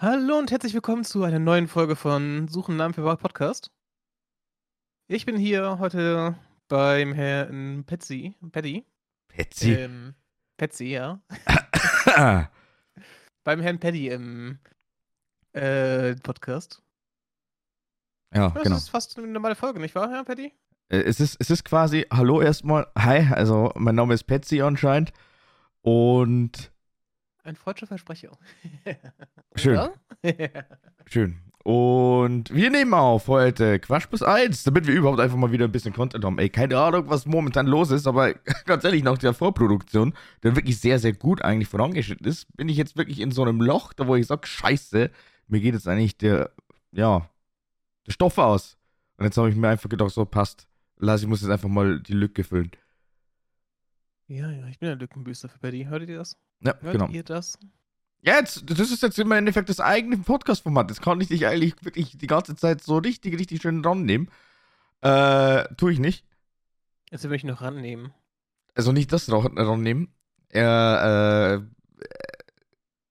Hallo und herzlich willkommen zu einer neuen Folge von Suchen Namen für Podcast. Ich bin hier heute beim Herrn Petsy, Paddy. Petsy? Ähm, Petsy, ja. beim Herrn Paddy im äh, Podcast. Ja, das genau. Das ist fast eine normale Folge, nicht wahr, Herr Paddy? Äh, es ist, es ist quasi, hallo erstmal, hi, also mein Name ist Petsy anscheinend und ein freudscher Versprecher. Schön. Schön. Und wir nehmen auf heute Quatsch plus 1, damit wir überhaupt einfach mal wieder ein bisschen Content haben. Ey, keine Ahnung, was momentan los ist, aber ganz ehrlich, nach der Vorproduktion, der wirklich sehr, sehr gut eigentlich vorangeschritten ist, bin ich jetzt wirklich in so einem Loch, da wo ich sage, scheiße, mir geht jetzt eigentlich der, ja, der Stoff aus. Und jetzt habe ich mir einfach gedacht, so passt. Lass, ich muss jetzt einfach mal die Lücke füllen. Ja, ja, ich bin ein Lückenbüster für Paddy. Hört ihr das? Ja, Hört genau. ihr das? Jetzt, das ist jetzt im Endeffekt das eigene Podcast-Format. Das kann ich dich eigentlich wirklich die ganze Zeit so richtig, richtig schön rannehmen. Äh, tue ich nicht. Jetzt will ich noch rannehmen. Also nicht das rannehmen. Äh, äh,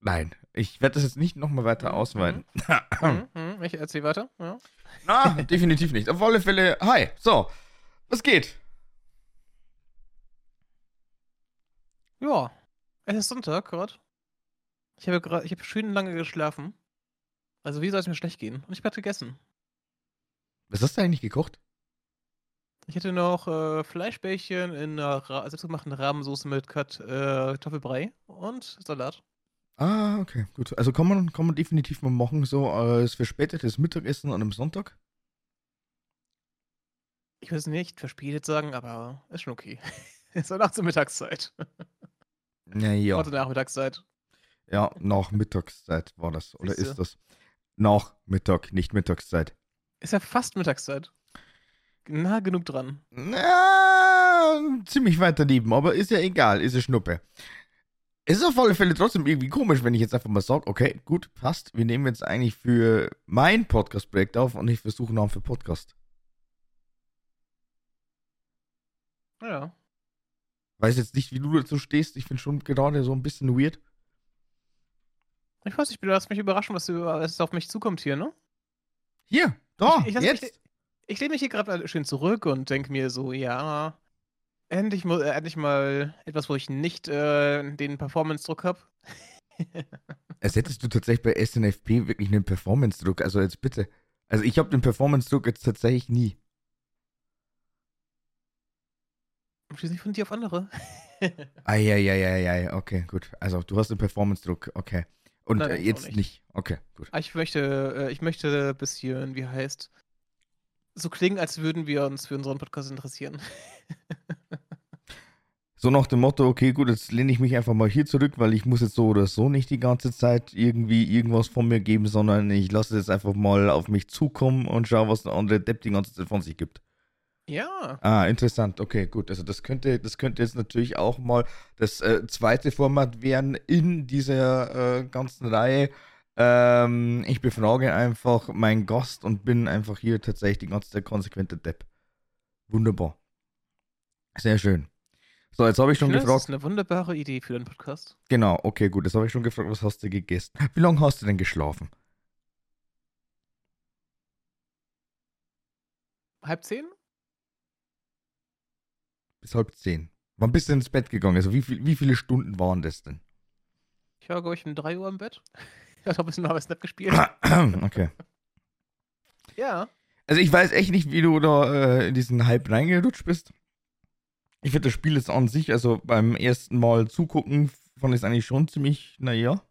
nein. Ich werde das jetzt nicht nochmal weiter ausweiten. Mhm, mhm, ich erzähle weiter. Ja. Na, definitiv nicht. Auf alle Fälle, hi. So, was geht? Ja, es ist Sonntag gerade. Ich habe gerade, ich habe schön lange geschlafen. Also wie soll es mir schlecht gehen? Und ich habe gegessen. Was hast du eigentlich gekocht? Ich hatte noch äh, Fleischbällchen in einer Ra selbstgemachten Rahmensoße mit Kat äh, Kartoffelbrei und Salat. Ah, okay, gut. Also kann man, kann man definitiv mal machen, so als verspätetes Mittagessen an einem Sonntag? Ich will es nicht verspätet sagen, aber ist schon okay. ist ja nach zur Mittagszeit. Naja. Heute Nachmittagszeit. Ja, nach Mittagszeit war das. Oder Siehste? ist das? Nach Mittag, nicht Mittagszeit. Ist ja fast Mittagszeit. Nah genug dran. Na, ziemlich weit daneben, aber ist ja egal, ist ja Schnuppe. Es ist auf alle Fälle trotzdem irgendwie komisch, wenn ich jetzt einfach mal sage, okay, gut, passt, wir nehmen jetzt eigentlich für mein Podcast-Projekt auf und ich versuche Namen für Podcast. Ja. Weiß jetzt nicht, wie du dazu stehst. Ich finde schon gerade so ein bisschen weird. Ich weiß nicht, du hast mich überraschen, was, was auf mich zukommt hier, ne? Hier, da, ich, ich jetzt. Mich, ich lehne mich hier gerade schön zurück und denke mir so, ja, endlich, äh, endlich mal etwas, wo ich nicht äh, den Performance-Druck habe. Als hättest du tatsächlich bei SNFP wirklich einen Performance-Druck. Also jetzt bitte. Also ich habe den Performance-Druck jetzt tatsächlich nie. Schließlich von dir auf andere. Eieieiei, okay, gut. Also du hast den Performance-Druck, okay. Und Nein, äh, jetzt nicht. nicht. Okay, gut. Ah, ich möchte, äh, ich möchte ein bisschen, wie heißt, so klingen, als würden wir uns für unseren Podcast interessieren. so nach dem Motto, okay, gut, jetzt lehne ich mich einfach mal hier zurück, weil ich muss jetzt so oder so nicht die ganze Zeit irgendwie irgendwas von mir geben, sondern ich lasse es jetzt einfach mal auf mich zukommen und schaue, was der andere Depp die ganze Zeit von sich gibt. Ja. Ah, interessant. Okay, gut. Also das könnte, das könnte jetzt natürlich auch mal das äh, zweite Format werden in dieser äh, ganzen Reihe. Ähm, ich befrage einfach meinen Gast und bin einfach hier tatsächlich die ganze Zeit konsequenter Depp. Wunderbar. Sehr schön. So, jetzt habe ich schon ich gefragt. Das ist eine wunderbare Idee für den Podcast. Genau, okay, gut. Jetzt habe ich schon gefragt, was hast du gegessen? Wie lange hast du denn geschlafen? Halb zehn? Bis halb zehn. Wann bist du ins Bett gegangen? Also wie, viel, wie viele Stunden waren das denn? Ich war, glaube ich, um 3 Uhr im Bett. Ich habe ein bisschen noch Snap gespielt. okay. ja. Also ich weiß echt nicht, wie du da äh, in diesen Hype reingerutscht bist. Ich finde das Spiel jetzt an sich, also beim ersten Mal zugucken, fand ich es eigentlich schon ziemlich, naja.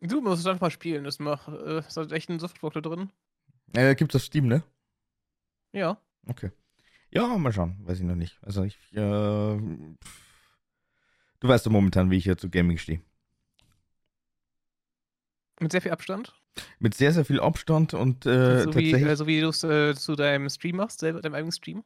Du musst es einfach spielen, das macht, äh, ist halt echt ein Software da drin. Äh, gibt's auf Steam, ne? Ja. Okay. Ja, mal schauen. Weiß ich noch nicht. Also ich, äh, du weißt doch momentan, wie ich hier zu Gaming stehe. Mit sehr viel Abstand? Mit sehr, sehr viel Abstand und äh, so tatsächlich. Wie, äh, so wie du es äh, zu deinem Stream machst, selber, deinem eigenen Stream?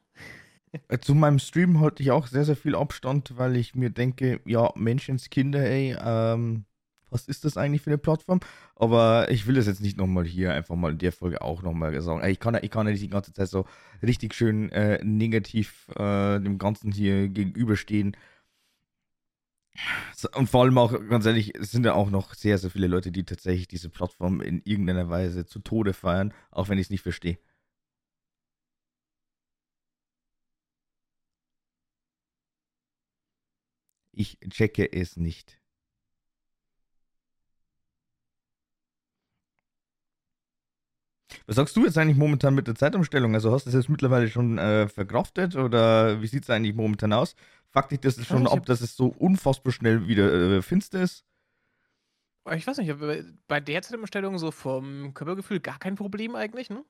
Äh, zu meinem Stream halte ich auch sehr, sehr viel Abstand, weil ich mir denke, ja, Menschenskinder, ey, ähm, was ist das eigentlich für eine Plattform? Aber ich will das jetzt nicht nochmal hier einfach mal in der Folge auch nochmal sagen. Ich kann, ich kann ja nicht die ganze Zeit so richtig schön äh, negativ äh, dem Ganzen hier gegenüberstehen. Und vor allem auch, ganz ehrlich, es sind ja auch noch sehr, sehr viele Leute, die tatsächlich diese Plattform in irgendeiner Weise zu Tode feiern, auch wenn ich es nicht verstehe. Ich checke es nicht. Was sagst du jetzt eigentlich momentan mit der Zeitumstellung? Also hast du das jetzt mittlerweile schon äh, verkraftet oder wie sieht es eigentlich momentan aus? Fuck dich das ist schon ab, dass es so unfassbar schnell wieder äh, finster ist? Ich weiß nicht, bei der Zeitumstellung so vom Körpergefühl gar kein Problem eigentlich, ne?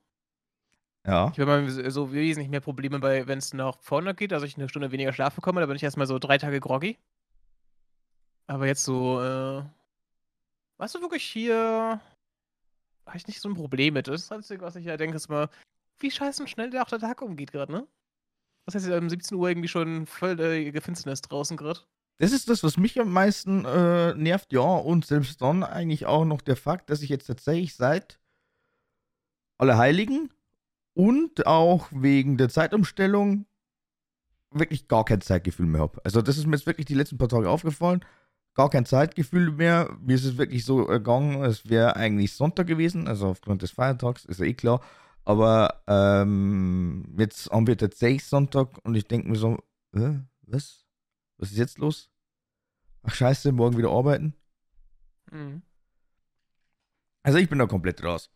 Ja. Ich habe mal so wesentlich mehr Probleme, wenn es nach vorne geht, also ich eine Stunde weniger Schlaf bekomme, da bin ich erstmal so drei Tage groggy. Aber jetzt so, äh, weißt du wirklich hier, habe ich nicht so ein Problem mit. Das Einzige, was ich ja denke, ist mal, wie scheiße schnell der auch der Tag umgeht gerade, ne? Was heißt, um 17 Uhr irgendwie schon voll äh, Finsternis draußen gerade? Das ist das, was mich am meisten äh, nervt, ja. Und selbst dann eigentlich auch noch der Fakt, dass ich jetzt tatsächlich seit Allerheiligen und auch wegen der Zeitumstellung wirklich gar kein Zeitgefühl mehr habe. Also das ist mir jetzt wirklich die letzten paar Tage aufgefallen gar kein Zeitgefühl mehr. Mir ist es wirklich so ergangen, es wäre eigentlich Sonntag gewesen, also aufgrund des Feiertags, ist ja eh klar. Aber ähm, jetzt haben wir tatsächlich Sonntag und ich denke mir so, äh, was? Was ist jetzt los? Ach scheiße, morgen wieder arbeiten? Mhm. Also ich bin da komplett raus.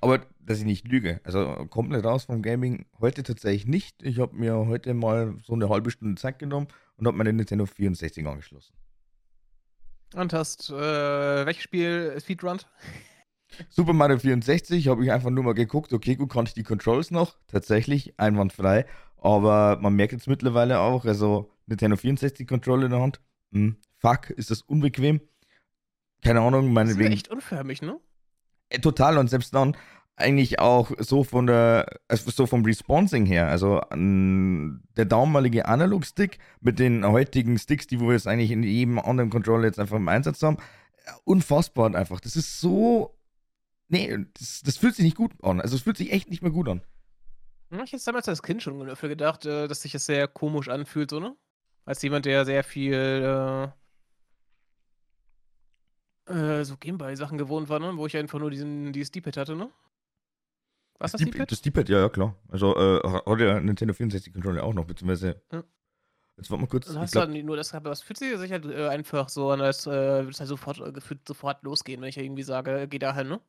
Aber dass ich nicht lüge, also komplett raus vom Gaming heute tatsächlich nicht. Ich habe mir heute mal so eine halbe Stunde Zeit genommen und habe meine Nintendo 64 angeschlossen. Und hast äh, welches Spiel speedrunnt? Super Mario 64 habe ich einfach nur mal geguckt, okay, gut, kann ich die Controls noch? Tatsächlich, einwandfrei. Aber man merkt jetzt mittlerweile auch, also Nintendo 64 Controller in der Hand, hm, fuck, ist das unbequem. Keine Ahnung, meinetwegen. Das ist echt unförmig, ne? Äh, total und selbst dann eigentlich auch so von der, also so vom Responsing her, also der damalige Analog-Stick mit den heutigen Sticks, die wir jetzt eigentlich in jedem anderen Controller jetzt einfach im Einsatz haben, unfassbar einfach. Das ist so, nee, das, das fühlt sich nicht gut an. Also es fühlt sich echt nicht mehr gut an. Ich hätte damals als Kind schon dafür gedacht, äh, dass sich das sehr komisch anfühlt, so, ne? Als jemand, der sehr viel äh, äh, so Gameboy-Sachen gewohnt war, ne? Wo ich einfach nur diesen, dieses D-Pad hatte, ne? Was das D-Pad? Das D-Pad, ja, ja, klar. Also, äh, hat ja Nintendo 64 Controller auch noch, beziehungsweise. Ja. Jetzt warte mal kurz. Dann hast glaub, du nur das gehabt, was fühlt sich halt äh, einfach so an, als äh, würde es halt sofort, äh, gefühlt sofort losgehen, wenn ich irgendwie sage, geh da hin, ne?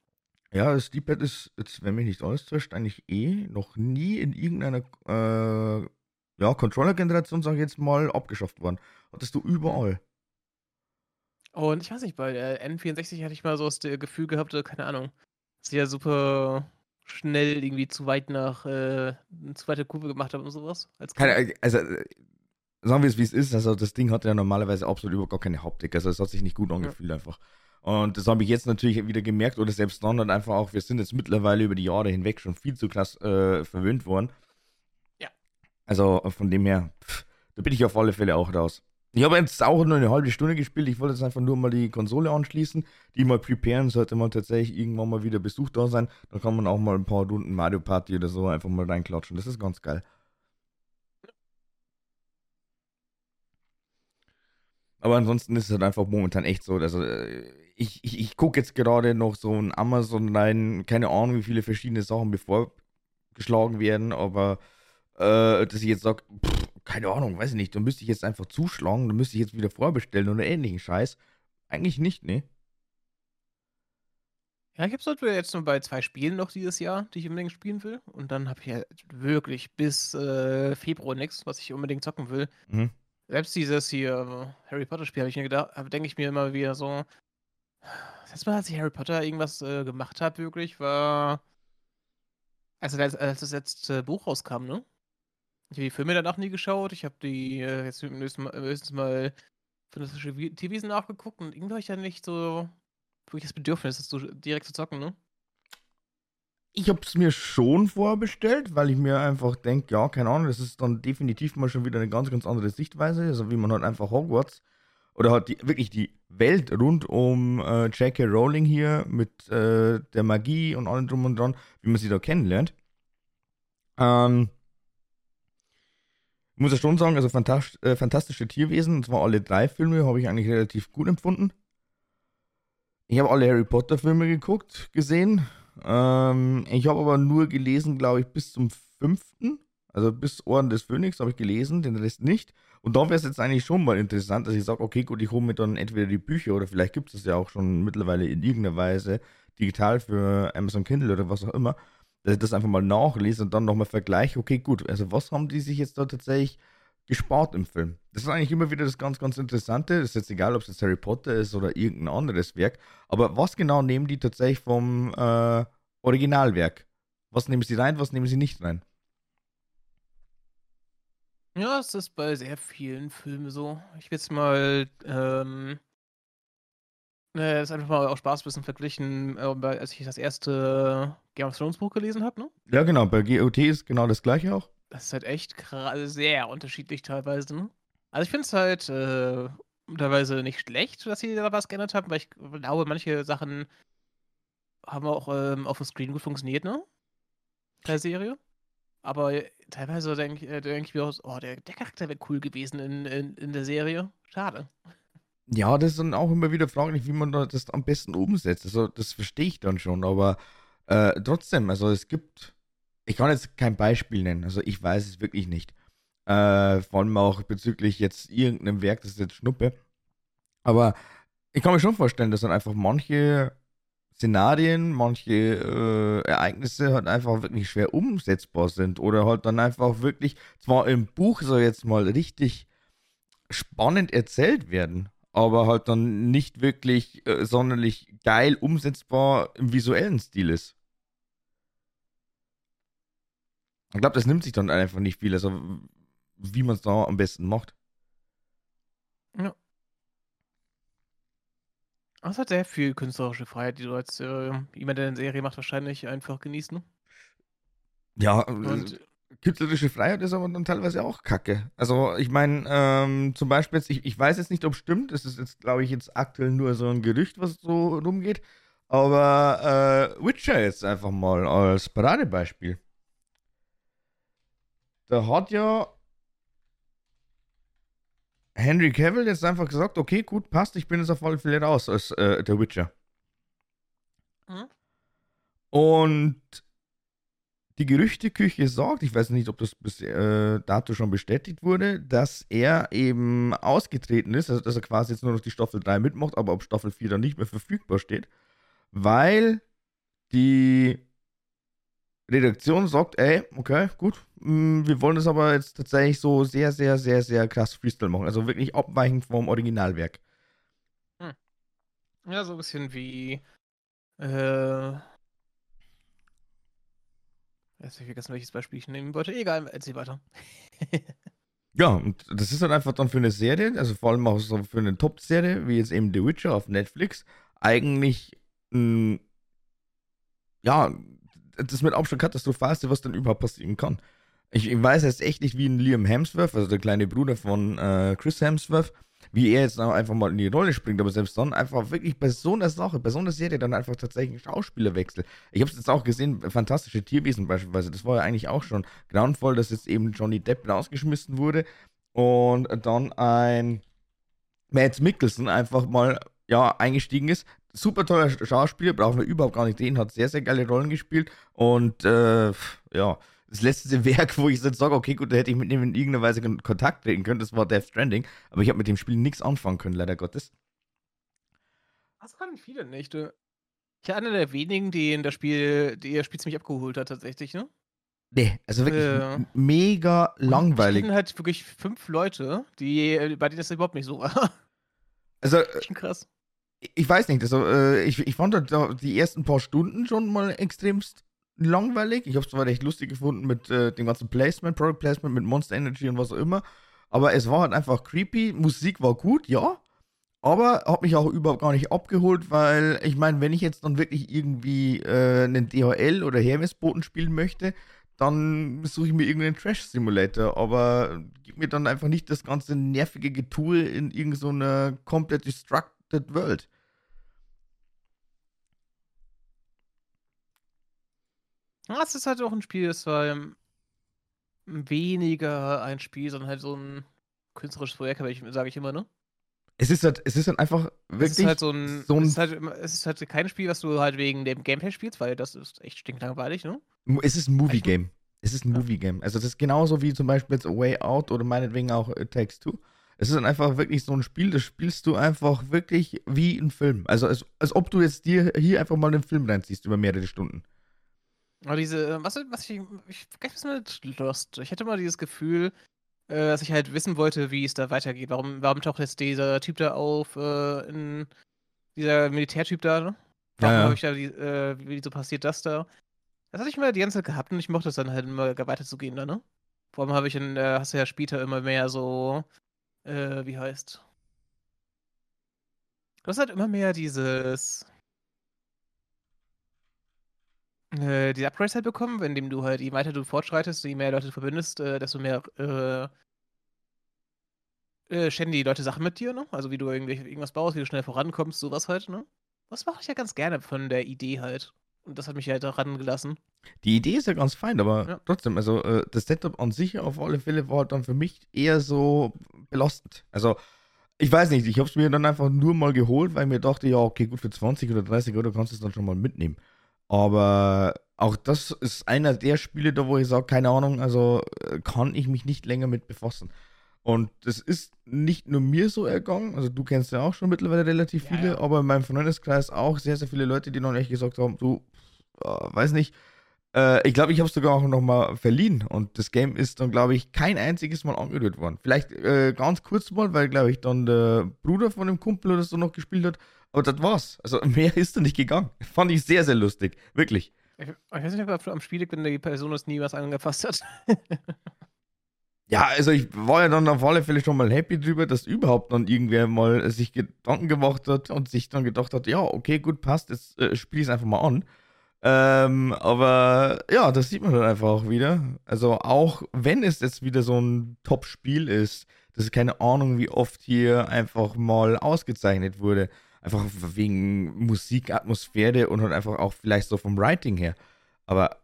Ja, das D-Pad ist, jetzt, wenn mich nicht täuscht, eigentlich eh noch nie in irgendeiner äh, ja, Controller-Generation, sag ich jetzt mal, abgeschafft worden. Hattest du überall. Und ich weiß nicht, bei der N64 hatte ich mal so das Gefühl gehabt, äh, keine Ahnung, dass ich ja super schnell irgendwie zu weit nach, äh, eine zweite Kurve gemacht habe und sowas. Als keine, also, äh, sagen wir es wie es ist, also das Ding hat ja normalerweise absolut überhaupt gar keine Haptik, also es hat sich nicht gut angefühlt ja. einfach. Und das habe ich jetzt natürlich wieder gemerkt, oder selbst dann und einfach auch, wir sind jetzt mittlerweile über die Jahre hinweg schon viel zu krass äh, verwöhnt worden. Ja. Also von dem her, pff, da bin ich auf alle Fälle auch raus. Ich habe jetzt auch nur eine halbe Stunde gespielt. Ich wollte jetzt einfach nur mal die Konsole anschließen, die mal preparen. Sollte man tatsächlich irgendwann mal wieder Besuch da sein, dann kann man auch mal ein paar Runden Mario Party oder so einfach mal reinklatschen. Das ist ganz geil. Aber ansonsten ist es halt einfach momentan echt so. Also, ich, ich, ich gucke jetzt gerade noch so ein Amazon rein. Keine Ahnung, wie viele verschiedene Sachen bevorgeschlagen werden, aber äh, dass ich jetzt sage, keine Ahnung, weiß ich nicht, da müsste ich jetzt einfach zuschlagen, da müsste ich jetzt wieder vorbestellen oder ähnlichen Scheiß. Eigentlich nicht, ne? Ja, ich habe jetzt nur bei zwei Spielen noch dieses Jahr, die ich unbedingt spielen will. Und dann habe ich halt wirklich bis äh, Februar nichts, was ich unbedingt zocken will. Mhm. Selbst dieses hier Harry Potter Spiel habe ich mir gedacht, denke ich mir immer wieder so. Das letzte Mal, als ich Harry Potter irgendwas äh, gemacht habe, wirklich, war. Also, als, als das letzte Buch rauskam, ne? Ich habe die Filme danach nie geschaut. Ich habe die äh, jetzt höchstens mal fantastische TVs nachgeguckt und irgendwie habe ich ja nicht so wirklich das Bedürfnis, das so direkt zu zocken, ne? Ich habe es mir schon vorbestellt, weil ich mir einfach denke, ja, keine Ahnung, das ist dann definitiv mal schon wieder eine ganz, ganz andere Sichtweise. Also wie man halt einfach Hogwarts oder halt die, wirklich die Welt rund um äh, J.K. Rowling hier mit äh, der Magie und allem drum und dran, wie man sie da kennenlernt. Ähm, Ich muss ja schon sagen, also Phantast äh, Fantastische Tierwesen, und zwar alle drei Filme, habe ich eigentlich relativ gut empfunden. Ich habe alle Harry Potter Filme geguckt, gesehen. Ähm, ich habe aber nur gelesen, glaube ich, bis zum fünften. Also bis Orden des Phönix habe ich gelesen, den Rest nicht. Und da wäre es jetzt eigentlich schon mal interessant, dass ich sage, okay, gut, ich hole mir dann entweder die Bücher oder vielleicht gibt es ja auch schon mittlerweile in irgendeiner Weise digital für Amazon Kindle oder was auch immer, dass ich das einfach mal nachlese und dann nochmal vergleiche, okay, gut, also was haben die sich jetzt da tatsächlich gespart im Film? Das ist eigentlich immer wieder das ganz, ganz Interessante. Das ist jetzt egal, ob es jetzt Harry Potter ist oder irgendein anderes Werk, aber was genau nehmen die tatsächlich vom äh, Originalwerk? Was nehmen sie rein, was nehmen sie nicht rein? Ja, es ist bei sehr vielen Filmen so. Ich will jetzt mal, ähm, äh, das einfach mal auch Spaß ein bisschen verglichen, äh, als ich das erste Game of Thrones Buch gelesen habe, ne? Ja, genau, bei GOT ist genau das gleiche auch. Das ist halt echt sehr unterschiedlich teilweise, ne? Also ich finde es halt äh, teilweise nicht schlecht, dass sie da was geändert haben, weil ich glaube, manche Sachen haben auch ähm, auf dem Screen gut funktioniert, ne? Per Serie. Aber teilweise denke äh, denk ich mir auch, oh, der, der Charakter wäre cool gewesen in, in, in der Serie. Schade. Ja, das ist dann auch immer wieder fraglich, wie man das am besten umsetzt. Also, das verstehe ich dann schon, aber äh, trotzdem, also es gibt, ich kann jetzt kein Beispiel nennen, also ich weiß es wirklich nicht. Äh, vor allem auch bezüglich jetzt irgendeinem Werk, das ist jetzt Schnuppe. Aber ich kann mir schon vorstellen, dass dann einfach manche Szenarien, manche äh, Ereignisse halt einfach wirklich schwer umsetzbar sind oder halt dann einfach wirklich zwar im Buch so jetzt mal richtig spannend erzählt werden, aber halt dann nicht wirklich äh, sonderlich geil umsetzbar im visuellen Stil ist. Ich glaube, das nimmt sich dann einfach nicht viel, also wie man es da am besten macht. Ja. Es hat sehr viel künstlerische Freiheit, die du als äh, jemand, der eine Serie macht, wahrscheinlich einfach genießt, ne? Ja, und künstlerische Freiheit ist aber dann teilweise auch Kacke. Also ich meine, ähm, zum Beispiel jetzt, ich, ich weiß jetzt nicht, ob es stimmt, es ist jetzt, glaube ich, jetzt aktuell nur so ein Gerücht, was so rumgeht, aber äh, Witcher jetzt einfach mal als Paradebeispiel. Da hat ja Henry Cavill jetzt einfach gesagt, okay, gut, passt, ich bin jetzt auf alle Fälle raus als äh, der Witcher. Mhm. Und die Gerüchteküche sagt, ich weiß nicht, ob das bis äh, dato schon bestätigt wurde, dass er eben ausgetreten ist, also dass er quasi jetzt nur noch die Staffel 3 mitmacht, aber ob Staffel 4 dann nicht mehr verfügbar steht, weil die Redaktion sagt, ey, okay, gut, mm, wir wollen das aber jetzt tatsächlich so sehr, sehr, sehr, sehr krass Freestyle machen. Also wirklich abweichend vom Originalwerk. Hm. Ja, so ein bisschen wie. Äh. Jetzt habe ich vergessen, welches Beispiel ich nehmen wollte. Egal, erzähl weiter. ja, und das ist dann einfach dann für eine Serie, also vor allem auch so für eine Top-Serie, wie jetzt eben The Witcher auf Netflix, eigentlich ein, ja, das mit Abstand katastrophalste, was dann überhaupt passieren kann. Ich, ich, weiß jetzt echt nicht, wie ein Liam Hemsworth, also der kleine Bruder von äh, Chris Hemsworth, wie er jetzt einfach mal in die Rolle springt, aber selbst dann einfach wirklich bei so einer Sache, bei so einer Serie dann einfach tatsächlich einen Schauspielerwechsel. Ich habe es jetzt auch gesehen, fantastische Tierwesen beispielsweise, das war ja eigentlich auch schon grauenvoll, dass jetzt eben Johnny Depp rausgeschmissen wurde und dann ein Matt Mickelson einfach mal ja, eingestiegen ist, super toller Schauspieler, brauchen wir überhaupt gar nicht reden, hat sehr, sehr geile Rollen gespielt und äh, ja, das letzte Werk, wo ich jetzt sage, okay, gut, da hätte ich mit ihm in irgendeiner Weise in Kontakt treten können, das war Death Stranding, aber ich habe mit dem Spiel nichts anfangen können, leider Gottes. Das kann viele nicht. Ich bin einer der wenigen, die in das Spiel, die ihr Spiel ziemlich abgeholt hat, tatsächlich, ne? Nee, also wirklich äh, mega langweilig. Ich kenne halt wirklich fünf Leute, die, bei denen das überhaupt nicht so war. Also, äh, krass ich weiß nicht, also äh, ich, ich fand die ersten paar Stunden schon mal extremst langweilig. Ich habe es zwar recht lustig gefunden mit äh, dem ganzen Placement, Product Placement, mit Monster Energy und was auch immer. Aber es war halt einfach creepy. Musik war gut, ja. Aber hat mich auch überhaupt gar nicht abgeholt, weil ich meine, wenn ich jetzt dann wirklich irgendwie äh, einen DHL oder Hermesboten spielen möchte, dann suche ich mir irgendeinen Trash-Simulator. Aber gib mir dann einfach nicht das ganze nervige Getue in irgendeiner so komplett destructed World. Ja, es ist halt auch ein Spiel, das war. Ähm, weniger ein Spiel, sondern halt so ein künstlerisches Projekt, sage ich immer, ne? Es ist halt, es ist dann einfach wirklich. Es ist halt so ein. So ein es, ist halt, es ist halt kein Spiel, was du halt wegen dem Gameplay spielst, weil das ist echt stinklangweilig, ne? Es ist ein Movie-Game. Es ist ein ja. Movie-Game. Also, das ist genauso wie zum Beispiel jetzt A Way Out oder meinetwegen auch It Takes Two. Es ist dann einfach wirklich so ein Spiel, das spielst du einfach wirklich wie ein Film. Also, als, als ob du jetzt dir hier einfach mal einen Film reinziehst über mehrere Stunden. Aber diese, was, was ich, ich vergesse mit Lost. Ich hatte mal dieses Gefühl, äh, dass ich halt wissen wollte, wie es da weitergeht. Warum, warum taucht jetzt dieser Typ da auf, äh, in, dieser Militärtyp da, ne? Warum ja, ja. habe ich da, die, äh, wie so passiert das da? Das hatte ich mal die ganze Zeit gehabt und ich mochte es dann halt immer weiterzugehen da, ne? Vor allem habe ich in, äh, hast du ja später immer mehr so, äh, wie heißt? Du hast halt immer mehr dieses, äh, die Upgrades halt bekommen, indem du halt, je weiter du fortschreitest, je mehr Leute du verbindest, äh, desto mehr äh, äh, schäden die Leute Sachen mit dir, ne? Also wie du irgendwas baust, wie du schnell vorankommst, sowas halt, ne? Das mache ich ja ganz gerne von der Idee halt. Und das hat mich halt daran gelassen. Die Idee ist ja ganz fein, aber ja. trotzdem, also äh, das Setup an sich auf alle Fälle war dann für mich eher so belastend. Also, ich weiß nicht, ich habe es mir dann einfach nur mal geholt, weil ich mir dachte, ja, okay, gut, für 20 oder 30 Euro kannst du es dann schon mal mitnehmen. Aber auch das ist einer der Spiele, da wo ich sage, keine Ahnung, also äh, kann ich mich nicht länger mit befassen. Und das ist nicht nur mir so ergangen, also du kennst ja auch schon mittlerweile relativ ja, viele, ja. aber in meinem Freundeskreis auch sehr, sehr viele Leute, die noch echt gesagt haben, du, äh, weiß nicht, äh, ich glaube, ich habe es sogar auch noch mal verliehen und das Game ist dann, glaube ich, kein einziges Mal angerührt worden. Vielleicht äh, ganz kurz mal, weil, glaube ich, dann der Bruder von dem Kumpel oder so noch gespielt hat, aber das war's. Also mehr ist da nicht gegangen. Fand ich sehr, sehr lustig, wirklich. Ich, ich weiß nicht, ob am Spiel bin, die Person das nie was angefasst hat. Ja, also ich war ja dann auf alle Fälle schon mal happy drüber, dass überhaupt dann irgendwer mal sich Gedanken gemacht hat und sich dann gedacht hat, ja, okay, gut, passt, jetzt äh, spiele ich es einfach mal an. Ähm, aber ja, das sieht man dann einfach auch wieder. Also auch wenn es jetzt wieder so ein Top-Spiel ist, das ist keine Ahnung, wie oft hier einfach mal ausgezeichnet wurde. Einfach wegen Musik, Atmosphäre und halt einfach auch vielleicht so vom Writing her. Aber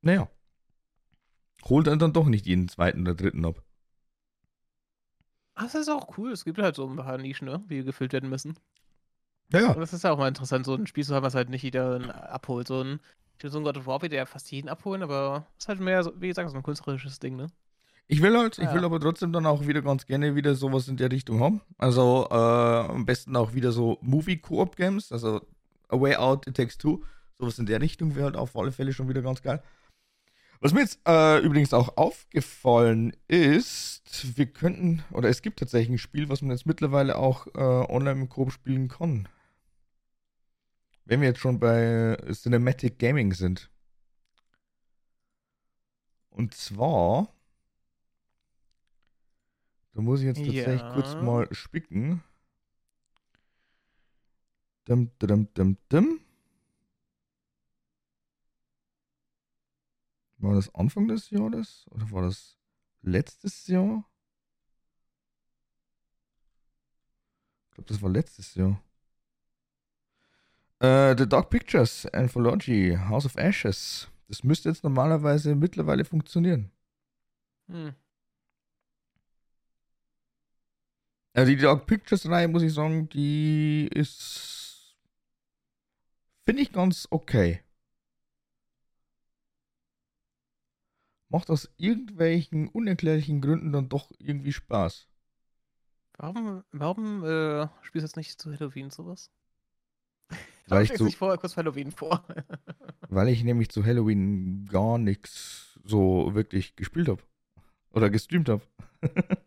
naja holt dann doch nicht jeden zweiten oder dritten ab. Ach, das ist auch cool. Es gibt halt so ein paar Nischen, ne, die gefüllt werden müssen. Ja, ja. das ist ja auch mal interessant, so ein Spiel zu haben, was halt nicht jeder abholt. So ein, so ein God of War wird ja fast jeden abholen, aber es ist halt mehr, so, wie gesagt, so ein künstlerisches Ding, ne? Ich will halt, ja. ich will aber trotzdem dann auch wieder ganz gerne wieder sowas in der Richtung haben. Also äh, am besten auch wieder so Movie-Koop-Games, also A Way Out, It Takes Two. Sowas in der Richtung wäre halt auf alle Fälle schon wieder ganz geil. Was mir jetzt äh, übrigens auch aufgefallen ist, wir könnten, oder es gibt tatsächlich ein Spiel, was man jetzt mittlerweile auch äh, online im Grob spielen kann. Wenn wir jetzt schon bei Cinematic Gaming sind. Und zwar, da muss ich jetzt tatsächlich ja. kurz mal spicken. Dum, dum, dum, dum. War das Anfang des Jahres oder war das letztes Jahr? Ich glaube, das war letztes Jahr. Äh, The Dark Pictures Anthology, House of Ashes. Das müsste jetzt normalerweise mittlerweile funktionieren. Hm. Also die Dark Pictures Reihe, muss ich sagen, die ist. Finde ich ganz okay. macht aus irgendwelchen unerklärlichen Gründen dann doch irgendwie Spaß. Warum, warum äh, spielst du jetzt nicht zu Halloween sowas? Weil ich zu, nicht vorher kurz Halloween vor. weil ich nämlich zu Halloween gar nichts so wirklich gespielt habe. Oder gestreamt habe.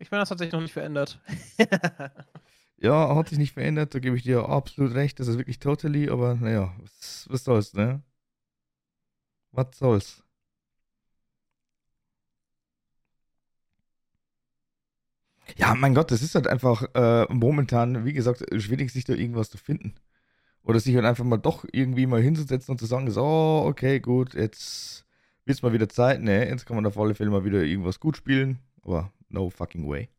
ich meine, das hat sich noch nicht verändert. ja, hat sich nicht verändert, da gebe ich dir absolut recht. Das ist wirklich totally, aber naja, was, was soll's, ne? Was soll's? Ja, mein Gott, das ist halt einfach äh, momentan, wie gesagt, schwierig, sich da irgendwas zu finden. Oder sich halt einfach mal doch irgendwie mal hinzusetzen und zu sagen, so, okay, gut, jetzt wird es mal wieder Zeit, ne, jetzt kann man auf alle Fälle mal wieder irgendwas gut spielen, aber no fucking way.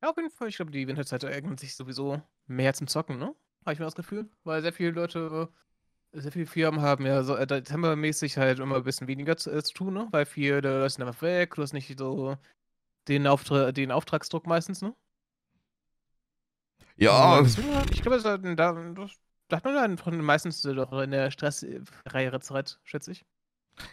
Ja, auf jeden Fall, ich glaube, die Winterzeit eignet sich sowieso mehr zum Zocken, ne? Habe ich mir das Gefühl, weil sehr viele Leute sehr viele Firmen haben ja so äh, Dezembermäßig halt immer ein bisschen weniger zu, äh, zu tun, ne? Weil viele Leute sind einfach weg, du hast nicht so den, Auftra den Auftragsdruck meistens, ne? Ja. ich glaube, da, da, da hat man dann meistens doch in der stressfreiere Zeit, schätze ich.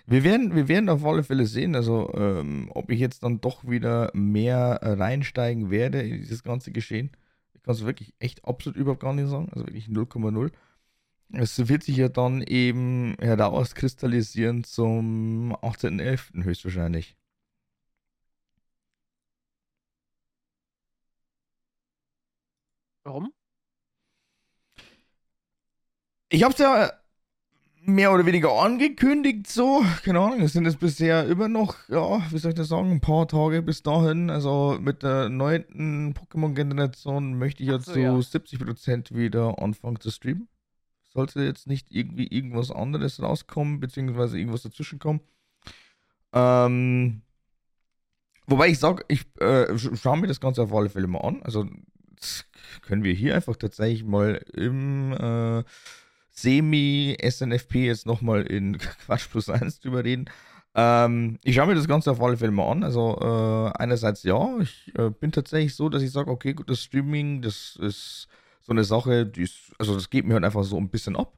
Wir werden, wir werden auf alle Fälle sehen, also ähm, ob ich jetzt dann doch wieder mehr äh, reinsteigen werde in dieses ganze Geschehen. Ich kann es wirklich echt absolut überhaupt gar nicht sagen, also wirklich 0,0. Es wird sich ja dann eben herauskristallisieren zum 18.11. höchstwahrscheinlich. Warum? Ich habe es ja mehr oder weniger angekündigt, so. Keine Ahnung, es sind jetzt bisher immer noch, ja, wie soll ich das sagen, ein paar Tage bis dahin. Also mit der neunten Pokémon-Generation möchte ich ja so, zu ja. 70% wieder anfangen zu streamen. Sollte jetzt nicht irgendwie irgendwas anderes rauskommen, beziehungsweise irgendwas dazwischen kommen. Ähm, wobei ich sage, ich äh, schaue mir das Ganze auf alle Fälle mal an. Also können wir hier einfach tatsächlich mal im äh, Semi-SNFP jetzt nochmal in Quatsch plus 1 drüber reden. Ähm, ich schaue mir das Ganze auf alle Fälle mal an. Also äh, einerseits ja, ich äh, bin tatsächlich so, dass ich sage, okay, gut, das Streaming, das ist so eine Sache, die ist, also das geht mir halt einfach so ein bisschen ab.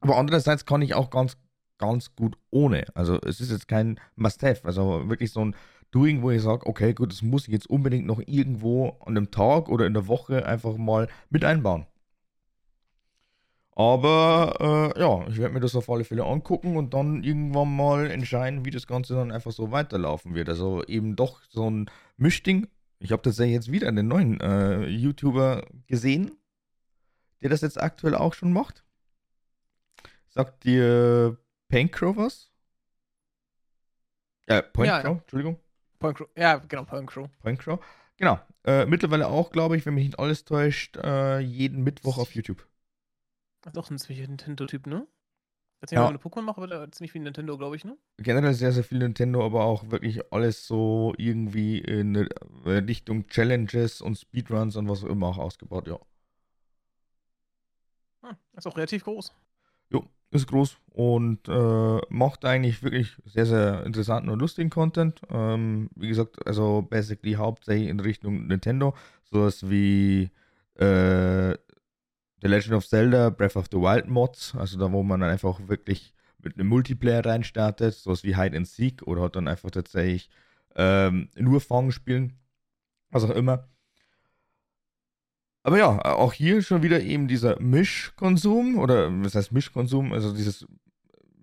Aber andererseits kann ich auch ganz, ganz gut ohne. Also es ist jetzt kein Must-Have. Also wirklich so ein Doing, wo ich sage, okay, gut, das muss ich jetzt unbedingt noch irgendwo an einem Tag oder in der Woche einfach mal mit einbauen. Aber äh, ja, ich werde mir das auf alle Fälle angucken und dann irgendwann mal entscheiden, wie das Ganze dann einfach so weiterlaufen wird. Also eben doch so ein Mischding. Ich habe tatsächlich jetzt wieder einen neuen äh, YouTuber gesehen, der das jetzt aktuell auch schon macht. Sagt dir Pankrow was? Äh, Point ja, Crow, Entschuldigung. Point Crow, ja, genau, Point Crow. Point Crow, genau. Äh, mittlerweile auch, glaube ich, wenn mich nicht alles täuscht, äh, jeden Mittwoch auf YouTube. Doch ein ziemlich Nintendo-Typ, ne? Jetzt nicht ja. eine Pokémon mache, aber der ziemlich viel Nintendo, glaube ich, ne? Generell sehr, sehr viel Nintendo, aber auch wirklich alles so irgendwie in Richtung Challenges und Speedruns und was auch immer auch ausgebaut, ja. Hm, ist auch relativ groß. Jo, ist groß und äh, macht eigentlich wirklich sehr, sehr interessanten und lustigen Content. Ähm, wie gesagt, also basically hauptsächlich in Richtung Nintendo. Sowas wie äh, The Legend of Zelda Breath of the Wild Mods, also da, wo man dann einfach wirklich mit einem Multiplayer reinstartet, sowas wie Hide and Seek oder hat dann einfach tatsächlich ähm, nur Fang spielen, was auch immer. Aber ja, auch hier schon wieder eben dieser Mischkonsum oder was heißt Mischkonsum, also dieses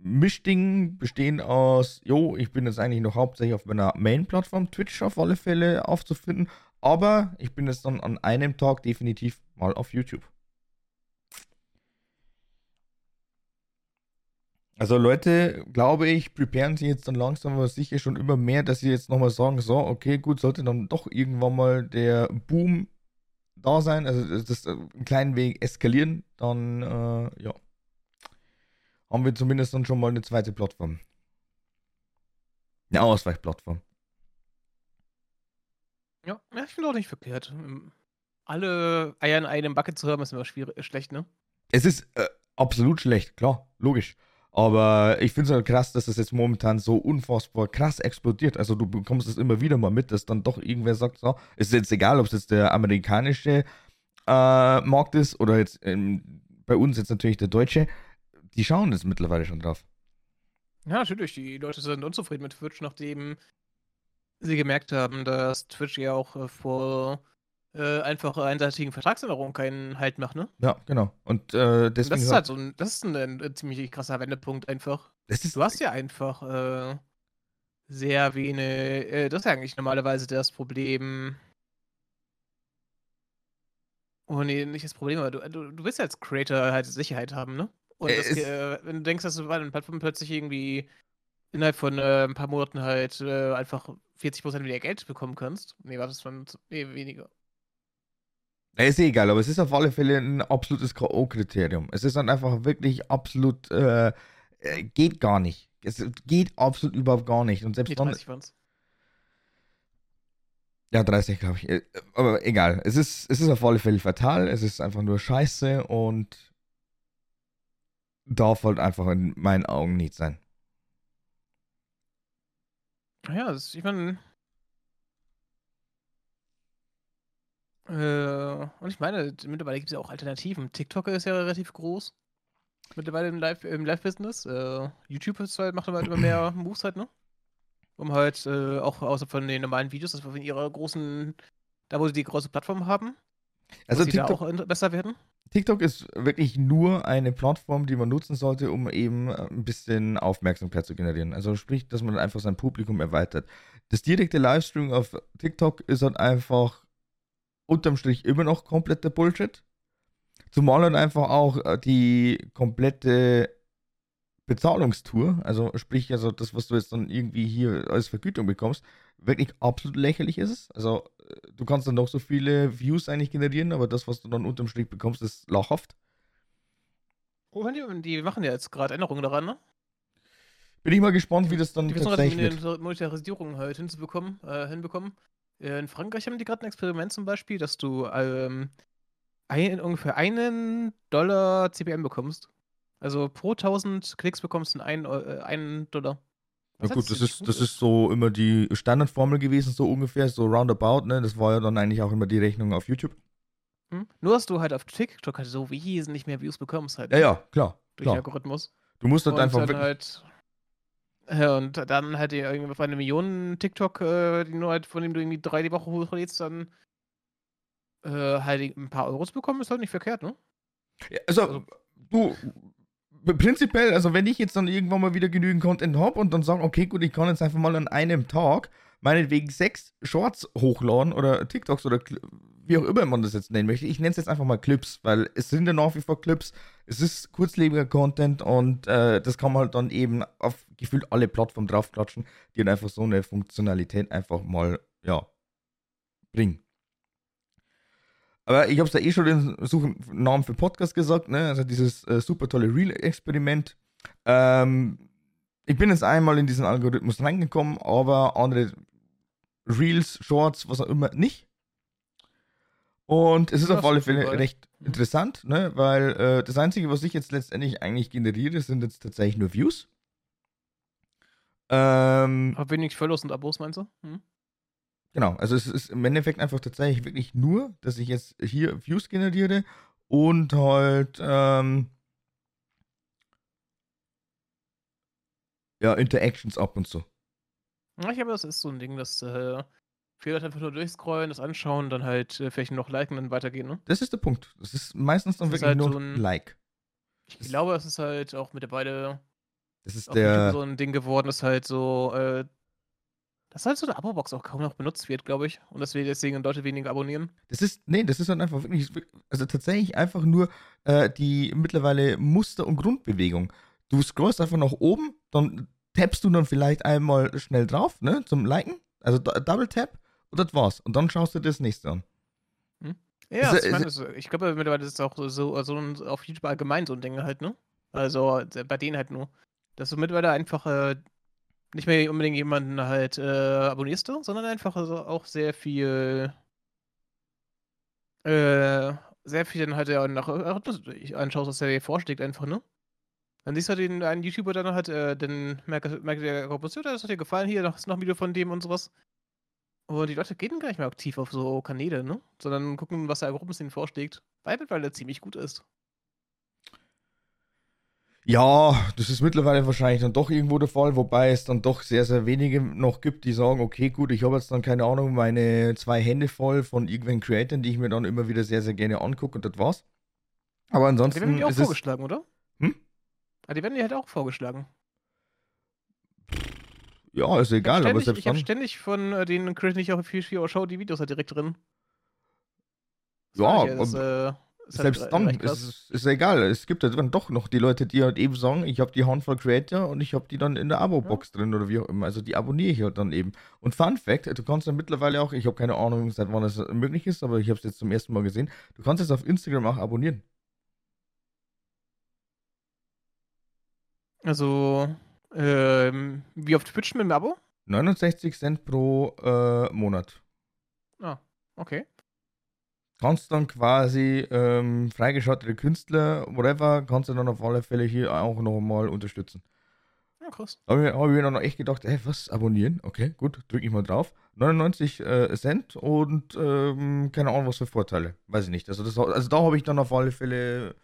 Mischding bestehend aus, jo, ich bin jetzt eigentlich noch hauptsächlich auf meiner Main-Plattform Twitch auf alle Fälle aufzufinden, aber ich bin jetzt dann an einem Tag definitiv mal auf YouTube. Also Leute, glaube ich, preparen sich jetzt dann langsam aber sicher schon immer mehr, dass sie jetzt nochmal sagen, so, okay, gut, sollte dann doch irgendwann mal der Boom da sein, also das äh, einen kleinen Weg eskalieren, dann äh, ja, haben wir zumindest dann schon mal eine zweite Plattform. Eine Ausweichplattform. Ja, ich finde auch nicht verkehrt. Ähm, alle Eier in einem Bucket zu haben, ist immer schwierig, schlecht, ne? Es ist äh, absolut schlecht, klar, logisch. Aber ich finde es halt krass, dass das jetzt momentan so unfassbar krass explodiert. Also du bekommst es immer wieder mal mit, dass dann doch irgendwer sagt, so, ist jetzt egal, ob es jetzt der amerikanische äh, Markt ist oder jetzt ähm, bei uns jetzt natürlich der deutsche. Die schauen jetzt mittlerweile schon drauf. Ja, natürlich. Die Leute sind unzufrieden mit Twitch, nachdem sie gemerkt haben, dass Twitch ja auch äh, vor äh, einfache einseitigen Vertragsänderungen keinen Halt macht, ne? Ja, genau. Und äh, deswegen. Das ist halt so ein, das ist ein, ein, ein ziemlich krasser Wendepunkt einfach. du hast ja einfach äh, sehr wenig. Äh, das ist ja eigentlich normalerweise das Problem. Oh nee, nicht das Problem, aber du, du, du willst ja als Creator halt Sicherheit haben, ne? Und das, äh, wenn du denkst, dass du bei einer Plattform plötzlich irgendwie innerhalb von äh, ein paar Monaten halt äh, einfach 40% weniger Geld bekommen kannst. Nee, warte, das waren nee, weniger. Ist eh egal, aber es ist auf alle Fälle ein absolutes K.O.-Kriterium. Es ist dann einfach wirklich absolut, äh, äh, geht gar nicht. Es geht absolut überhaupt gar nicht. Und selbst Die 30 dann. Ja, 30, glaube ich. Äh, aber egal. Es ist, es ist auf alle Fälle fatal. Es ist einfach nur scheiße und darf halt einfach in meinen Augen nicht sein. Ja, das, ich meine. Äh, und ich meine, mittlerweile gibt es ja auch Alternativen. TikTok ist ja relativ groß. Mittlerweile im Live-Business. Im Live äh, YouTube ist halt, macht halt immer mehr Moves halt, ne? Um halt äh, auch außer von den normalen Videos, dass wir von ihrer großen, da wo sie die große Plattform haben, also TikTok, auch besser werden. TikTok ist wirklich nur eine Plattform, die man nutzen sollte, um eben äh, ein bisschen Aufmerksamkeit zu generieren. Also sprich, dass man einfach sein Publikum erweitert. Das direkte Livestream auf TikTok ist halt einfach unterm Strich immer noch kompletter Bullshit. Zumal halt einfach auch äh, die komplette Bezahlungstour, also sprich, also das, was du jetzt dann irgendwie hier als Vergütung bekommst, wirklich absolut lächerlich ist. Also äh, du kannst dann noch so viele Views eigentlich generieren, aber das, was du dann unterm Strich bekommst, ist lachhaft. Oh, die, die machen ja jetzt gerade Änderungen daran, ne? Bin ich mal gespannt, wie das dann die tatsächlich wird. Die Monetarisierung halt hinzubekommen, äh, hinbekommen. In Frankreich haben die gerade ein Experiment zum Beispiel, dass du ähm, ein, ungefähr einen Dollar CPM bekommst. Also pro 1000 Klicks bekommst du einen, äh, einen Dollar. Was ja gut, das ist, das ist so immer die Standardformel gewesen, so ungefähr, so roundabout, ne? Das war ja dann eigentlich auch immer die Rechnung auf YouTube. Hm? Nur, dass du halt auf TikTok halt so wesentlich mehr Views bekommst halt. Ja, ja, klar. Durch klar. den Algorithmus. Du musst halt und einfach dann halt und dann halt irgendwie bei einer Million TikTok, äh, die nur halt, von dem du irgendwie drei die Woche hochlädst, dann äh, halt ein paar Euros bekommen, ist halt nicht verkehrt, ne? Ja, also, also, du, prinzipiell, also wenn ich jetzt dann irgendwann mal wieder genügend Content habe und dann sage, okay, gut, ich kann jetzt einfach mal an einem Tag meinetwegen sechs Shorts hochladen oder TikToks oder wie auch immer man das jetzt nennen möchte. Ich nenne es jetzt einfach mal Clips, weil es sind ja nach wie vor Clips. Es ist kurzlebiger Content und äh, das kann man halt dann eben auf gefühlt alle Plattformen draufklatschen, die dann einfach so eine Funktionalität einfach mal, ja, bringen. Aber ich habe es ja eh schon den Namen für Podcast gesagt, ne? Also dieses äh, super tolle Real-Experiment. Ähm, ich bin jetzt einmal in diesen Algorithmus reingekommen, aber andere Reels, Shorts, was auch immer, nicht. Und es ist ja, auf alle Fälle super. recht mhm. interessant, ne? weil äh, das Einzige, was ich jetzt letztendlich eigentlich generiere, sind jetzt tatsächlich nur Views. Ähm, Aber wenig Follows und Abos, meinst du? Hm? Genau, also es ist im Endeffekt einfach tatsächlich wirklich nur, dass ich jetzt hier Views generiere und halt ähm, ja, Interactions ab und so. Ja, ich glaube, das ist so ein Ding, dass äh, viele Leute einfach nur durchscrollen, das anschauen, dann halt äh, vielleicht noch liken und dann weitergehen, ne? Das ist der Punkt. Das ist meistens dann das wirklich halt nur so ein Like. Ich das glaube, es ist halt auch mittlerweile das ist der so ein Ding geworden, dass halt so äh, dass halt so eine Abo-Box auch kaum noch benutzt wird, glaube ich. Und dass wir deswegen Leute weniger abonnieren. Das ist, nee, das ist dann einfach wirklich, also tatsächlich einfach nur äh, die mittlerweile Muster- und Grundbewegung. Du scrollst einfach nach oben, dann tappst du dann vielleicht einmal schnell drauf, ne, zum Liken. Also Double Tap und das war's. Und dann schaust du dir das nächste an. Hm? Ja, ist, ich, mein, ist, ich glaube mittlerweile ist es auch so, also auf YouTube allgemein so ein Ding halt, ne? Also bei denen halt nur. Dass du mittlerweile einfach äh, nicht mehr unbedingt jemanden halt äh, abonnierst du, sondern einfach also auch sehr viel äh, sehr viel dann halt ja nach anschaust, was er dir vorschlägt, einfach, ne? Dann siehst du den einen YouTuber dann halt, äh, dann merkt, der Komposition, das hat dir gefallen, hier noch, ist noch ein Video von dem und sowas. Und die Leute gehen gar nicht mehr aktiv auf so Kanäle, ne? Sondern gucken, was der ihnen vorschlägt. Weil er ziemlich gut ist. Ja, das ist mittlerweile wahrscheinlich dann doch irgendwo der Fall, wobei es dann doch sehr, sehr wenige noch gibt, die sagen, okay, gut, ich habe jetzt dann keine Ahnung, meine zwei Hände voll von irgendwelchen Creatoren, die ich mir dann immer wieder sehr, sehr gerne angucke und das war's. Aber ansonsten. Die werden dir auch vorgeschlagen, oder? Hm? Ah, die werden dir halt auch vorgeschlagen. Ja, ist egal, ständig, aber selbst Ich habe ständig von äh, den die ich auf Future Show die Videos halt direkt drin. Das ja, das, äh, selbst halt dann ist ist egal. Es gibt ja dann doch noch die Leute, die halt eben sagen, ich habe die Handvoll Creator und ich habe die dann in der Abo-Box ja. drin oder wie auch immer. Also die abonniere ich halt dann eben. Und Fun Fact, du kannst ja mittlerweile auch, ich habe keine Ahnung, seit wann es möglich ist, aber ich habe es jetzt zum ersten Mal gesehen, du kannst es auf Instagram auch abonnieren. Also, ähm, wie auf Twitch mit dem Abo? 69 Cent pro äh, Monat. Ah, okay. kannst dann quasi ähm, freigeschaltete Künstler, whatever, kannst du dann auf alle Fälle hier auch nochmal unterstützen. Ja, krass. Da habe ich, hab ich mir dann noch echt gedacht, hey, was, abonnieren? Okay, gut, drücke ich mal drauf. 99 äh, Cent und ähm, keine Ahnung, was für Vorteile. Weiß ich nicht. Also, das, also da habe ich dann auf alle Fälle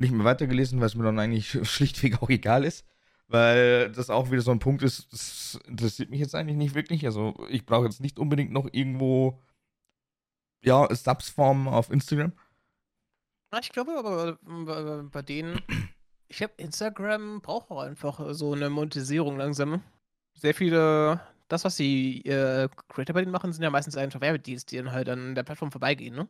nicht mehr weitergelesen, weil es mir dann eigentlich schlichtweg auch egal ist. Weil das auch wieder so ein Punkt ist, das interessiert mich jetzt eigentlich nicht wirklich. Also ich brauche jetzt nicht unbedingt noch irgendwo, ja, Subsform auf Instagram. Ich glaube aber bei denen, ich glaube, Instagram braucht auch einfach so eine Monetisierung langsam. Sehr viele, das, was die äh, Creator bei denen machen, sind ja meistens einfach Werbedeals, die dann halt an der Plattform vorbeigehen, ne?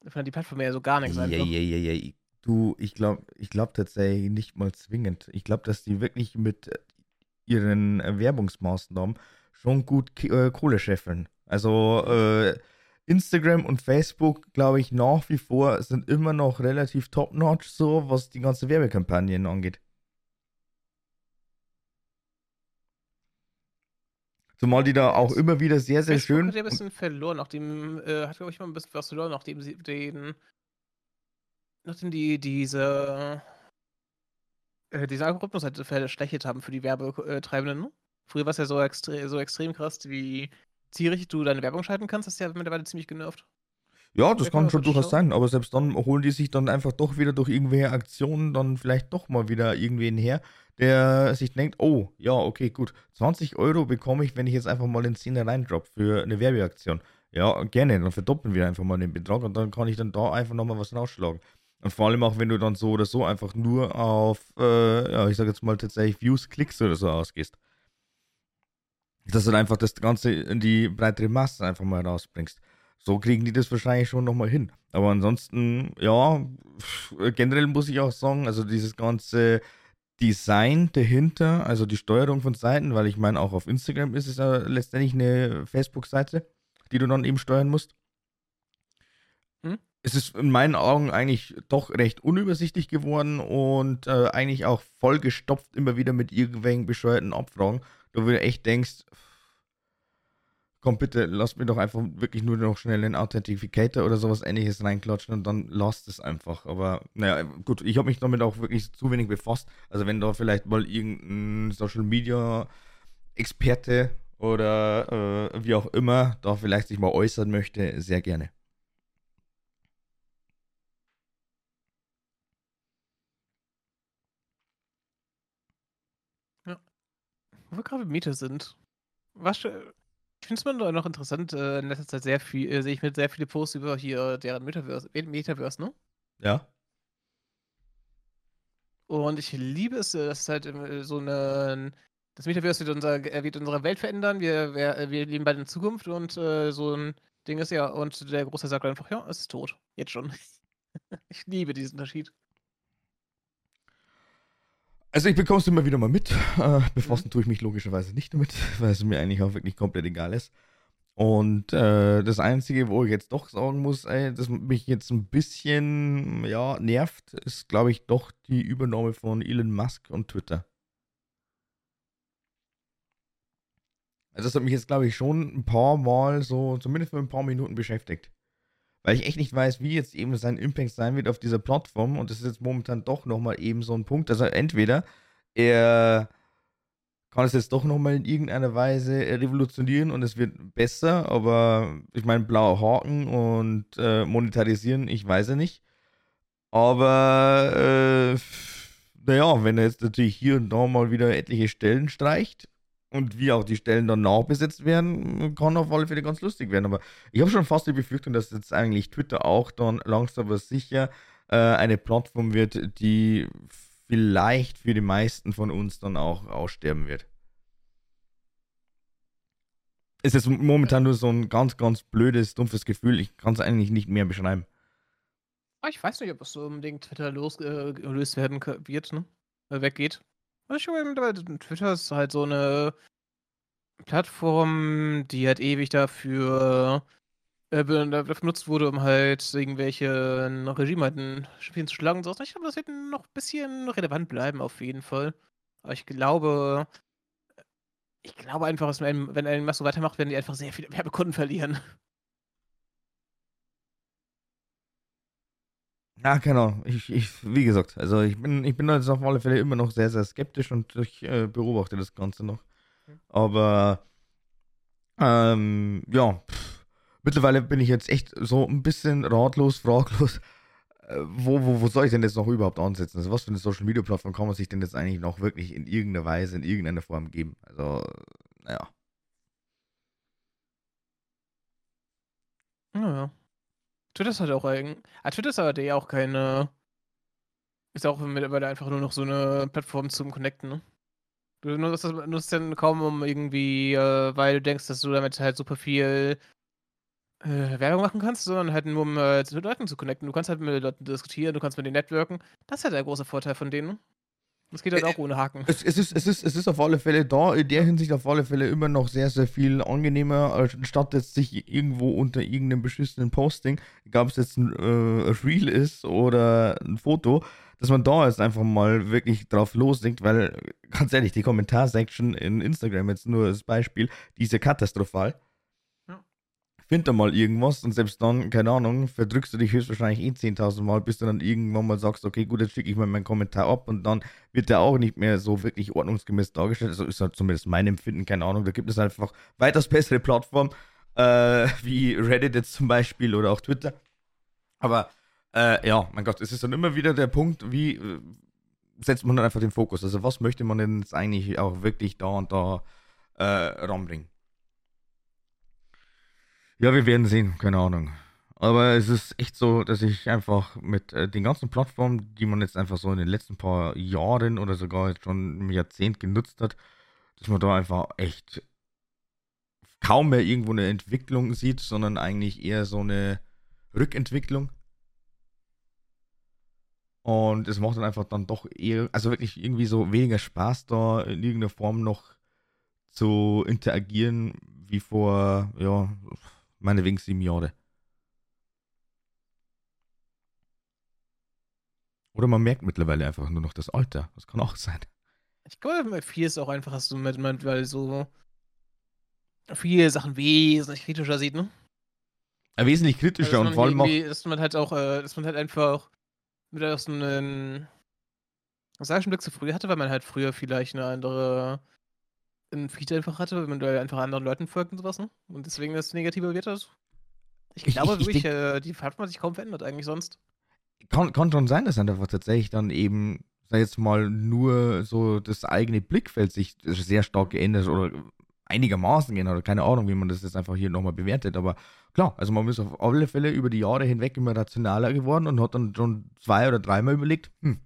Da findet die Plattform ja so gar nichts ja, einfach. Ja, ja, ja. Du, ich glaube ich glaub tatsächlich nicht mal zwingend. Ich glaube, dass die wirklich mit ihren Werbungsmaßnahmen schon gut äh, Kohle scheffeln. Also äh, Instagram und Facebook, glaube ich, nach wie vor sind immer noch relativ top-notch, so was die ganze Werbekampagnen angeht. Zumal die da auch immer wieder sehr, sehr Facebook schön. Hat ja ein bisschen verloren, nachdem, äh, hat, glaube ich, mal ein bisschen was verloren, nachdem sie den nachdem die diese, äh, diesen Algorithmus halt verschlechtert haben für die Werbetreibenden. Ne? Früher war es ja so, extre so extrem krass, wie zielrichtig du deine Werbung schalten kannst. Das ist ja mittlerweile ziemlich genervt. Ja, das kann schon durchaus sein, aber selbst dann holen die sich dann einfach doch wieder durch irgendwelche Aktionen dann vielleicht doch mal wieder irgendwen her, der sich denkt, oh, ja, okay, gut, 20 Euro bekomme ich, wenn ich jetzt einfach mal den 10er reindrop für eine Werbeaktion. Ja, gerne, dann verdoppeln wir einfach mal den Betrag und dann kann ich dann da einfach nochmal was rausschlagen. Und vor allem auch, wenn du dann so oder so einfach nur auf, äh, ja, ich sag jetzt mal tatsächlich Views, Klicks oder so ausgehst. Dass du dann einfach das Ganze in die breitere Masse einfach mal rausbringst. So kriegen die das wahrscheinlich schon nochmal hin. Aber ansonsten, ja, generell muss ich auch sagen, also dieses ganze Design dahinter, also die Steuerung von Seiten, weil ich meine, auch auf Instagram ist es ja letztendlich eine Facebook-Seite, die du dann eben steuern musst es ist in meinen Augen eigentlich doch recht unübersichtlich geworden und äh, eigentlich auch vollgestopft immer wieder mit irgendwelchen bescheuerten Abfragen. Wo du echt denkst, komm bitte, lass mir doch einfach wirklich nur noch schnell einen Authentificator oder sowas ähnliches reinklatschen und dann lasst es einfach. Aber naja, gut, ich habe mich damit auch wirklich zu wenig befasst. Also wenn da vielleicht mal irgendein Social Media Experte oder äh, wie auch immer da vielleicht sich mal äußern möchte, sehr gerne. Wo wir gerade Meta sind. Was, ich finde es immer noch interessant, äh, in letzter Zeit sehr viel, äh, sehe ich mit sehr viele Posts über hier deren Metaverse, Metaverse, ne? Ja. Und ich liebe es, äh, dass halt äh, so eine. Das Metaverse wird, unser, wird unsere Welt verändern. Wir, wir, wir leben bald in Zukunft und äh, so ein Ding ist ja. Und der Große sagt einfach: Ja, es ist tot. Jetzt schon. ich liebe diesen Unterschied. Also ich bekomme es immer wieder mal mit. Äh, befassen tue ich mich logischerweise nicht damit, weil es mir eigentlich auch wirklich komplett egal ist. Und äh, das Einzige, wo ich jetzt doch sagen muss, ey, das mich jetzt ein bisschen ja, nervt, ist, glaube ich, doch die Übernahme von Elon Musk und Twitter. Also das hat mich jetzt, glaube ich, schon ein paar Mal so, zumindest für ein paar Minuten beschäftigt weil ich echt nicht weiß, wie jetzt eben sein Impact sein wird auf dieser Plattform. Und das ist jetzt momentan doch nochmal eben so ein Punkt. Also entweder er kann es jetzt doch nochmal in irgendeiner Weise revolutionieren und es wird besser, aber ich meine, blauer Haken und äh, monetarisieren, ich weiß ja nicht. Aber äh, naja, wenn er jetzt natürlich hier und da mal wieder etliche Stellen streicht, und wie auch die Stellen dann nachbesetzt werden, kann auf alle Fälle ganz lustig werden. Aber ich habe schon fast die Befürchtung, dass jetzt eigentlich Twitter auch dann langsam aber sicher äh, eine Plattform wird, die vielleicht für die meisten von uns dann auch aussterben wird. Es ist momentan nur so ein ganz, ganz blödes, dumpfes Gefühl. Ich kann es eigentlich nicht mehr beschreiben. Ah, ich weiß nicht, ob es so unbedingt Twitter losgelöst äh, werden wird, ne? Weggeht. Twitter ist halt so eine Plattform, die halt ewig dafür äh, benutzt wurde, um halt irgendwelche Regime halt in Spielen zu schlagen. So. Ich glaube, das wird noch ein bisschen relevant bleiben, auf jeden Fall. Aber ich glaube, ich glaube einfach, dass wenn ein Musk so weitermacht, werden die einfach sehr viele Werbekunden verlieren. Ja, genau. Ich, ich, wie gesagt, also ich bin, ich bin jetzt auf alle Fälle immer noch sehr, sehr skeptisch und ich äh, beobachte das Ganze noch. Aber ähm, ja, pff, mittlerweile bin ich jetzt echt so ein bisschen ratlos, fraglos. Äh, wo, wo, wo soll ich denn jetzt noch überhaupt ansetzen? Also was für eine Social Media Plattform kann man sich denn jetzt eigentlich noch wirklich in irgendeiner Weise, in irgendeiner Form geben? Also, naja. Ja. Twitter halt auch eigentlich. Ah, Twitter ist aber ja auch keine. Ist auch mittlerweile einfach nur noch so eine Plattform zum Connecten, ne? Du nutzt das nutzt dann kaum um irgendwie, äh, weil du denkst, dass du damit halt super viel äh, Werbung machen kannst, sondern halt nur um äh, mit Leuten zu connecten. Du kannst halt mit Leuten diskutieren, du kannst mit denen networken. Das ist halt der große Vorteil von denen. Das geht halt auch ohne Haken. Es, es, ist, es, ist, es ist auf alle Fälle da, in der Hinsicht auf alle Fälle immer noch sehr, sehr viel angenehmer, anstatt jetzt sich irgendwo unter irgendeinem beschissenen Posting, egal ob es jetzt ein äh, Reel ist oder ein Foto, dass man da jetzt einfach mal wirklich drauf losdenkt, weil ganz ehrlich, die Kommentarsektion in Instagram jetzt nur als Beispiel, die ist ja katastrophal find da mal irgendwas und selbst dann, keine Ahnung, verdrückst du dich höchstwahrscheinlich eh 10.000 Mal, bis du dann irgendwann mal sagst, okay, gut, jetzt schicke ich mal meinen Kommentar ab und dann wird der auch nicht mehr so wirklich ordnungsgemäß dargestellt. Also ist halt zumindest mein Empfinden, keine Ahnung. Da gibt es einfach weitaus bessere Plattformen, äh, wie Reddit jetzt zum Beispiel oder auch Twitter. Aber äh, ja, mein Gott, es ist dann immer wieder der Punkt, wie äh, setzt man dann einfach den Fokus? Also was möchte man denn jetzt eigentlich auch wirklich da und da äh, ranbringen? Ja, wir werden sehen, keine Ahnung. Aber es ist echt so, dass ich einfach mit äh, den ganzen Plattformen, die man jetzt einfach so in den letzten paar Jahren oder sogar jetzt schon im Jahrzehnt genutzt hat, dass man da einfach echt kaum mehr irgendwo eine Entwicklung sieht, sondern eigentlich eher so eine Rückentwicklung. Und es macht dann einfach dann doch eher, also wirklich irgendwie so weniger Spaß da in irgendeiner Form noch zu interagieren, wie vor, ja, meinetwegen sieben Jahre. Oder man merkt mittlerweile einfach nur noch das Alter. Das kann auch sein. Ich glaube, viel ist auch einfach, dass du mit, weil so viele Sachen wesentlich kritischer sieht, ne? Ja, wesentlich kritischer also, und vor allem auch. Dass man halt auch, äh, dass man halt einfach mit aus so einem sagischen Blick zu früh hatte, weil man halt früher vielleicht eine andere ein Feed einfach hatte, wenn man da einfach anderen Leuten folgt und sowas, ne? Und deswegen das negativer wird das. Ich glaube ich, ich, wirklich, äh, die Plattform hat sich kaum verändert eigentlich sonst. Kann, kann schon sein, dass dann einfach tatsächlich dann eben, sag jetzt mal, nur so das eigene Blickfeld sich sehr stark geändert oder einigermaßen geändert oder keine Ahnung, wie man das jetzt einfach hier nochmal bewertet. Aber klar, also man ist auf alle Fälle über die Jahre hinweg immer rationaler geworden und hat dann schon zwei oder dreimal überlegt, hm,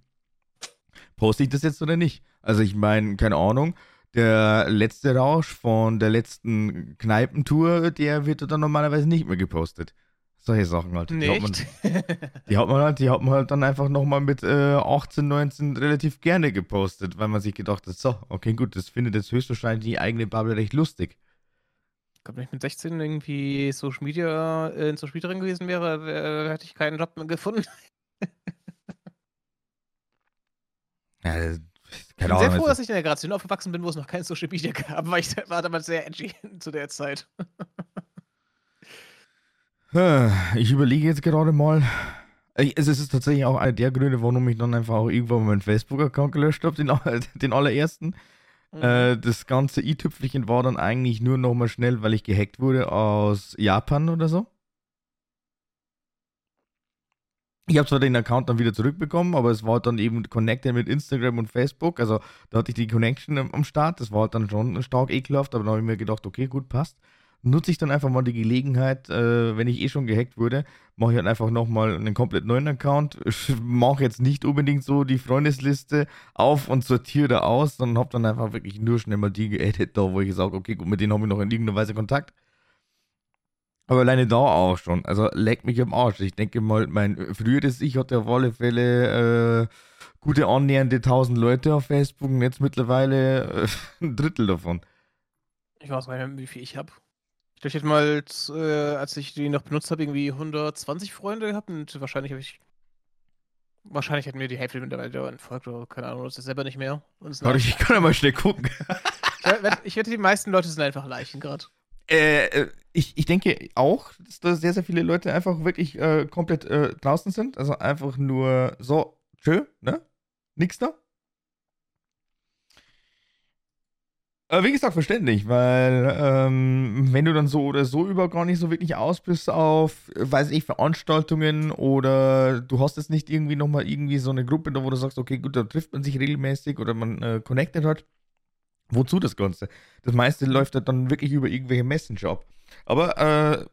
poste ich das jetzt oder nicht? Also ich meine, keine Ahnung, der letzte Rausch von der letzten Kneipentour, der wird dann normalerweise nicht mehr gepostet. Solche Sachen halt. Die hat, man, die hat man halt, die hat man halt dann einfach nochmal mit äh, 18, 19 relativ gerne gepostet, weil man sich gedacht hat, so, okay, gut, das findet jetzt höchstwahrscheinlich die eigene Bubble recht lustig. Ich glaube, wenn ich mit 16 irgendwie Social Media äh, in Social Media drin gewesen wäre, wär, hätte ich keinen Job mehr gefunden. ja, ich bin sehr froh, dass ich in der Generation aufgewachsen bin, wo es noch kein Social Media gab, weil ich war damals sehr edgy zu der Zeit. Ich überlege jetzt gerade mal. Es ist tatsächlich auch einer der Gründe, warum ich dann einfach auch irgendwann meinen Facebook-Account gelöscht habe, den, den allerersten. Mhm. Äh, das ganze i-Tüpfelchen war dann eigentlich nur nochmal schnell, weil ich gehackt wurde aus Japan oder so. Ich habe zwar den Account dann wieder zurückbekommen, aber es war dann eben connected mit Instagram und Facebook. Also da hatte ich die Connection am Start. Das war dann schon stark ekelhaft, aber dann habe ich mir gedacht, okay, gut, passt. Nutze ich dann einfach mal die Gelegenheit, äh, wenn ich eh schon gehackt wurde, mache ich dann einfach nochmal einen komplett neuen Account. Mache jetzt nicht unbedingt so die Freundesliste auf und sortiere da aus, sondern habe dann einfach wirklich nur schnell mal die geedit, da wo ich sage, okay, gut, mit denen habe ich noch in irgendeiner Weise Kontakt. Aber alleine da auch schon. Also leck mich am Arsch. Ich denke mal, mein früheres Ich hatte auf alle Fälle äh, gute annähernde 1000 Leute auf Facebook und jetzt mittlerweile äh, ein Drittel davon. Ich weiß gar nicht mehr, wie viel ich habe. Ich glaube, ich hätte mal, äh, als ich die noch benutzt habe, irgendwie 120 Freunde gehabt und wahrscheinlich habe ich. Wahrscheinlich hätten mir die Hälfte mittlerweile entfolgt oder keine Ahnung, das ist selber nicht mehr. Warte, ich kann ja mal schnell gucken. ich, ich wette, die meisten Leute sind einfach Leichen gerade. Äh, äh, ich, ich denke auch, dass da sehr, sehr viele Leute einfach wirklich äh, komplett äh, draußen sind. Also einfach nur so, tschö, ne? Nix da. Aber wie gesagt, verständlich, weil ähm, wenn du dann so oder so über gar nicht so wirklich aus bist auf, weiß ich, Veranstaltungen oder du hast jetzt nicht irgendwie nochmal irgendwie so eine Gruppe, wo du sagst, okay, gut, da trifft man sich regelmäßig oder man äh, connected hat. Wozu das Ganze? Das meiste läuft dann wirklich über irgendwelche Messenger ab. Aber äh,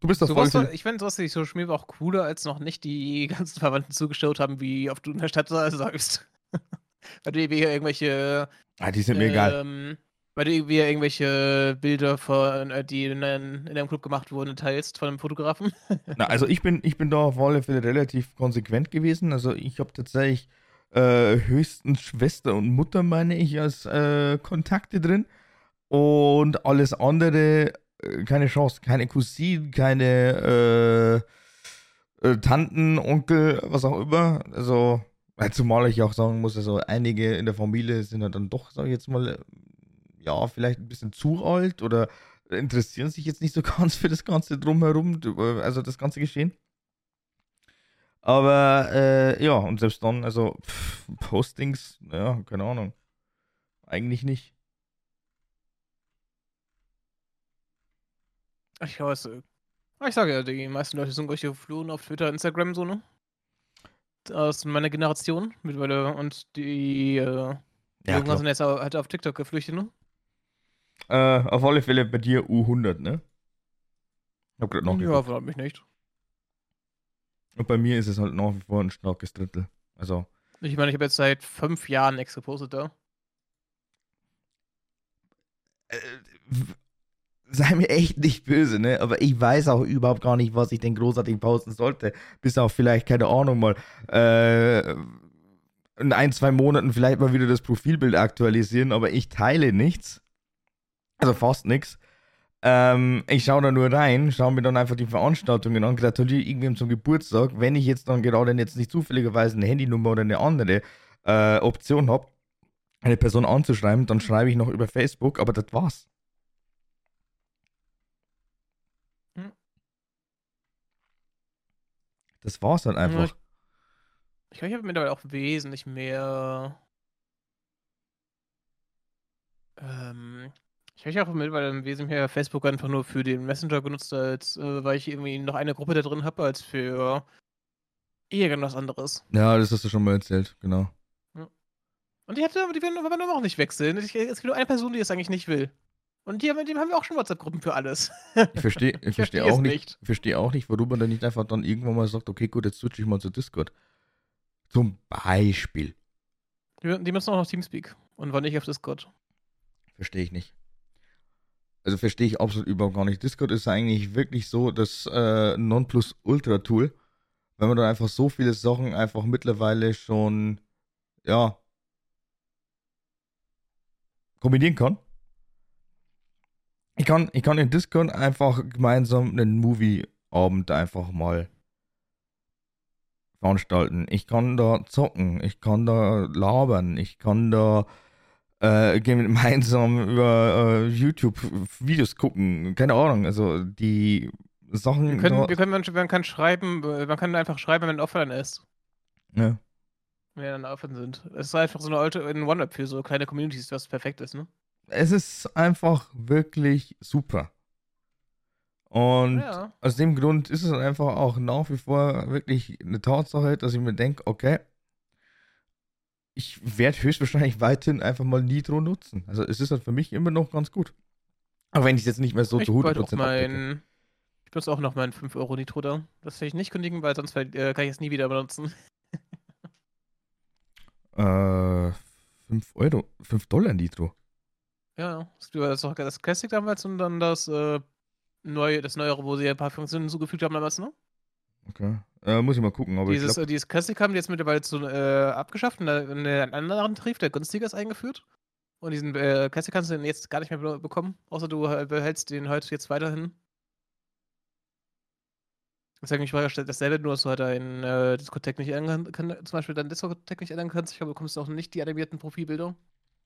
du bist das so voll. Ich finde, wie Social Media auch cooler, als noch nicht die ganzen Verwandten zugeschaut haben, wie oft du in der Stadt sagst. Weil du hier irgendwelche. Ah, die sind mir ähm, egal weil du irgendwie irgendwelche Bilder, von, äh, die in, in deinem Club gemacht wurden, teilst von einem Fotografen? Na, also ich bin, ich bin da auf alle Fälle relativ konsequent gewesen. Also ich habe tatsächlich äh, höchstens Schwester und Mutter, meine ich, als äh, Kontakte drin. Und alles andere, äh, keine Chance. Keine Cousine, keine äh, äh, Tanten, Onkel, was auch immer. Also, zumal ich auch sagen muss, also einige in der Familie sind ja dann doch, sag ich jetzt mal, ja, vielleicht ein bisschen zu alt oder interessieren sich jetzt nicht so ganz für das Ganze drumherum, äh, also das ganze Geschehen. Aber äh, ja, und selbst dann, also pff, Postings, ja, keine Ahnung. Eigentlich nicht. Ich weiß, äh, ich sage ja, die meisten Leute sind solche Fluren auf Twitter, Instagram so, ne? Aus meiner Generation mittlerweile und die äh, ja, Jungen sind jetzt halt auf TikTok geflüchtet, ne? Äh, auf alle Fälle bei dir U100, ne? Ich hab grad noch Ja, wundert mich nicht. Und bei mir ist es halt nach wie vor ein starkes Drittel. Also. Ich meine, ich habe jetzt seit fünf Jahren da. Äh, sei mir echt nicht böse, ne? Aber ich weiß auch überhaupt gar nicht, was ich denn großartig posten sollte. Bis auf vielleicht, keine Ahnung, mal äh, in ein, zwei Monaten vielleicht mal wieder das Profilbild aktualisieren, aber ich teile nichts. Also fast nichts. Ähm, ich schaue da nur rein, schaue mir dann einfach die Veranstaltungen an, gratuliere irgendwem zum Geburtstag. Wenn ich jetzt dann gerade jetzt nicht zufälligerweise eine Handynummer oder eine andere äh, Option habe, eine Person anzuschreiben, dann schreibe ich noch über Facebook, aber das war's. Hm. Das war's dann einfach. Ich, ich glaube, ich habe mittlerweile auch wesentlich mehr ähm, ich habe ja auch mittlerweile im Wesentlichen Facebook einfach nur für den Messenger genutzt, als äh, weil ich irgendwie noch eine Gruppe da drin habe, als für irgendwas anderes. Ja, das hast du schon mal erzählt, genau. Ja. Und die, hatte, die werden aber auch nicht wechseln. es gibt nur eine Person, die das eigentlich nicht will. Und die, mit dem haben wir auch schon WhatsApp-Gruppen für alles. Ich verstehe ich versteh auch nicht, nicht. verstehe auch nicht, warum man dann nicht einfach dann irgendwann mal sagt, okay, gut, jetzt switche ich mal zu Discord. Zum Beispiel. Die, die müssen auch noch Teamspeak und war nicht auf Discord. Verstehe ich nicht. Also verstehe ich absolut überhaupt gar nicht. Discord ist eigentlich wirklich so das äh, Nonplusultra-Tool, wenn man dann einfach so viele Sachen einfach mittlerweile schon, ja, kombinieren kann. Ich kann, ich kann in Discord einfach gemeinsam einen Movie-Abend einfach mal veranstalten. Ich kann da zocken, ich kann da labern, ich kann da äh, gemeinsam über äh, YouTube Videos gucken. Keine Ahnung, also die Sachen. Wir können, wir können man, man kann schreiben, man kann einfach schreiben, wenn man offline ist. Ja. Wenn wir dann offen sind. Es ist einfach so eine alte in One-Up für so kleine Communities, was perfekt ist, ne? Es ist einfach wirklich super. Und ja. aus dem Grund ist es einfach auch nach wie vor wirklich eine Tatsache, dass ich mir denke, okay, ich werde höchstwahrscheinlich weiterhin einfach mal Nitro nutzen. Also es ist halt für mich immer noch ganz gut. Aber wenn ich es jetzt nicht mehr so ich zu 100% auch mein, Ich benutze auch noch meinen 5 Euro Nitro da. Das will ich nicht kündigen, weil sonst äh, kann ich es nie wieder benutzen. äh, 5 Euro, 5 Dollar Nitro. Ja, das auch das Classic damals und dann das äh, neue, das neuere, wo sie ein paar Funktionen hinzugefügt haben damals, ne? Okay. Äh, muss ich mal gucken. Aber dieses, ich glaub... dieses Classic haben die jetzt mittlerweile zu, äh, abgeschafft und einen anderen Tarif, der günstiger ist, eingeführt. Und diesen äh, Classic kannst du jetzt gar nicht mehr bekommen, außer du behältst den halt jetzt weiterhin. Das ist eigentlich dasselbe, nur dass du halt dein äh, Discotheque nicht ändern kannst, zum Beispiel dein Discotheque nicht ändern kannst. Ich glaube, du bekommst auch nicht die animierten Profilbilder. Und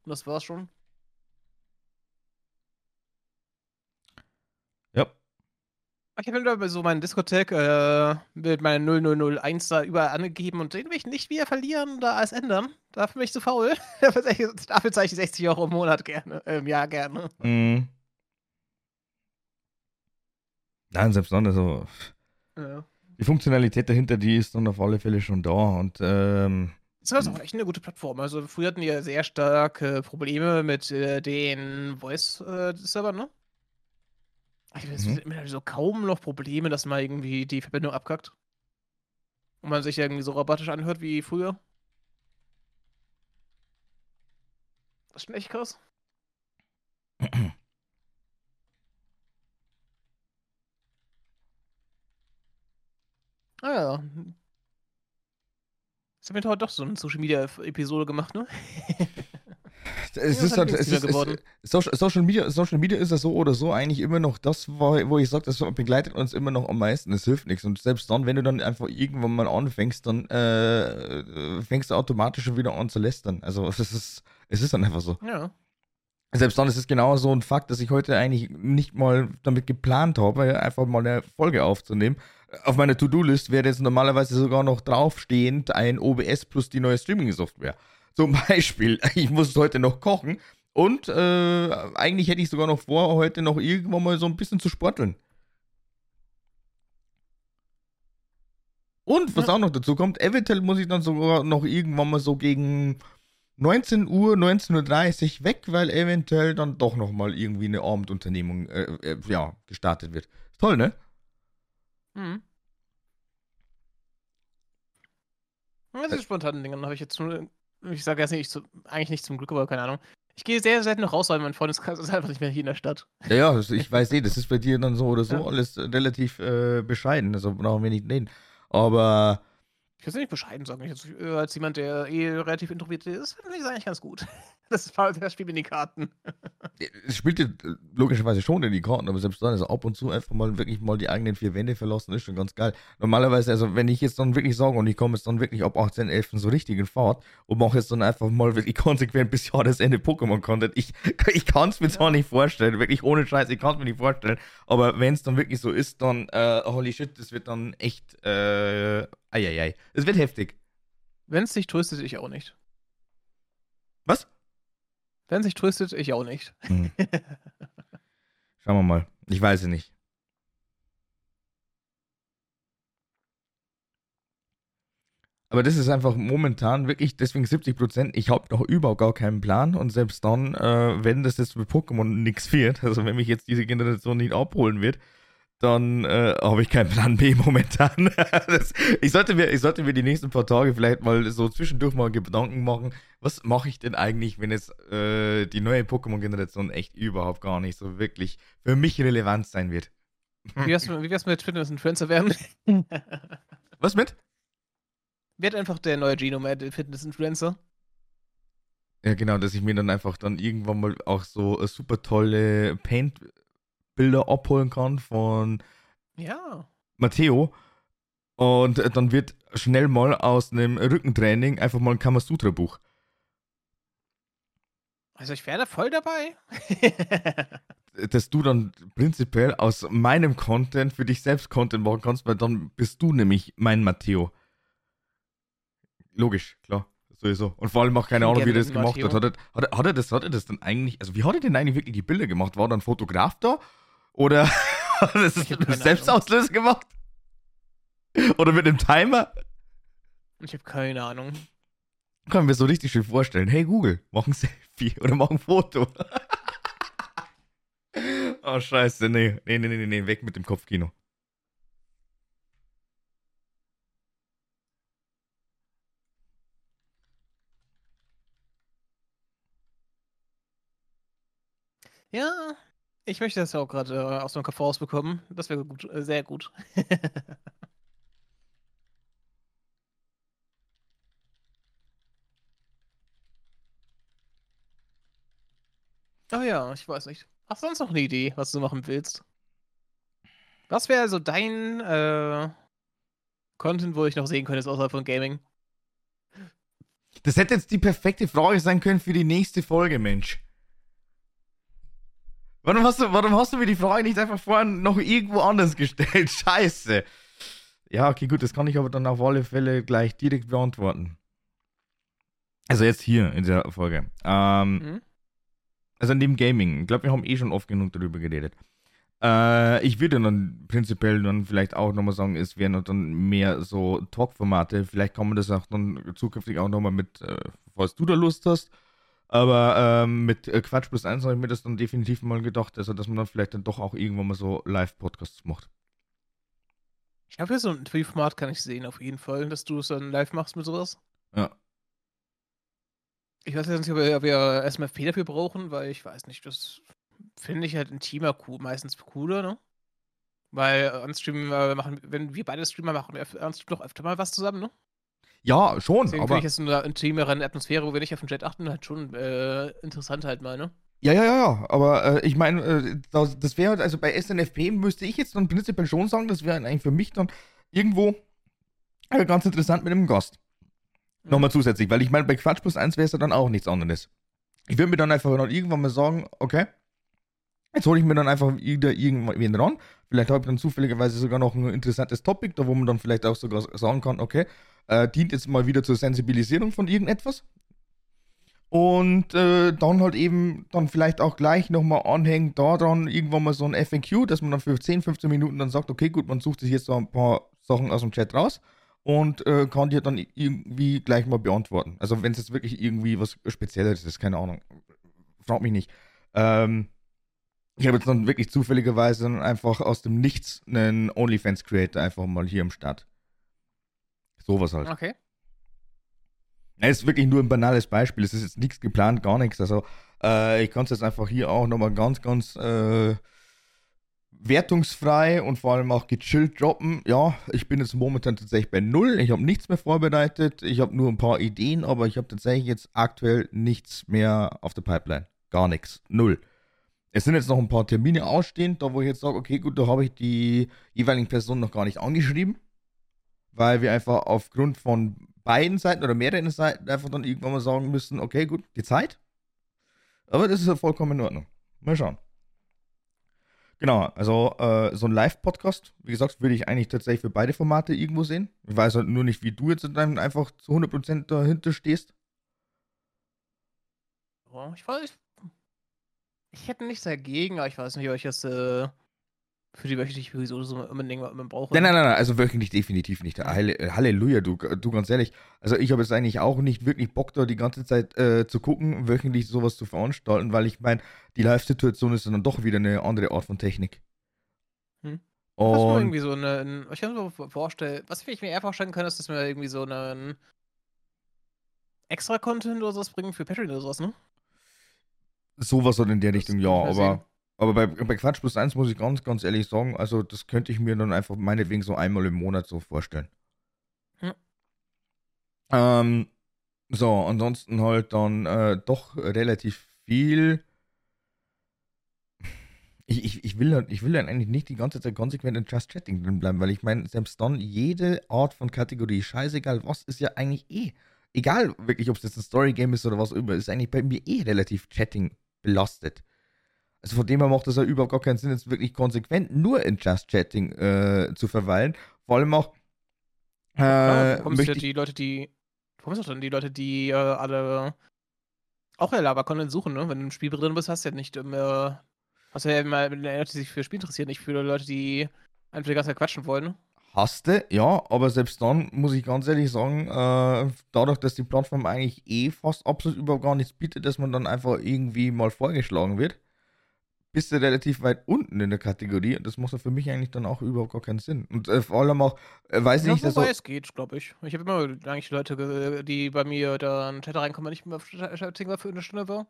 das war's schon. Ich habe immer so meinen Diskothek äh, mit meinem 0001 da überall angegeben und den will ich nicht wieder verlieren oder alles ändern. Dafür bin ich zu faul. Dafür zeige ich 60 Euro im Monat gerne, äh, im Jahr gerne. Mhm. Nein, selbst dann, also. Ja. Die Funktionalität dahinter, die ist dann auf alle Fälle schon da und ähm, das ist auch echt eine gute Plattform. Also früher hatten die ja sehr starke Probleme mit äh, den Voice-Servern, äh, ne? Es mhm. so kaum noch Probleme, dass mal irgendwie die Verbindung abkackt. Und man sich irgendwie so robotisch anhört wie früher. Das ist schon echt krass. ah ja. Jetzt haben wir heute doch so eine Social Media Episode gemacht, ne? es ist halt, es ist, es, Social, Media, Social Media ist ja so oder so eigentlich immer noch das, wo ich sage, das begleitet uns immer noch am meisten. Es hilft nichts. Und selbst dann, wenn du dann einfach irgendwann mal anfängst, dann äh, fängst du automatisch schon wieder an zu lästern. Also es ist, es ist dann einfach so. Ja. Selbst dann ist es genau so ein Fakt, dass ich heute eigentlich nicht mal damit geplant habe, einfach mal eine Folge aufzunehmen. Auf meiner To-Do-List wäre jetzt normalerweise sogar noch draufstehend ein OBS plus die neue Streaming-Software. Zum Beispiel, ich muss heute noch kochen und äh, eigentlich hätte ich sogar noch vor, heute noch irgendwann mal so ein bisschen zu sporteln. Und was auch noch dazu kommt, eventuell muss ich dann sogar noch irgendwann mal so gegen 19 Uhr, 19.30 Uhr weg, weil eventuell dann doch nochmal irgendwie eine Abendunternehmung äh, äh, ja, gestartet wird. Toll, ne? Mhm. Das ist spontan Dinge, habe ich jetzt nur ich sage jetzt nicht, zu, eigentlich nicht zum Glück, aber keine Ahnung. Ich gehe sehr selten noch raus, weil mein Freundeskreis ist einfach nicht mehr hier in der Stadt. Ja, ja, ich weiß eh, das ist bei dir dann so oder so ja. alles relativ äh, bescheiden, also brauchen wir nicht reden. Aber ich kann es nicht bescheiden sagen. Als, äh, als jemand, der eh relativ introvertiert ist, finde ich es eigentlich ganz gut. Das, das spielt in die Karten. Es spielt dir logischerweise schon in die Karten, aber selbst dann, also ab und zu einfach mal wirklich mal die eigenen vier Wände verlassen, ist schon ganz geil. Normalerweise, also wenn ich jetzt dann wirklich sage und ich komme jetzt dann wirklich ab 18.11. so richtig in Fahrt und mache jetzt dann einfach mal wirklich konsequent bis Jahresende Pokémon-Content, ich, ich kann es mir ja. zwar nicht vorstellen, wirklich ohne Scheiß, ich kann es mir nicht vorstellen, aber wenn es dann wirklich so ist, dann, äh, holy shit, das wird dann echt, äh, eieiei, es wird heftig. Wenn es dich tröstet, ich auch nicht. Was? Wenn sich tröstet, ich auch nicht. Hm. Schauen wir mal. Ich weiß es nicht. Aber das ist einfach momentan wirklich, deswegen 70 Prozent. Ich habe noch überhaupt gar keinen Plan. Und selbst dann, äh, wenn das jetzt mit Pokémon nichts wird, also wenn mich jetzt diese Generation nicht abholen wird, dann äh, habe ich keinen Plan B momentan. das, ich, sollte mir, ich sollte mir die nächsten paar Tage vielleicht mal so zwischendurch mal Gedanken machen, was mache ich denn eigentlich, wenn jetzt äh, die neue Pokémon-Generation echt überhaupt gar nicht so wirklich für mich relevant sein wird. Wie wär's, wie wär's mit Fitness-Influencer werden? was mit? Wird einfach der neue Genome Fitness-Influencer. Ja, genau, dass ich mir dann einfach dann irgendwann mal auch so äh, super tolle Paint Bilder abholen kann von ja. Matteo. Und dann wird schnell mal aus einem Rückentraining einfach mal ein Kamasutra-Buch. Also ich wäre da voll dabei. Dass du dann prinzipiell aus meinem Content für dich selbst Content machen kannst, weil dann bist du nämlich mein Matteo. Logisch, klar. Sowieso. Und vor allem auch keine Ahnung, wie er das gemacht hat. Hat hat, er, hat er, das, hat er das dann eigentlich, also wie hat er denn eigentlich wirklich die Bilder gemacht? War da ein Fotograf da? Oder das ist selbst auslösen gemacht? Oder mit einem Timer? Ich habe keine Ahnung. Können wir so richtig schön vorstellen. Hey Google, mach ein Selfie oder mach ein Foto. oh scheiße, nee, nee, nee, nee, nee, weg mit dem Kopfkino. Ja, ich möchte das ja auch gerade äh, aus meinem Kopf rausbekommen. Das wäre gut, äh, sehr gut. oh ja, ich weiß nicht. Hast du sonst noch eine Idee, was du machen willst? Was wäre also dein äh, Content, wo ich noch sehen könnte, außerhalb von Gaming? Das hätte jetzt die perfekte Frage sein können für die nächste Folge, Mensch. Warum hast, du, warum hast du mir die Frage nicht einfach vorhin noch irgendwo anders gestellt? Scheiße. Ja, okay, gut, das kann ich aber dann auf alle Fälle gleich direkt beantworten. Also jetzt hier in der Folge. Ähm, mhm. Also in dem Gaming. Ich glaube, wir haben eh schon oft genug darüber geredet. Äh, ich würde dann prinzipiell dann vielleicht auch nochmal sagen, es wären dann mehr so Talk-Formate. Vielleicht kann man das auch dann zukünftig auch nochmal mit, äh, falls du da Lust hast. Aber ähm, mit äh, Quatsch plus eins habe ich mir das dann definitiv mal gedacht, also dass man dann vielleicht dann doch auch irgendwann mal so Live-Podcasts macht. Ich habe hier so ein Tweet-Format, kann ich sehen, auf jeden Fall, dass du es dann live machst mit sowas. Ja. Ich weiß jetzt nicht, ob wir, ob wir SMFP dafür brauchen, weil ich weiß nicht, das finde ich halt intimer cool, meistens cooler, ne? Weil Unstream äh, machen, wenn wir beide Streamer machen, wir Unstream doch öfter mal was zusammen, ne? Ja, schon. Deswegen aber finde ich es in einer intimeren Atmosphäre, wo wir nicht auf den Chat achten, halt schon äh, interessant halt mal, ne? Ja, ja, ja, ja. Aber äh, ich meine, äh, das, das wäre, also bei SNFP müsste ich jetzt dann prinzipiell schon sagen, das wäre eigentlich für mich dann irgendwo äh, ganz interessant mit einem Gast. Mhm. Nochmal zusätzlich, weil ich meine, bei Quatsch plus 1 wäre es ja dann auch nichts anderes. Ich würde mir dann einfach noch irgendwann mal sagen, okay, Jetzt hole ich mir dann einfach wieder irgendwen ran. Vielleicht habe ich dann zufälligerweise sogar noch ein interessantes Topic, da wo man dann vielleicht auch sogar sagen kann, okay, äh, dient jetzt mal wieder zur Sensibilisierung von irgendetwas. Und äh, dann halt eben dann vielleicht auch gleich nochmal anhängen daran irgendwann mal so ein FAQ, dass man dann für 10, 15 Minuten dann sagt, okay, gut, man sucht sich jetzt so ein paar Sachen aus dem Chat raus und äh, kann dir dann irgendwie gleich mal beantworten. Also wenn es jetzt wirklich irgendwie was Spezielles ist, keine Ahnung. Frag mich nicht. Ähm, ich habe jetzt dann wirklich zufälligerweise einfach aus dem Nichts einen OnlyFans-Creator einfach mal hier im Start. Sowas halt. Okay. Es ist wirklich nur ein banales Beispiel. Es ist jetzt nichts geplant, gar nichts. Also, äh, ich kann es jetzt einfach hier auch nochmal ganz, ganz äh, wertungsfrei und vor allem auch gechillt droppen. Ja, ich bin jetzt momentan tatsächlich bei Null. Ich habe nichts mehr vorbereitet. Ich habe nur ein paar Ideen, aber ich habe tatsächlich jetzt aktuell nichts mehr auf der Pipeline. Gar nichts. Null. Es sind jetzt noch ein paar Termine ausstehend, da wo ich jetzt sage, okay, gut, da habe ich die jeweiligen Personen noch gar nicht angeschrieben, weil wir einfach aufgrund von beiden Seiten oder mehreren Seiten einfach dann irgendwann mal sagen müssen, okay, gut, die Zeit. Aber das ist ja vollkommen in Ordnung. Mal schauen. Genau, also äh, so ein Live-Podcast, wie gesagt, würde ich eigentlich tatsächlich für beide Formate irgendwo sehen. Ich weiß halt nur nicht, wie du jetzt dann einfach zu 100% dahinter stehst. Ich weiß, ich hätte nichts dagegen, aber ich weiß nicht, ob ich das äh, für die wöchentliche Episode so unbedingt brauche. Nein, nein, nein, also wöchentlich definitiv nicht. Halleluja, du, du ganz ehrlich. Also ich habe jetzt eigentlich auch nicht wirklich Bock, da die ganze Zeit äh, zu gucken, wöchentlich sowas zu veranstalten, weil ich meine, die Live-Situation ist dann doch wieder eine andere Art von Technik. Hm. Und was irgendwie so eine, ich kann mir vorstellen, was ich mir eher vorstellen kann, ist, dass wir irgendwie so einen extra Content oder sowas bringen für Patreon oder sowas, ne? Sowas halt in der Richtung, ja. Aber, aber bei, bei Quatsch plus 1 muss ich ganz, ganz ehrlich sagen, also das könnte ich mir dann einfach meinetwegen so einmal im Monat so vorstellen. Hm. Ähm, so, ansonsten halt dann äh, doch relativ viel. Ich, ich, ich, will, ich will dann eigentlich nicht die ganze Zeit konsequent in Just Chatting drin bleiben, weil ich meine, selbst dann jede Art von Kategorie, scheißegal was, ist ja eigentlich eh, egal wirklich, ob es jetzt ein Story-Game ist oder was immer, ist eigentlich bei mir eh relativ Chatting belastet. Also von dem her macht es ja überhaupt gar keinen Sinn, jetzt wirklich konsequent nur in Just Chatting äh, zu verweilen. Vor allem auch. Äh, ja, du kommst ja die Leute, die. Du kommst doch dann die Leute, die äh, alle auch Lava-Content suchen, ne? Wenn du im Spiel drin bist, hast du ja nicht immer. Hast du ja immer Leute, die sich für Spiel interessieren, nicht für Leute, die einfach die ganze Zeit quatschen wollen, ne? Hasste, ja, aber selbst dann muss ich ganz ehrlich sagen, äh, dadurch, dass die Plattform eigentlich eh fast absolut überhaupt gar nichts bietet, dass man dann einfach irgendwie mal vorgeschlagen wird, bist du relativ weit unten in der Kategorie und das macht für mich eigentlich dann auch überhaupt gar keinen Sinn. Und äh, vor allem auch, äh, weiß ich ja, nicht, dass. Wobei es geht, glaube ich. Ich habe immer eigentlich Leute, die bei mir da in den Chat reinkommen, wenn ich mal für eine Stunde war.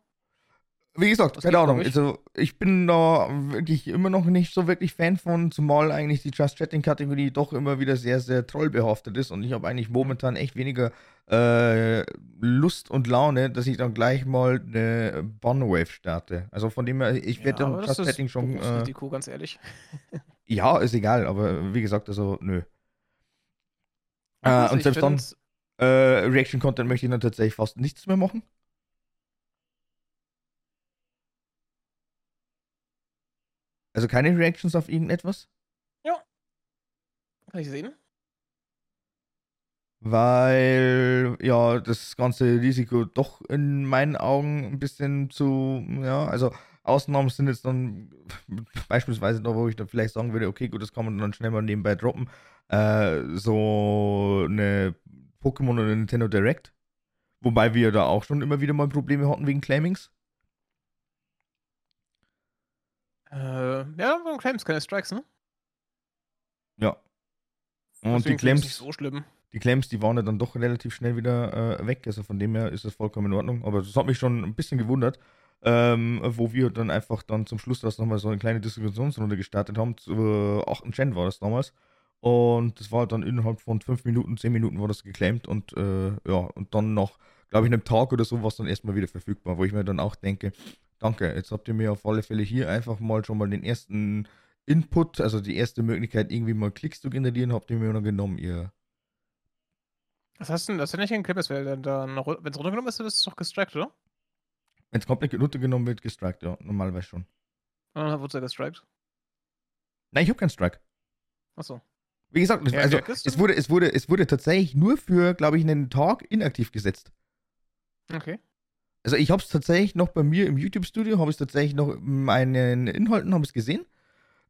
Wie gesagt, keine Ahnung. Also, ich bin da wirklich immer noch nicht so wirklich Fan von, zumal eigentlich die Just Chatting-Kategorie doch immer wieder sehr, sehr trollbehaftet ist und ich habe eigentlich momentan echt weniger äh, Lust und Laune, dass ich dann gleich mal eine Bunwave starte. Also von dem her, ich werde ja, dann Just Chatting schon. Äh, Risiko, ganz ehrlich. ja, ist egal, aber wie gesagt, also nö. Äh, und selbst dann äh, Reaction-Content möchte ich dann tatsächlich fast nichts mehr machen. Also keine Reactions auf irgendetwas? Ja. Kann ich sehen. Weil ja das ganze Risiko doch in meinen Augen ein bisschen zu, ja, also Ausnahmen sind jetzt dann beispielsweise noch, wo ich dann vielleicht sagen würde, okay, gut, das kann man dann schnell mal nebenbei droppen. Äh, so eine Pokémon oder Nintendo Direct. Wobei wir da auch schon immer wieder mal Probleme hatten wegen Claimings. Äh, ja, warum Claims keine Strikes, ne? Ja. Und Deswegen die Claims, nicht so schlimm. die Claims, die waren ja dann doch relativ schnell wieder äh, weg. Also von dem her ist das vollkommen in Ordnung. Aber das hat mich schon ein bisschen gewundert, ähm, wo wir dann einfach dann zum Schluss das nochmal so eine kleine Diskussionsrunde gestartet haben. Zu 8. Gen war das damals. Und das war dann innerhalb von 5 Minuten, 10 Minuten war das geclaimed und äh, ja, und dann noch, glaube ich, einem Tag oder so war es dann erstmal wieder verfügbar, wo ich mir dann auch denke, danke, jetzt habt ihr mir auf alle Fälle hier einfach mal schon mal den ersten Input, also die erste Möglichkeit, irgendwie mal Klicks zu generieren, habt ihr mir noch genommen, ihr. Was hast du denn, das ist ja nicht ein Clip, wenn es runtergenommen ist, ist es doch gestrikt, oder? Wenn es komplett runtergenommen wird, gestrikt, ja, normalerweise schon. Und dann wurde es ja gestrikt. Nein, ich habe keinen Strike. Achso. Wie gesagt, Ja, also, es wurde, es, wurde, es wurde tatsächlich nur für, glaube ich, einen Tag inaktiv gesetzt. Okay. Also ich habe es tatsächlich noch bei mir im YouTube-Studio, habe ich es tatsächlich noch in meinen Inhalten, habe ich es gesehen.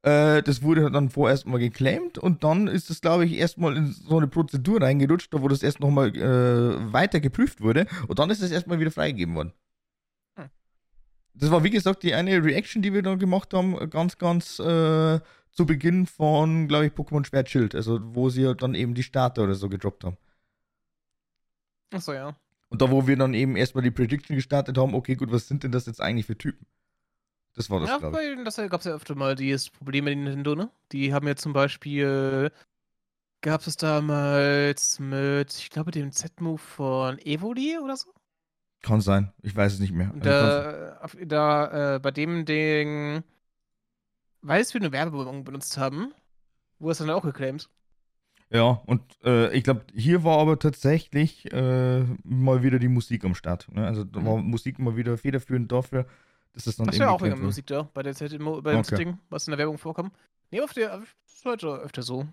Äh, das wurde dann vorerst mal geclaimed und dann ist es, glaube ich, erstmal in so eine Prozedur reingerutscht, da wo das erst nochmal äh, weiter geprüft wurde und dann ist es erstmal wieder freigegeben worden. Hm. Das war, wie gesagt, die eine Reaction, die wir dann gemacht haben, ganz, ganz äh, zu Beginn von, glaube ich, Pokémon Schwert Schild, also wo sie dann eben die Starter oder so gedroppt haben. Achso, ja. Und da, wo wir dann eben erstmal die Prediction gestartet haben, okay, gut, was sind denn das jetzt eigentlich für Typen? Das war das, ja, glaube ich. weil das gab es ja öfter mal dieses Problem mit Nintendo, ne? Die haben ja zum Beispiel, gab es damals mit, ich glaube, dem Z-Move von Evoli oder so? Kann sein. Ich weiß es nicht mehr. Also da, auf, da äh, bei dem Ding, weil es wir eine Werbung benutzt haben, wurde es dann auch geclaimed. Ja, und äh, ich glaube, hier war aber tatsächlich äh, mal wieder die Musik am Start. Ne? Also da Mhm. war Musik mal wieder federführend dafür, dass das dann Das war auch wegen der. Musik da, bei der Z bei dem Okay. Setting, was in der Werbung vorkam. Nee, auf der, ist heute öfter so.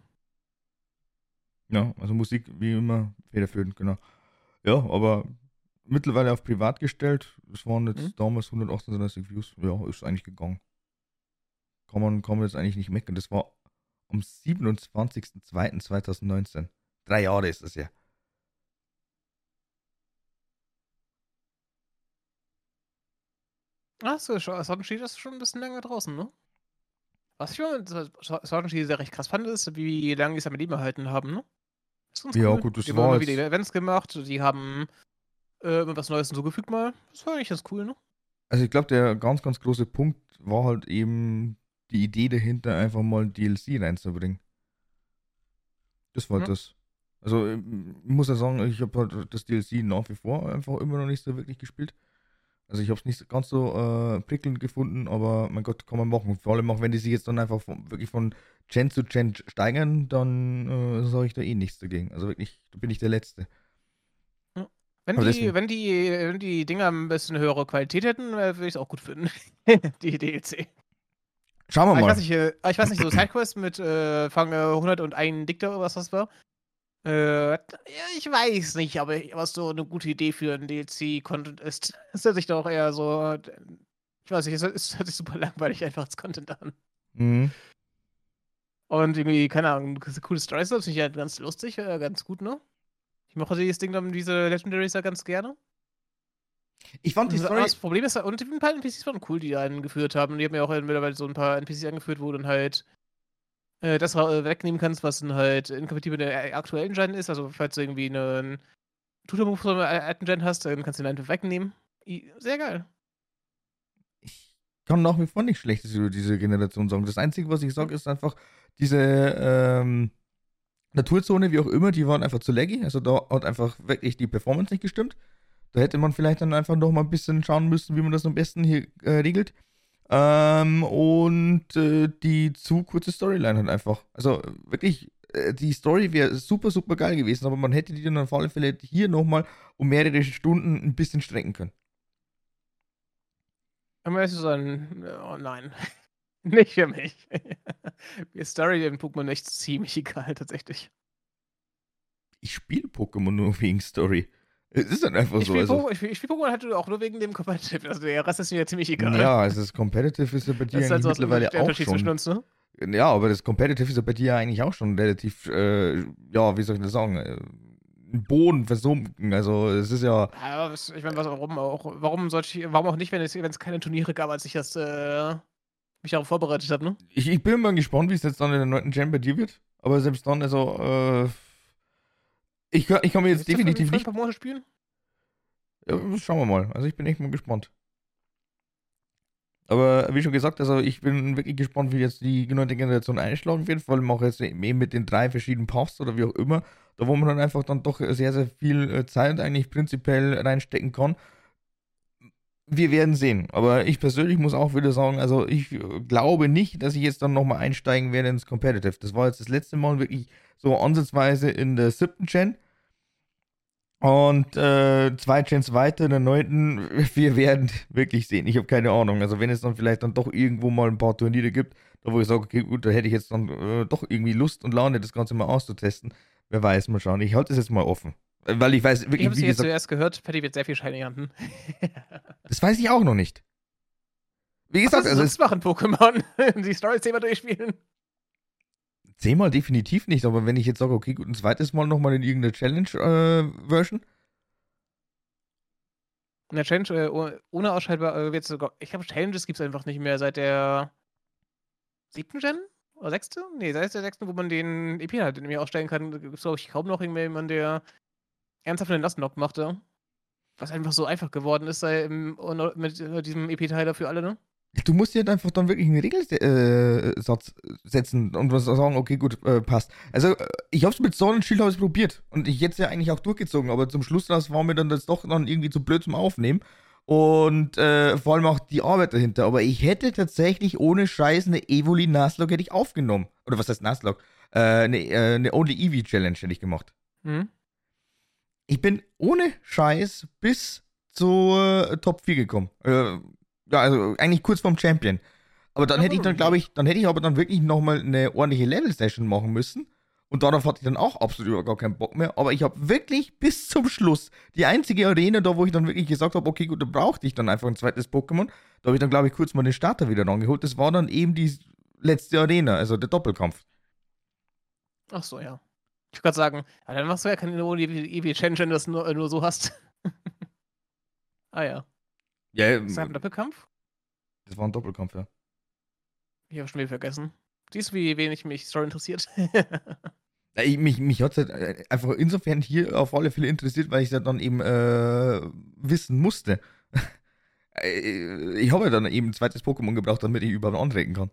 Ja, also Musik wie immer federführend, genau. Ja, aber mittlerweile auf privat gestellt. Es waren jetzt Mhm. damals 138 Views. Ja, ist eigentlich gegangen. Kann man, kann man jetzt eigentlich nicht meckern. Das war am 27.02.2019. Drei Jahre ist das ja. Ah, so, Shield ist schon ein bisschen länger draußen, ne? Was ich mal Shield sehr recht krass fand, ist, wie lange die es am Leben erhalten haben, ne? Ganz Ja, cool. gut, das die haben war immer wieder Events gemacht, die haben äh, was Neues hinzugefügt mal. Das war eigentlich ganz cool, ne? Also ich glaube, der ganz, ganz große Punkt war halt eben die Idee dahinter, einfach mal ein DLC reinzubringen. Das war Ja. das. Also ähm, ich muss ja sagen, ich habe halt das DLC nach wie vor einfach immer noch nicht so wirklich gespielt. Also ich habe es nicht ganz so äh, prickelnd gefunden, aber mein Gott, kann man machen. Vor allem auch, wenn die sich jetzt dann einfach von, wirklich von Gen zu Gen steigern, dann äh, sage ich da eh nichts dagegen. Also wirklich, da bin ich der Letzte. Wenn Aber die, deswegen- wenn, die, wenn die Dinger ein bisschen höhere Qualität hätten, äh, würde ich es auch gut finden. die DLC. Schauen wir ich mal. weiß nicht, äh, aber ich weiß nicht, so Sidequest mit äh, fange 101 Diktor oder was das war. Äh, ich weiß nicht, aber was so eine gute Idee für ein DLC-Content ist. Das hört sich doch eher so. Ich weiß nicht, es hört- sich super langweilig einfach als Content an. Mhm. Und irgendwie, keine Ahnung, coole Stories, das finde ich halt ganz lustig, äh, ganz gut, ne? Ich mochte dieses Ding dann, diese Legendaries ja ganz gerne. Ich fand die Und Story. Das Problem ist, und ein paar NPCs waren cool, die eingeführt haben. Die haben ja auch mittlerweile so ein paar NPCs angeführt, wo du dann halt äh, das ra- wegnehmen kannst, was dann halt inkompatibel mit der aktuellen Gen ist. Also, falls du irgendwie einen Tutor-Move von der alten Gen hast, dann kannst du den einfach wegnehmen. Sehr geil. ich kann nach wie vor nichts Schlechtes über diese Generation sagen. Das Einzige, was ich sage, ist einfach, diese ähm, Naturzone, wie auch immer, die waren einfach zu laggy. Also da hat einfach wirklich die Performance nicht gestimmt. Da hätte man vielleicht dann einfach noch mal ein bisschen schauen müssen, wie man das am besten hier äh, regelt. Ähm, und äh, die zu kurze Storyline halt einfach. Also wirklich, äh, die Story wäre super, super geil gewesen, aber man hätte die dann auf alle Fälle hier nochmal um mehrere Stunden ein bisschen strecken können. Aber es ist ein. Oh nein. Nicht für mich. Ist Story in Pokémon echt ziemlich egal, tatsächlich. Ich spiele Pokémon nur wegen Story. Es ist dann einfach ich so. Also. ich spiele spiel Pokémon halt auch nur wegen dem Competitive. Also der Rest ist mir ziemlich egal. Ja, also das Competitive ist ja bei dir eigentlich halt so mittlerweile auch schon. Uns, ne? Ja, aber das Competitive ist ja bei dir eigentlich auch schon relativ, äh, ja, wie soll ich das sagen, äh, Boden versunken. Also es ist ja. Ja, ich meine, warum auch, warum sollte ich, warum auch nicht, wenn es, wenn es keine Turniere gab, als ich das äh, mich darauf vorbereitet habe, ne? Ich, ich bin mal gespannt, wie es jetzt dann in der neunten Gen bei dir wird. Aber selbst dann, also, äh, ich, ich kann mir jetzt definitiv nicht. Monate spielen? Ja, schauen wir mal. Also ich bin echt mal gespannt. Aber wie schon gesagt, also ich bin wirklich gespannt, wie jetzt die neunte Generation einschlagen wird, vor allem auch jetzt eben mit den drei verschiedenen Paths oder wie auch immer, da wo man dann einfach dann doch sehr, sehr viel äh, Zeit eigentlich prinzipiell reinstecken kann. Wir werden sehen. Aber ich persönlich muss auch wieder sagen, also ich äh, glaube nicht, dass ich jetzt dann nochmal einsteigen werde ins Competitive. Das war jetzt das letzte Mal wirklich so ansatzweise in der siebten Gen. Und äh, zwei Gens weiter, in der neunten, wir werden wirklich sehen. Ich habe keine Ahnung. Also wenn es dann vielleicht dann doch irgendwo mal ein paar Turniere gibt, da wo ich sage, okay, gut, da hätte ich jetzt dann äh, doch irgendwie Lust und Laune, das Ganze mal auszutesten. Wer weiß, mal schauen. Ich halte das jetzt mal offen. Weil ich weiß wirklich, ich habe sie jetzt zuerst gehört, Patty wird sehr viel Shiny ernten. das weiß ich auch noch nicht. Wie gesagt, Was also es machen Pokémon, die Story zehnmal durchspielen. Zehnmal definitiv nicht, aber wenn ich jetzt sage, okay, gut, ein zweites Mal nochmal in irgendeine Challenge-Version. Äh, in der Challenge äh, ohne ausschaltbar äh, wird sogar. Ich glaube, Challenges gibt es einfach nicht mehr seit der siebten Gen? Oder sechste? Nee, seit der sechsten, wo man den EP halt nämlich ausstellen kann, gibt es, glaube ich, kaum noch irgendjemand, der ernsthaft einen Lastlock machte. Was einfach so einfach geworden ist sei, im, mit äh, diesem EP-Teiler für alle, ne? Du musst dir halt einfach dann wirklich einen Regelsatz äh, setzen und was sagen, okay, gut, äh, passt. Also, äh, ich hab's mit Sonnenschild habe probiert und ich hätte es ja eigentlich auch durchgezogen, aber zum Schluss das war mir dann das doch dann irgendwie zu blöd zum Aufnehmen und äh, vor allem auch die Arbeit dahinter. Aber ich hätte tatsächlich ohne Scheiß eine Evoli Nuzlocke hätte ich aufgenommen. Oder was heißt Nuzlocke? Äh, eine, äh, eine Only Eevee Challenge hätte ich gemacht. Mhm. Ich bin ohne Scheiß bis zur Top 4 gekommen. Ja, also eigentlich kurz vorm Champion. Aber dann hätte ich dann, glaube ich, dann hätte ich aber dann wirklich nochmal eine ordentliche Level-Session machen müssen. Und darauf hatte ich dann auch absolut gar keinen Bock mehr. Aber ich habe wirklich bis zum Schluss die einzige Arena, da wo ich dann wirklich gesagt habe, okay, gut, da brauchte ich dann einfach ein zweites Pokémon. Da habe ich dann, glaube ich, kurz mal den Starter wieder rangeholt. Das war dann eben die letzte Arena, also der Doppelkampf. Ach so, ja. Ich würde gerade sagen, ja, dann machst du ja keine Eevee Challenge, wenn du das nur, nur so hast. ah ja. Ja, ist das ein Doppelkampf? Das war ein Doppelkampf, ja. Ich habe schon wieder vergessen. Siehst du, wie wenig mich Story interessiert? ja, ich, mich mich hat es halt äh, einfach insofern hier auf alle Fälle interessiert, weil ich es dann eben äh, wissen musste. Äh, ich habe ja dann eben ein zweites Pokémon gebraucht, damit ich überhaupt antreten kann.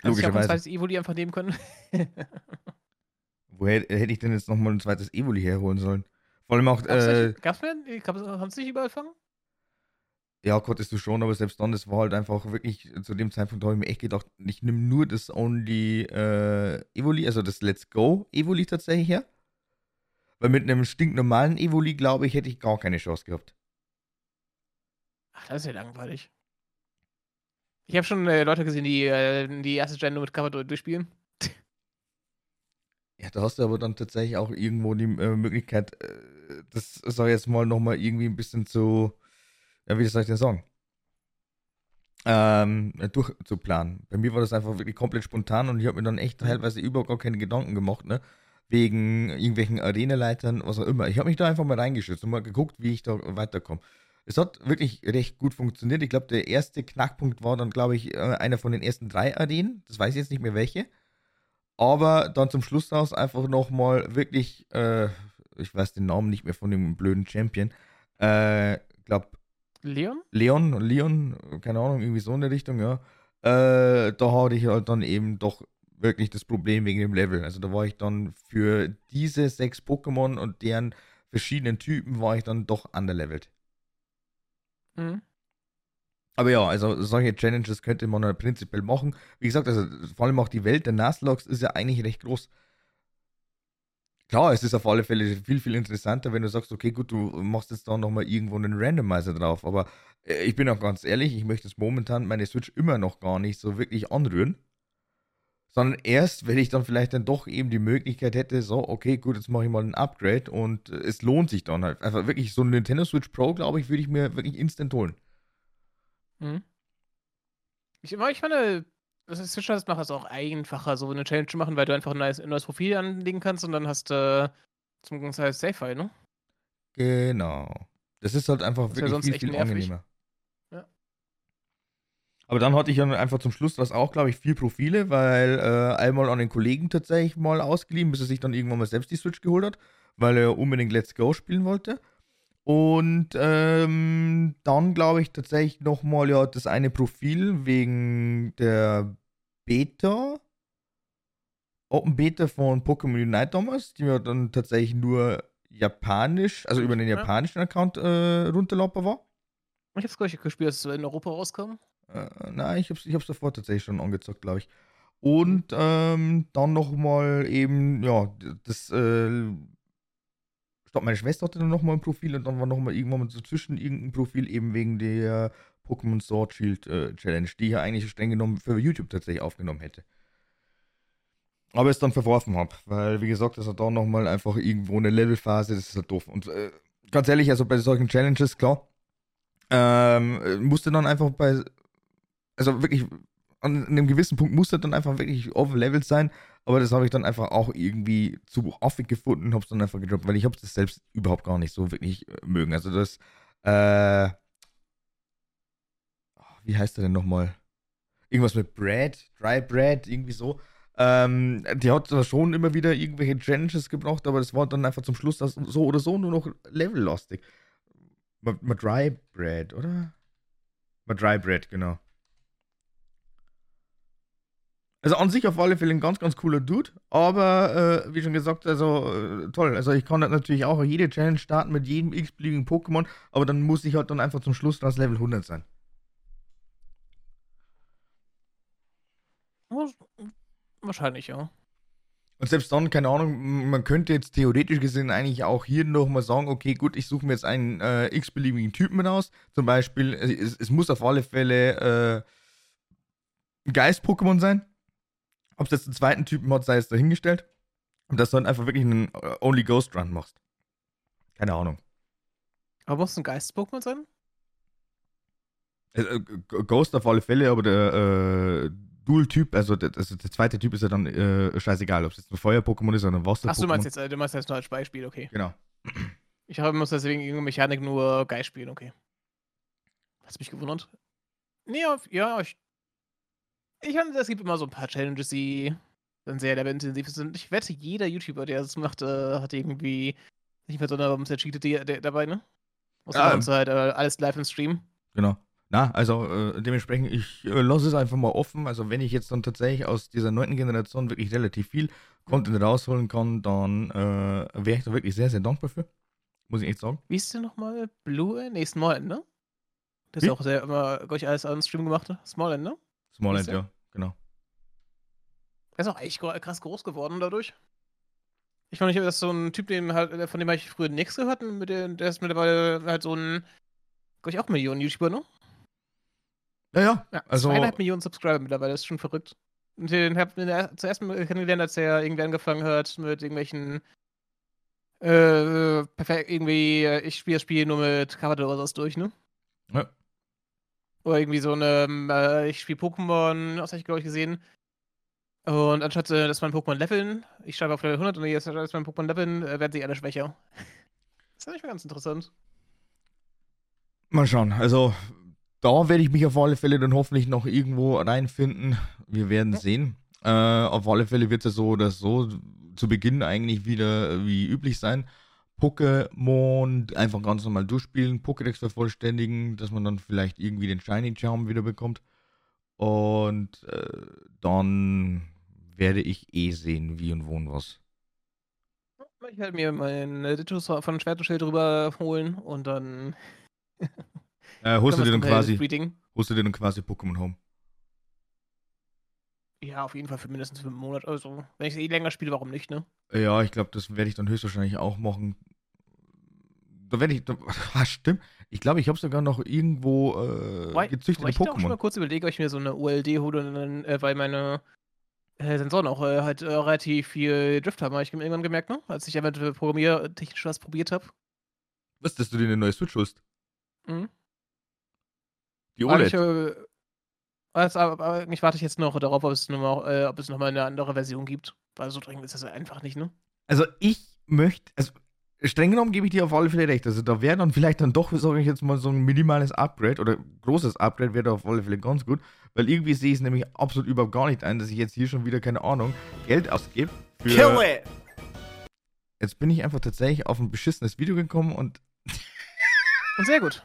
Also Logischerweise. Ich habe ein zweites Evoli einfach nehmen können. Woher hätte ich denn jetzt nochmal ein zweites Evoli herholen sollen? Vor allem auch. Gab's äh, gab's denn? Kannst du nicht überall fangen? Ja, konntest du schon, aber selbst dann, das war halt einfach wirklich, zu dem Zeitpunkt habe ich mir echt gedacht, ich nehme nur das Only äh, Evoli, also das Let's Go Evoli tatsächlich her. Weil mit einem stinknormalen Evoli, glaube ich, hätte ich gar keine Chance gehabt. Ach, das ist ja langweilig. Ich habe schon äh, Leute gesehen, die äh, die erste Gen nur mit Cover durchspielen. Ja, da hast du aber dann tatsächlich auch irgendwo die äh, Möglichkeit, äh, das soll jetzt mal nochmal irgendwie ein bisschen zu ja, wie soll ich denn sagen? Ähm, durchzuplanen. Bei mir war das einfach wirklich komplett spontan und ich habe mir dann echt teilweise überhaupt gar keine Gedanken gemacht, ne? Wegen irgendwelchen Arenaleitern, was auch immer. Ich habe mich da einfach mal reingeschützt und mal geguckt, wie ich da weiterkomme. Es hat wirklich recht gut funktioniert. Ich glaube, der erste Knackpunkt war dann, glaube ich, äh, einer von den ersten drei Arenen. Das weiß ich jetzt nicht mehr welche. Aber dann zum Schluss aus einfach nochmal wirklich, äh, ich weiß den Namen nicht mehr von dem blöden Champion. Äh, glaube, Leon? Leon, Leon, keine Ahnung, irgendwie so in der Richtung, ja. Äh, da hatte ich halt dann eben doch wirklich das Problem wegen dem Level. Also da war ich dann für diese sechs Pokémon und deren verschiedenen Typen war ich dann doch underlevelt. Mhm. Aber ja, also solche Challenges könnte man halt prinzipiell machen. Wie gesagt, also vor allem auch die Welt der Nuzlocks ist ja eigentlich recht groß. Klar, es ist auf alle Fälle viel, viel interessanter, wenn du sagst, okay, gut, du machst jetzt da nochmal irgendwo einen Randomizer drauf. Aber äh, ich bin auch ganz ehrlich, ich möchte jetzt momentan meine Switch immer noch gar nicht so wirklich anrühren. Sondern erst, wenn ich dann vielleicht dann doch eben die Möglichkeit hätte, so, okay, gut, jetzt mache ich mal ein Upgrade und äh, es lohnt sich dann halt. Einfach wirklich so ein Nintendo Switch Pro, glaube ich, würde ich mir wirklich instant holen. Mhm. Ich, ich meine, das ist Switch das macht es auch einfacher, so eine Challenge zu machen, weil du einfach ein neues, ein neues Profil anlegen kannst und dann hast du äh, zum Beispiel Safe-File, ne? Genau. Das ist halt einfach das wirklich viel, viel nervig. angenehmer. Ja. Aber dann hatte ich dann einfach zum Schluss das auch, glaube ich, vier Profile, weil äh, einmal an den Kollegen tatsächlich mal ausgeliehen, bis er sich dann irgendwann mal selbst die Switch geholt hat, weil er unbedingt Let's Go spielen wollte. Und ähm, dann glaube ich tatsächlich nochmal ja das eine Profil wegen der Beta, Open Beta von Pokémon Unite damals, die mir dann tatsächlich nur japanisch, also über den japanischen Account äh, runterladen war. Ich habe es gleich gespielt, als es in Europa rauskam. Äh, nein, ich habe es ich davor tatsächlich schon angezockt, glaube ich. Und ähm, dann nochmal eben, ja, das äh, glaube, meine Schwester hatte dann nochmal ein Profil und dann war nochmal irgendwann mal so zwischen irgendein Profil eben wegen der Pokémon Sword Shield äh, Challenge, die ich ja eigentlich streng genommen für YouTube tatsächlich aufgenommen hätte. Aber es dann verworfen habe, weil, wie gesagt, das hat da nochmal einfach irgendwo eine Levelphase, das ist halt doof. Und äh, ganz ehrlich, also bei solchen Challenges, klar, ähm, musste dann einfach bei, also wirklich, an einem gewissen Punkt musste dann einfach wirklich overlevelt sein, aber das habe ich dann einfach auch irgendwie zu affig gefunden, habe es dann einfach gedroppt, weil ich habe das selbst überhaupt gar nicht so wirklich äh, mögen. Also das, äh, wie heißt der denn nochmal? Irgendwas mit Bread, Dry Bread, irgendwie so. Ähm, die hat zwar schon immer wieder irgendwelche Challenges gebraucht, aber das war dann einfach zum Schluss das so oder so nur noch levellastig. Mal Dry Bread, oder? Mal Dry Bread, genau. Also an sich auf alle Fälle ein ganz, ganz cooler Dude, aber äh, wie schon gesagt, also äh, toll. Also ich kann natürlich auch jede Challenge starten mit jedem x-beliebigen Pokémon, aber dann muss ich halt dann einfach zum Schluss das Level 100 sein. Wahrscheinlich, ja. Und selbst dann, keine Ahnung, man könnte jetzt theoretisch gesehen eigentlich auch hier nochmal sagen, okay, gut, ich suche mir jetzt einen äh, x-beliebigen Typen aus. Zum Beispiel, es, es, muss auf alle Fälle äh, Geist-Pokémon sein ob es jetzt einen zweiten Typen hat, sei es dahingestellt. Und dass du dann einfach wirklich einen äh, Only Ghost Run machst. Keine Ahnung. Aber muss ein Geist-Pokémon sein? Äh Ghost auf alle Fälle, aber der äh, Dual-Typ, also der, also der, zweite Typ ist ja dann äh, scheißegal, ob es jetzt ein Feuer-Pokémon ist oder ein Wasser-Pokémon. Achso, du meinst jetzt, du meinst jetzt nur als Beispiel, okay. Genau. Ich habe muss deswegen irgendeine Mechanik nur Geist spielen, okay. Hast mich gewundert? Nee, ja, ich ich finde, es gibt immer so ein paar Challenges, die dann sehr levelintensiv sind. Ich wette, jeder YouTuber, der das macht, äh, hat irgendwie nicht mehr so eine Bums Cheated dabei, ne? Muss ja, man halt äh, alles live im Stream. Genau. Na, also äh, dementsprechend, ich äh, lasse es einfach mal offen. Also wenn ich jetzt dann tatsächlich aus dieser neunten Generation wirklich relativ viel Content rausholen kann, dann äh, wäre ich da wirklich sehr, sehr dankbar für. Muss ich echt sagen. Wie ist denn nochmal Blue? Nee, Smallend, ne? Das ist auch sehr immer, glaube ich, alles an Stream gemacht. Smallend, ne? Smallend, ja, genau. Er ist auch echt krass groß geworden dadurch. Ich meine, das ist so ein Typ, den halt, von dem habe ich früher nichts gehört. Mit dem, der ist mittlerweile halt so ein, glaube ich, auch Millionen YouTuber, ne? Ja, ja. ja also, zweieinhalb Millionen Subscriber mittlerweile, das ist schon verrückt. Und den habe ich zuerst kennengelernt, als er irgendwie angefangen hat mit irgendwelchen äh, perfekt, irgendwie, äh, ich spiele das Spiel nur mit Cover oder was durch, ne? Ja. Oder irgendwie so eine, äh, ich spiele Pokémon, was habe ich glaube ich gesehen. Und anstatt äh, dass man Pokémon leveln, ich schreibe auf Level 100 und jetzt dass man Pokémon leveln, äh, werden sie alle schwächer. Das ist eigentlich mal ganz interessant. Mal schauen. Also, da werde ich mich auf alle Fälle dann hoffentlich noch irgendwo reinfinden. Wir werden ja. sehen. Äh, auf alle Fälle wird es ja so oder so zu Beginn eigentlich wieder wie üblich sein. Pokémon einfach ganz normal durchspielen, Pokédex vervollständigen, dass man dann vielleicht irgendwie den Shiny Charm wieder bekommt. Und äh, dann werde ich eh sehen, wie und wo und was. Ich werde mir meinen Dittos von Schwert und Schild drüber holen und dann. äh, holst, du dir dann quasi, holst du dir dann quasi Pokémon Home? Ja, auf jeden Fall für mindestens fünf Monate. Also, wenn ich es eh länger spiele, warum nicht, ne? Ja, ich glaube, das werde ich dann höchstwahrscheinlich auch machen. Da werde ich. Da, ah, stimmt. Ich glaube, ich habe sogar noch irgendwo äh, Wobei, gezüchtete ich Pokémon. Ich auch schon mal kurz überlege, ob ich mir so eine ULD hole, äh, weil meine äh, Sensoren auch äh, halt äh, relativ viel Drift haben, habe ich irgendwann gemerkt, ne? Als ich einfach programmiertechnisch was probiert habe. Was, dass du dir eine neue Switch holst? Mhm. Die OLED? Ich, äh, also, aber ich warte jetzt noch darauf, ob es nochmal äh, ob es noch mal eine andere Version gibt. Weil so dringend ist das einfach nicht, ne? Also ich möchte, also streng genommen gebe ich dir auf alle Fälle recht. Also da wäre dann vielleicht dann doch, sage ich jetzt mal, so ein minimales Upgrade oder großes Upgrade wäre da auf alle Fälle ganz gut. Weil irgendwie sehe ich es nämlich absolut überhaupt gar nicht ein, dass ich jetzt hier schon wieder, keine Ahnung, Geld ausgebe. Für Kill it! Jetzt bin ich einfach tatsächlich auf ein beschissenes Video gekommen und. Sehr gut.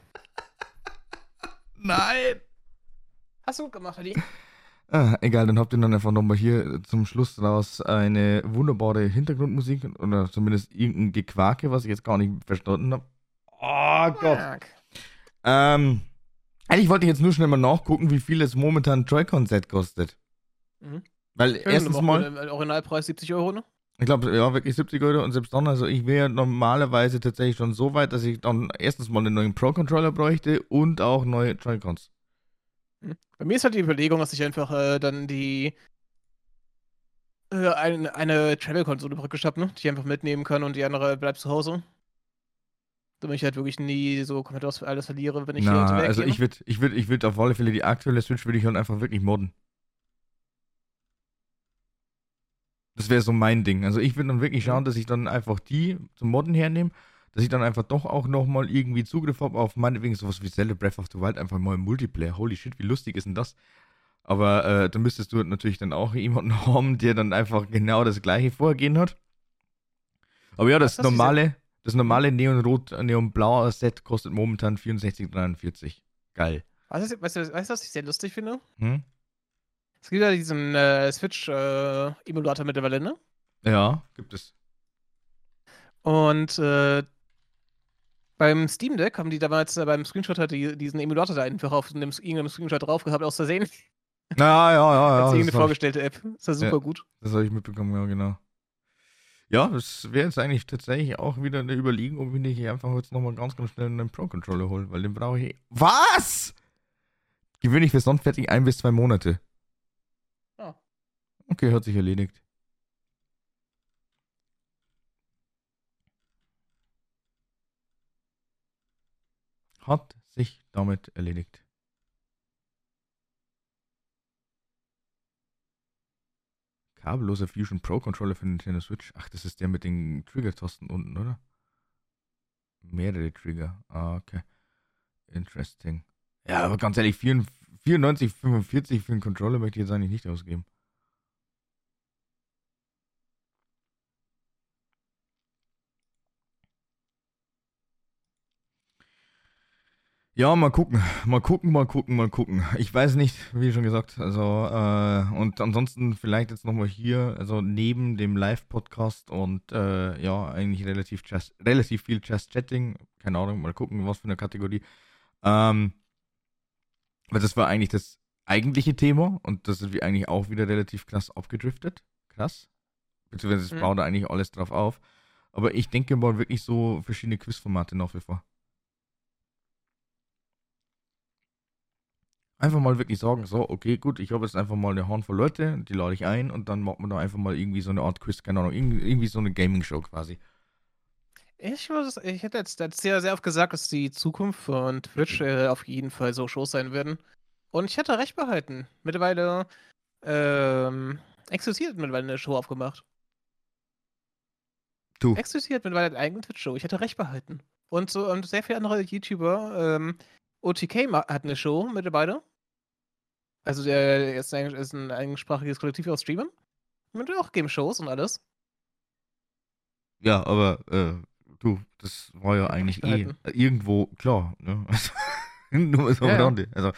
Nein! Gut gemacht, Adi. Ah, egal, dann habt ihr dann einfach nochmal hier zum Schluss raus eine wunderbare Hintergrundmusik oder zumindest irgendein Gequake, was ich jetzt gar nicht verstanden habe. Oh Gott. Ähm, eigentlich wollte ich jetzt nur schnell mal nachgucken, wie viel es momentan ein Joy-Con-Set kostet. Mhm. Weil ja, erstens mal. Originalpreis 70 Euro, ne? Ich glaube, ja, wirklich 70 Euro und selbst dann, also ich wäre normalerweise tatsächlich schon so weit, dass ich dann erstens mal einen neuen Pro-Controller bräuchte und auch neue Joy-Cons. Bei mir ist halt die Überlegung, dass ich einfach äh, dann die äh, eine, eine Travel-Konsole praktisch habe, ne? die ich einfach mitnehmen kann und die andere bleibt zu Hause. Damit ich halt wirklich nie so komplett alles verliere, wenn ich Na, hier Also ich würde ich würd, ich würd auf alle Fälle die aktuelle Switch würde ich dann einfach wirklich modden. Das wäre so mein Ding. Also ich würde dann wirklich schauen, mhm. dass ich dann einfach die zum Modden hernehme dass ich dann einfach doch auch nochmal irgendwie Zugriff habe auf meinetwegen sowas wie Zelda Breath of the Wild, einfach mal im Multiplayer. Holy shit, wie lustig ist denn das? Aber äh, da müsstest du natürlich dann auch jemanden haben, der dann einfach genau das gleiche Vorgehen hat. Aber ja, das normale, das normale Neonrot, Neonblau Set kostet momentan 64,43. Geil. Weißt du, weißt, du, weißt du, was ich sehr lustig finde? Hm? Es gibt ja diesen äh, Switch-Emulator äh, mittlerweile, ne? Ja, gibt es. Und äh, beim Steam Deck haben die damals äh, beim Screenshot halt die, diesen Emulator da einfach auf einem, irgendeinem Screenshot drauf gehabt, aus Versehen. Ja, ja, ja. ja Als irgendeine vorgestellte App. Das war super ja, gut. Das habe ich mitbekommen, ja, genau. Ja, das wäre jetzt eigentlich tatsächlich auch wieder eine Überlegung, ob ich nicht einfach jetzt nochmal ganz, ganz schnell einen Pro-Controller hole, weil den brauche ich. Was? Gewöhnlich für fertig ein bis zwei Monate. Ah. Okay, hat sich erledigt. Hat sich damit erledigt. Kabelloser Fusion Pro Controller für Nintendo Switch. Ach, das ist der mit den Trigger-Tasten unten, oder? Mehrere Trigger. Ah, okay. Interesting. Ja, aber ganz ehrlich, 94, 45 für einen Controller möchte ich jetzt eigentlich nicht ausgeben. Ja, mal gucken, mal gucken, mal gucken, mal gucken. Ich weiß nicht, wie schon gesagt, also äh, und ansonsten vielleicht jetzt nochmal hier, also neben dem Live-Podcast und äh, ja, eigentlich relativ, just, relativ viel Just-Chatting, keine Ahnung, mal gucken, was für eine Kategorie. Ähm, weil das war eigentlich das eigentliche Thema und das sind wir eigentlich auch wieder relativ krass abgedriftet. Krass. Beziehungsweise es mhm. baut da eigentlich alles drauf auf. Aber ich denke mal wirklich so verschiedene Quizformate nach wie vor. Einfach mal wirklich sagen, so, okay, gut, ich habe jetzt einfach mal eine Handvoll Leute, die lade ich ein und dann macht man da einfach mal irgendwie so eine Art Quiz, keine Ahnung, irgendwie so eine Gaming-Show quasi. Ich, muss, ich hätte jetzt, jetzt sehr, sehr oft gesagt, dass die Zukunft von Twitch äh, auf jeden Fall so Shows sein werden. Und ich hatte recht behalten. Mittlerweile ähm, existiert mittlerweile eine Show aufgemacht. Du. Existiert mittlerweile eine eigene Twitch-Show. Ich hatte recht behalten. Und so und sehr viele andere YouTuber, ähm, OTK hat eine Show mittlerweile. Also der ist ein, ist ein eigensprachiges Kollektiv aus Streamern. Mit auch Game-Shows und alles. Ja, aber äh, du, das war ja eigentlich eh irgendwo klar. Ne? Nur so ja, ja. Also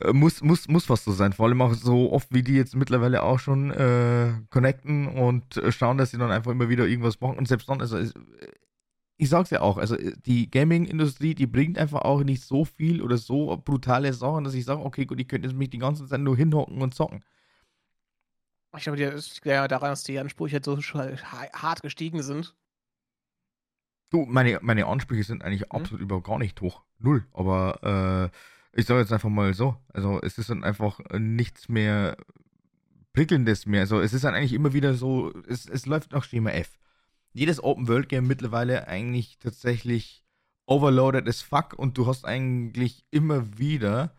äh, muss, muss, muss was so sein. Vor allem auch so oft, wie die jetzt mittlerweile auch schon äh, connecten und äh, schauen, dass sie dann einfach immer wieder irgendwas machen. Und selbst dann, also ich sag's ja auch, also äh, die Gaming-Industrie, die bringt einfach auch nicht so viel oder so brutale Sachen, dass ich sage, okay, gut, ich könnte jetzt mich die ganze Zeit nur hinhocken und zocken. Ich glaube, das liegt ja daran, dass die Ansprüche halt so hart gestiegen sind. Du, meine, meine Ansprüche sind eigentlich mhm. absolut überhaupt gar nicht hoch. Null. Aber äh, ich sage jetzt einfach mal so. Also es ist dann einfach nichts mehr Prickelndes mehr. Also es ist dann eigentlich immer wieder so, es, es läuft nach Schema F. Jedes Open-World-Game mittlerweile eigentlich tatsächlich overloaded as fuck und du hast eigentlich immer wieder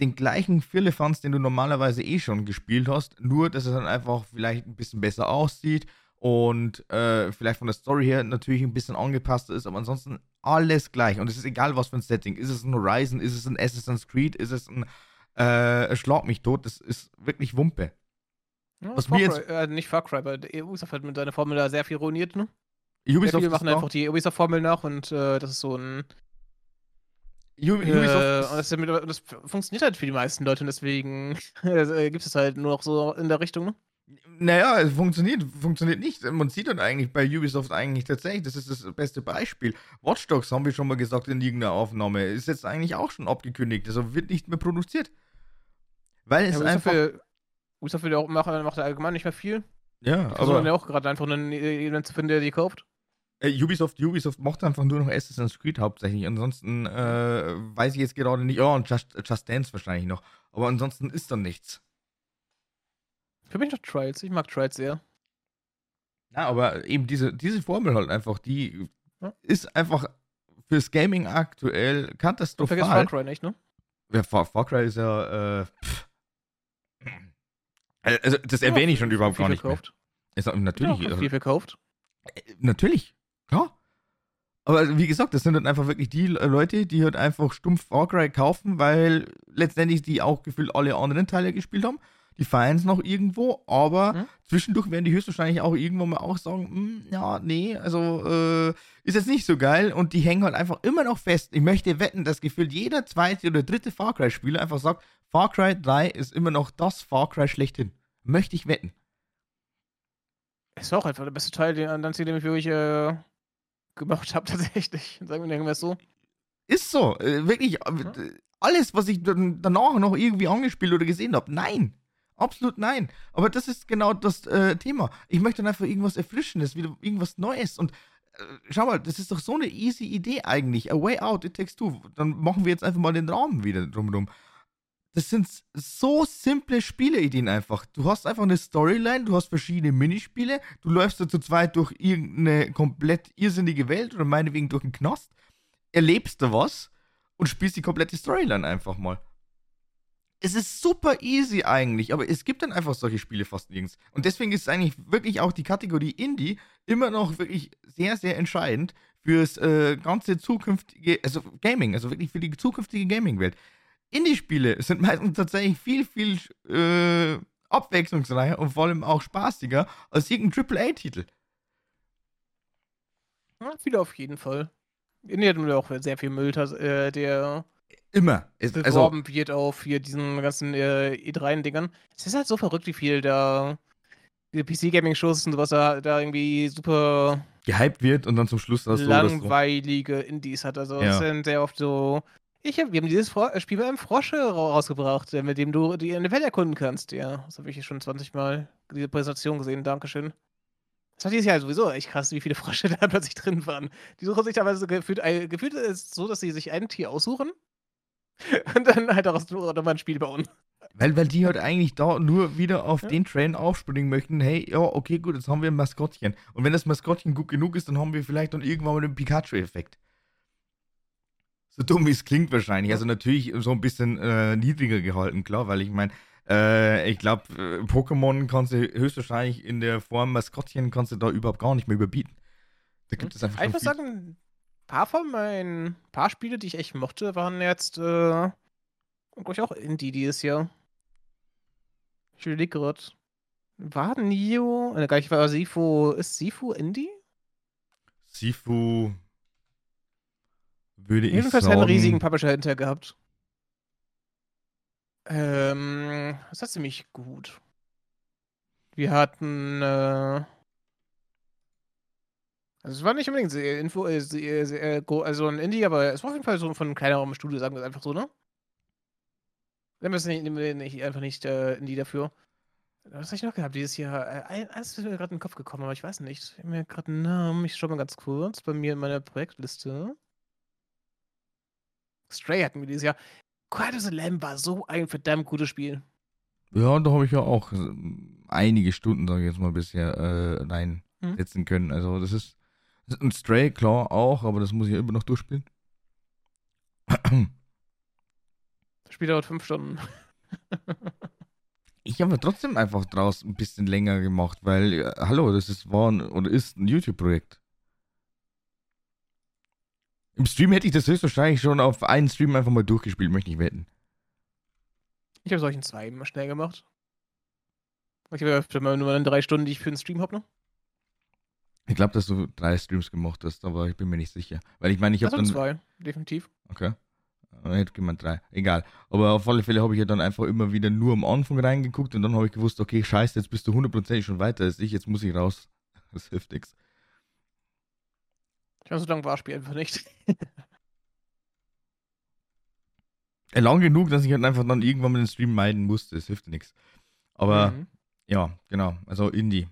den gleichen Firlefanz, den du normalerweise eh schon gespielt hast, nur dass es dann einfach vielleicht ein bisschen besser aussieht und äh, vielleicht von der Story her natürlich ein bisschen angepasst ist, aber ansonsten alles gleich. Und es ist egal, was für ein Setting. Ist es ein Horizon, ist es ein Assassin's Creed, ist es ein äh, Schlag mich tot, das ist wirklich Wumpe. Ja, was mir jetzt, äh, nicht Far Cry, aber Ubisoft hat mit seiner Formel da sehr viel ruiniert, ne? Ubisoft viele machen einfach die Ubisoft-Formel nach und äh, das ist so ein Ubisoft äh, das, das, funktioniert halt für die meisten Leute und deswegen äh, gibt es halt nur noch so in der Richtung, ne? Naja, es funktioniert, funktioniert nicht. Man sieht dann eigentlich bei Ubisoft eigentlich tatsächlich, das ist das beste Beispiel. Watch Dogs haben wir schon mal gesagt in irgendeiner Aufnahme, ist jetzt eigentlich auch schon abgekündigt, also wird nicht mehr produziert. Weil es ja, einfach. Will, Ubisoft will ja auch machen, macht allgemein nicht mehr viel. Ja, aber. ja auch gerade einfach einen Event zu finden, der die kauft. Äh, Ubisoft, Ubisoft macht einfach nur noch Assassin's Creed hauptsächlich. Ansonsten äh, weiß ich jetzt gerade nicht. Oh, und Just, Just Dance wahrscheinlich noch. Aber ansonsten ist da nichts. Für mich noch Trials. Ich mag Trials sehr. Ja, aber eben diese, diese Formel halt einfach, die ja. ist einfach fürs Gaming aktuell katastrophal. Du vergisst Far Cry nicht, ne? Ja, Far, Far Cry ist ja, äh, Also, das ja, erwähne ich schon überhaupt gar nicht verkauft. mehr. Ist, natürlich. Ja, viel verkauft. Äh, natürlich, klar. Aber wie gesagt, das sind dann einfach wirklich die Leute, die halt einfach stumpf Far Cry kaufen, weil letztendlich die auch gefühlt alle anderen Teile gespielt haben die feiern es noch irgendwo, aber mhm. zwischendurch werden die höchstwahrscheinlich auch irgendwann mal auch sagen, hm, ja, nee, also äh, ist jetzt nicht so geil und die hängen halt einfach immer noch fest. Ich möchte wetten, dass gefühlt jeder zweite oder dritte Far Cry-Spieler einfach sagt, Far Cry 3 ist immer noch das Far Cry schlechthin. Möchte ich wetten. Ist auch einfach der beste Teil, den, den ich wirklich äh, gemacht habe, tatsächlich. Sagen wir irgendwas so. Ist so. Äh, wirklich. Äh, alles, was ich danach noch irgendwie angespielt oder gesehen habe. Nein. Absolut nein. Aber das ist genau das äh, Thema. Ich möchte dann einfach irgendwas Erfrischendes, wieder irgendwas Neues. Und äh, schau mal, das ist doch so eine easy Idee eigentlich. A way out, it takes two. Dann machen wir jetzt einfach mal den Raum wieder drumherum. Das sind so simple Spieleideen einfach. Du hast einfach eine Storyline, du hast verschiedene Minispiele, du läufst da zu zweit durch irgendeine komplett irrsinnige Welt oder meinetwegen durch einen Knast, erlebst da was und spielst die komplette Storyline einfach mal es ist super easy eigentlich, aber es gibt dann einfach solche Spiele fast nirgends. Und deswegen ist eigentlich wirklich auch die Kategorie Indie immer noch wirklich sehr, sehr entscheidend fürs äh, ganze zukünftige, also Gaming, also wirklich für die zukünftige Gaming-Welt. Indie-Spiele sind meistens tatsächlich viel, viel äh, abwechslungsreicher und vor allem auch spaßiger als irgendein AAA-Titel. Ja, viele auf jeden Fall. Indie hat auch sehr viel Müll, äh, der Immer. Es, also beworben also, wird auf hier diesen ganzen äh, E3-Dingern. Es ist halt so verrückt, wie viel da PC-Gaming-Shows und sowas da, da irgendwie super gehypt wird und dann zum Schluss das langweilige so. Indies hat. Also ja. es sind sehr oft so. Ich hab, wir haben dieses Fro Spiel mit einem Frosche rausgebracht, äh, mit dem du die eine Welt erkunden kannst. Ja, das habe ich schon 20 Mal diese Präsentation gesehen. Dankeschön. Das war dieses Jahr sowieso echt krass, wie viele Frosche da plötzlich drin waren. Die suchen sich teilweise gefühlt, gefühlt ist so, dass sie sich ein Tier aussuchen Und dann halt daraus nochmal ein Spiel bauen. Weil, weil die halt eigentlich da nur wieder auf ja. den Train aufspringen möchten. Hey, ja, okay, gut, jetzt haben wir ein Maskottchen. Und wenn das Maskottchen gut genug ist, dann haben wir vielleicht dann irgendwann mal den Pikachu-Effekt. So dumm wie es klingt wahrscheinlich. Also natürlich so ein bisschen äh, niedriger gehalten, klar, weil ich meine, äh, ich glaube, äh, Pokémon kannst du höchstwahrscheinlich in der Form Maskottchen kannst du da überhaupt gar nicht mehr überbieten. Da gibt es einfach. Muss sagen, paar von meinen paar Spiele, die ich echt mochte, waren jetzt, äh, glaube ich, auch Indie dieses Jahr. Ich überlege gerade. War Nio? Äh, gar nicht, war Sifu. Ist Sifu Indie? Sifu würde ich Jedenfalls sagen. Jedenfalls einen riesigen Publisher hinter gehabt. Ähm, das war ziemlich gut. Wir hatten, äh, also es war nicht unbedingt sehr Info, äh, sehr, sehr, also ein Indie, aber es war auf jeden Fall so von einem kleineren Studio, sagen wir es einfach so, ne? Nehmen wir es nicht, nicht, einfach nicht äh, Indie dafür. Was habe ich noch gehabt dieses Jahr? Äh, eins ist mir gerade in den Kopf gekommen, aber ich weiß nicht. Ich habe mir gerade einen Namen. Ich schaue mal ganz kurz bei mir in meiner Projektliste. Stray hatten wir dieses Jahr. Quiet as a Lamb war so ein verdammt gutes Spiel. Ja, da habe ich ja auch äh, einige Stunden, sage ich jetzt mal, bisher äh, reinsetzen hm. können. Also das ist, das ist ein Stray, klar, auch, aber das muss ich ja immer noch durchspielen. Das Spiel dauert fünf Stunden. ich habe trotzdem einfach draus ein bisschen länger gemacht, weil, äh, hallo, das ist, war ein, oder ist ein YouTube-Projekt. Im Stream hätte ich das höchstwahrscheinlich schon auf einen Stream einfach mal durchgespielt, möchte ich wetten. Ich habe solchen zwei immer schnell gemacht. Ich habe ja nur drei Stunden, die ich für den Stream habe noch. Ich glaube, dass du drei Streams gemacht hast, aber ich bin mir nicht sicher. Weil ich meine, ich habe dann. zwei, definitiv. Okay. Hätte jemand drei. Egal. Aber auf alle Fälle habe ich ja dann einfach immer wieder nur am Anfang reingeguckt und dann habe ich gewusst, okay, scheiße, jetzt bist du hundertprozentig schon weiter als ich, jetzt muss ich raus. Das hilft nichts. Ich weiß, so lange war Spiel einfach nicht. Lang genug, dass ich halt einfach dann irgendwann mal den Stream meiden musste. Das hilft nichts. Aber mhm. ja, genau. Also Indie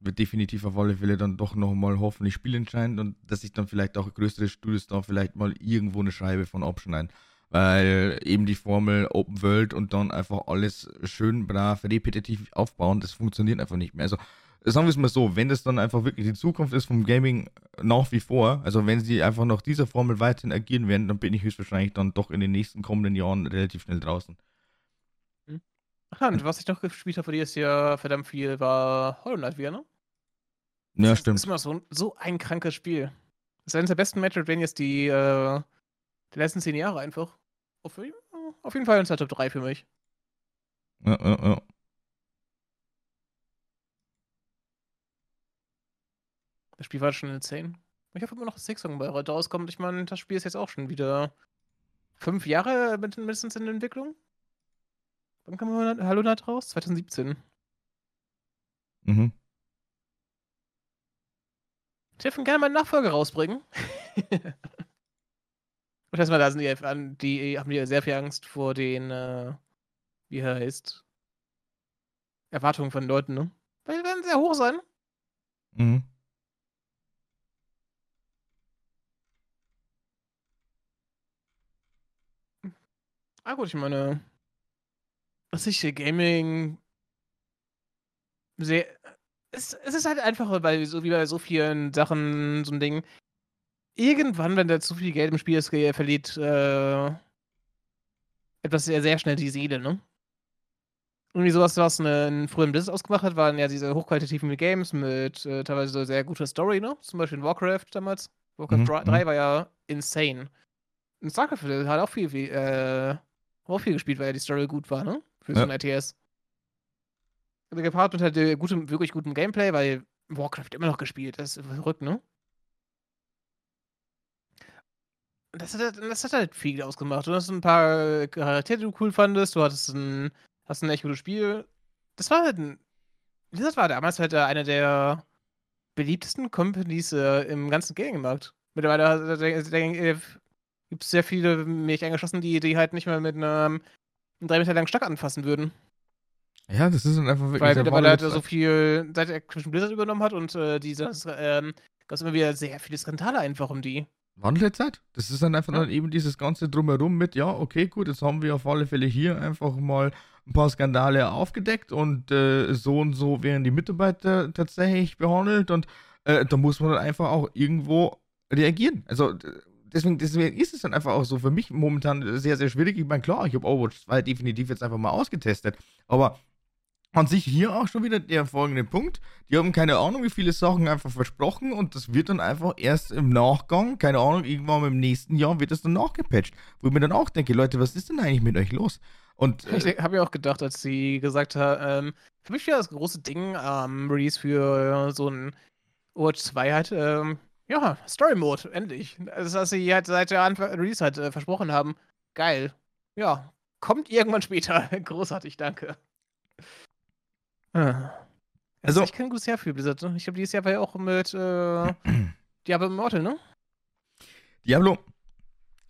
wird definitiv auf alle Fälle dann doch nochmal hoffentlich spielentscheidend und dass sich dann vielleicht auch größere Studios da vielleicht mal irgendwo eine Scheibe von abschneiden. Weil eben die Formel Open World und dann einfach alles schön brav repetitiv aufbauen, das funktioniert einfach nicht mehr. Also sagen wir es mal so, wenn das dann einfach wirklich die Zukunft ist vom Gaming nach wie vor, also wenn sie einfach nach dieser Formel weiterhin agieren werden, dann bin ich höchstwahrscheinlich dann doch in den nächsten kommenden Jahren relativ schnell draußen. Ach und was ich noch gespielt habe, die ist ja verdammt viel, war Hollow Knight wieder, ne? Ja, stimmt. Das ist immer so, so ein krankes Spiel. Das ist eines der besten Metroidvanias, die äh, der letzten zehn Jahre einfach. Auf, auf jeden Fall in der Top 3 für mich. Ja, ja, ja. Das Spiel war schon insane. Ich hoffe immer noch, dass Sixsong bei heute rauskommt. Ich meine, das Spiel ist jetzt auch schon wieder fünf Jahre mindestens in Entwicklung. Wann kam Hallo Night raus? 2017. Mhm. Ich dürfen gerne mal einen Nachfolger rausbringen. Und erstmal, da sind die, die, haben die sehr viel Angst vor den, äh, wie heißt, Erwartungen von Leuten, ne? Weil die werden sehr hoch sein. Mhm. Ah gut, ich meine, was ich Gaming sehr. Es, es ist halt einfach, weil so wie bei so vielen Sachen so ein Ding. Irgendwann, wenn da zu viel Geld im Spiel ist, verliert äh, etwas sehr, sehr schnell die Seele, ne? Irgendwie sowas, was einen frühen Business ausgemacht hat, waren ja diese hochqualitativen Games mit äh, teilweise so sehr guter Story, ne? Zum Beispiel in Warcraft damals. Warcraft mhm. 3 mhm. war ja insane. Und StarCraft hat auch viel, viel äh, auch viel gespielt, weil ja die Story gut war, ne? Für ja. so ein RTS. Also gepaart mit halt gutem, wirklich gutem Gameplay, weil Warcraft immer noch gespielt. Das ist verrückt, ne? Das hat, das hat halt viel ausgemacht. Du hast ein paar Charaktere, die du cool fandest. Du hattest ein, hast ein echt gutes Spiel. Das war halt ein. Das war damals halt einer der beliebtesten Companies äh, im ganzen Gaming-Markt. Mittlerweile äh, gibt es sehr viele mich eingeschlossen, die, die halt nicht mehr mit einem, einem drei Meter langen Stock anfassen würden. Ja, das ist dann einfach wirklich. Weil mittlerweile halt so viel, seit Activision Blizzard übernommen hat und äh, dieses, ähm, gab es immer wieder sehr viele Skandale einfach um die. Wandelzeit? Das ist dann einfach ja. dann eben dieses ganze Drumherum mit, ja, okay, gut, jetzt haben wir auf alle Fälle hier einfach mal ein paar Skandale aufgedeckt und äh, so und so werden die Mitarbeiter tatsächlich behandelt und äh, da muss man dann einfach auch irgendwo reagieren. Also deswegen, deswegen ist es dann einfach auch so für mich momentan sehr, sehr schwierig. Ich meine, klar, ich habe Overwatch 2 definitiv jetzt einfach mal ausgetestet, aber an sich hier auch schon wieder der folgende Punkt. Die haben keine Ahnung, wie viele Sachen einfach versprochen und das wird dann einfach erst im Nachgang, keine Ahnung, irgendwann im nächsten Jahr wird das dann nachgepatcht. Wo ich mir dann auch denke, Leute, was ist denn eigentlich mit euch los? Und, äh, ich habe ja auch gedacht, als sie gesagt haben, ähm, für mich wäre das große Ding ähm, Release für so ein Overwatch 2 halt, ähm, ja, Story Mode, endlich. Das, was sie halt seit der Anfang Release halt äh, versprochen haben. Geil. Ja, kommt irgendwann später. Großartig, danke. Ah. Also, ich kein gutes Jahr für Blizzard. Ne? Ich glaube, dieses Jahr war ja auch mit äh, Diablo Immortal, ne? Diablo.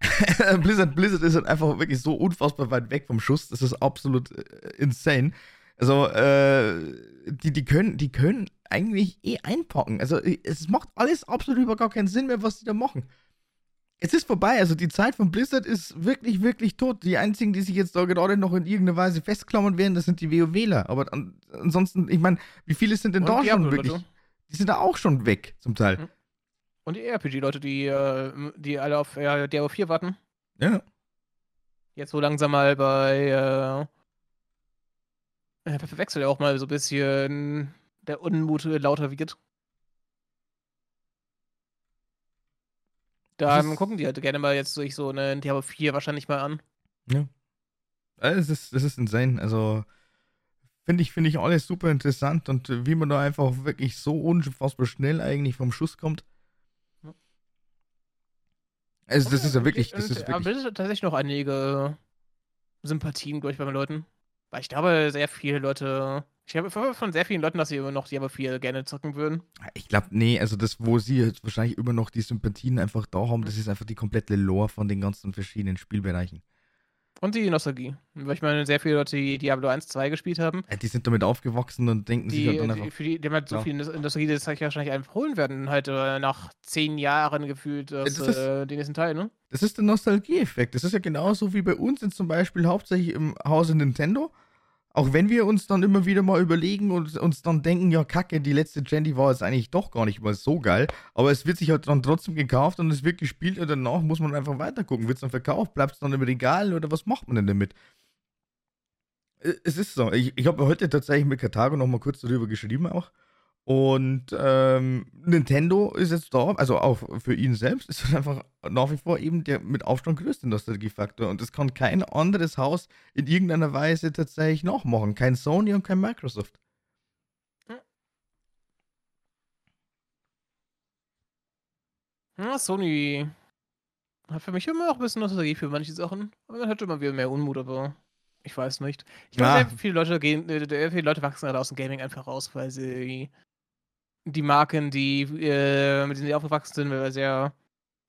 Blizzard, Blizzard ist halt einfach wirklich so unfassbar weit weg vom Schuss. Das ist absolut äh, insane. Also, äh, die, die, können, die können eigentlich eh einpacken. Also, es macht alles absolut über gar keinen Sinn mehr, was die da machen. Es ist vorbei, also die Zeit von Blizzard ist wirklich, wirklich tot. Die einzigen, die sich jetzt da gerade noch in irgendeiner Weise festklammern werden, das sind die WoWler. Aber an, ansonsten, ich meine, wie viele sind denn Und da schon wirklich? Die sind da auch schon weg, zum Teil. Hm. Und die RPG-Leute, die, äh, die alle auf ja, Diablo 4 warten. Ja. Jetzt so langsam mal bei äh, verwechselt ja auch mal so ein bisschen der Unmut lauter wird. Dann gucken die halt gerne mal jetzt durch so eine Diablo 4 wahrscheinlich mal an. Ja. Es ist, es ist insane. Also, finde ich, finde ich alles super interessant und wie man da einfach wirklich so unfassbar schnell eigentlich vom Schuss kommt. Also, das ist ja wirklich. Das ist wirklich aber tatsächlich noch einige Sympathien, glaube ich, bei den Leuten. Weil ich glaube, sehr viele Leute ich habe von sehr vielen Leuten, dass sie immer noch aber viel gerne zocken würden. Ich glaube, nee, also das, wo sie jetzt wahrscheinlich immer noch die Sympathien einfach da haben, das ist einfach die komplette Lore von den ganzen verschiedenen Spielbereichen. Und die Nostalgie. Weil ich meine, sehr viele Leute, die Diablo 1, 2 gespielt haben. Ja, die sind damit aufgewachsen und denken die, sich halt. Die, für die, die haben halt so viel Nostalgie, das ich wahrscheinlich einfach holen werden, halt äh, nach zehn Jahren gefühlt das, das ist, äh, den nächsten Teil, ne? Das ist der Nostalgie-Effekt. Das ist ja genauso wie bei uns jetzt zum Beispiel hauptsächlich im Hause Nintendo auch wenn wir uns dann immer wieder mal überlegen und uns dann denken, ja, kacke, die letzte Gen, war jetzt eigentlich doch gar nicht mal so geil, aber es wird sich halt dann trotzdem gekauft und es wird gespielt und danach muss man einfach weiter gucken. Wird es dann verkauft, bleibt es dann im Regal oder was macht man denn damit? Äh, es ist so. Ich, ich habe heute tatsächlich mit Karthago noch mal kurz darüber geschrieben auch. Und ähm, Nintendo ist jetzt da, also auch für ihn selbst, ist einfach nach wie vor eben der mit Aufstand größte Nostalgiefaktor. Und das kann kein anderes Haus in irgendeiner Weise tatsächlich nachmachen. Kein Sony und kein Microsoft. Ja, Sony hat für mich immer auch ein bisschen Nostalgie für manche Sachen. Aber man hat immer wieder mehr Unmut, aber ich weiß nicht. Ich glaube, ja. sehr viele Leute gehen, äh, sehr viele Leute wachsen gerade aus dem Gaming einfach raus, weil sie die Marken, die, äh, mit denen sie aufgewachsen sind, weil sehr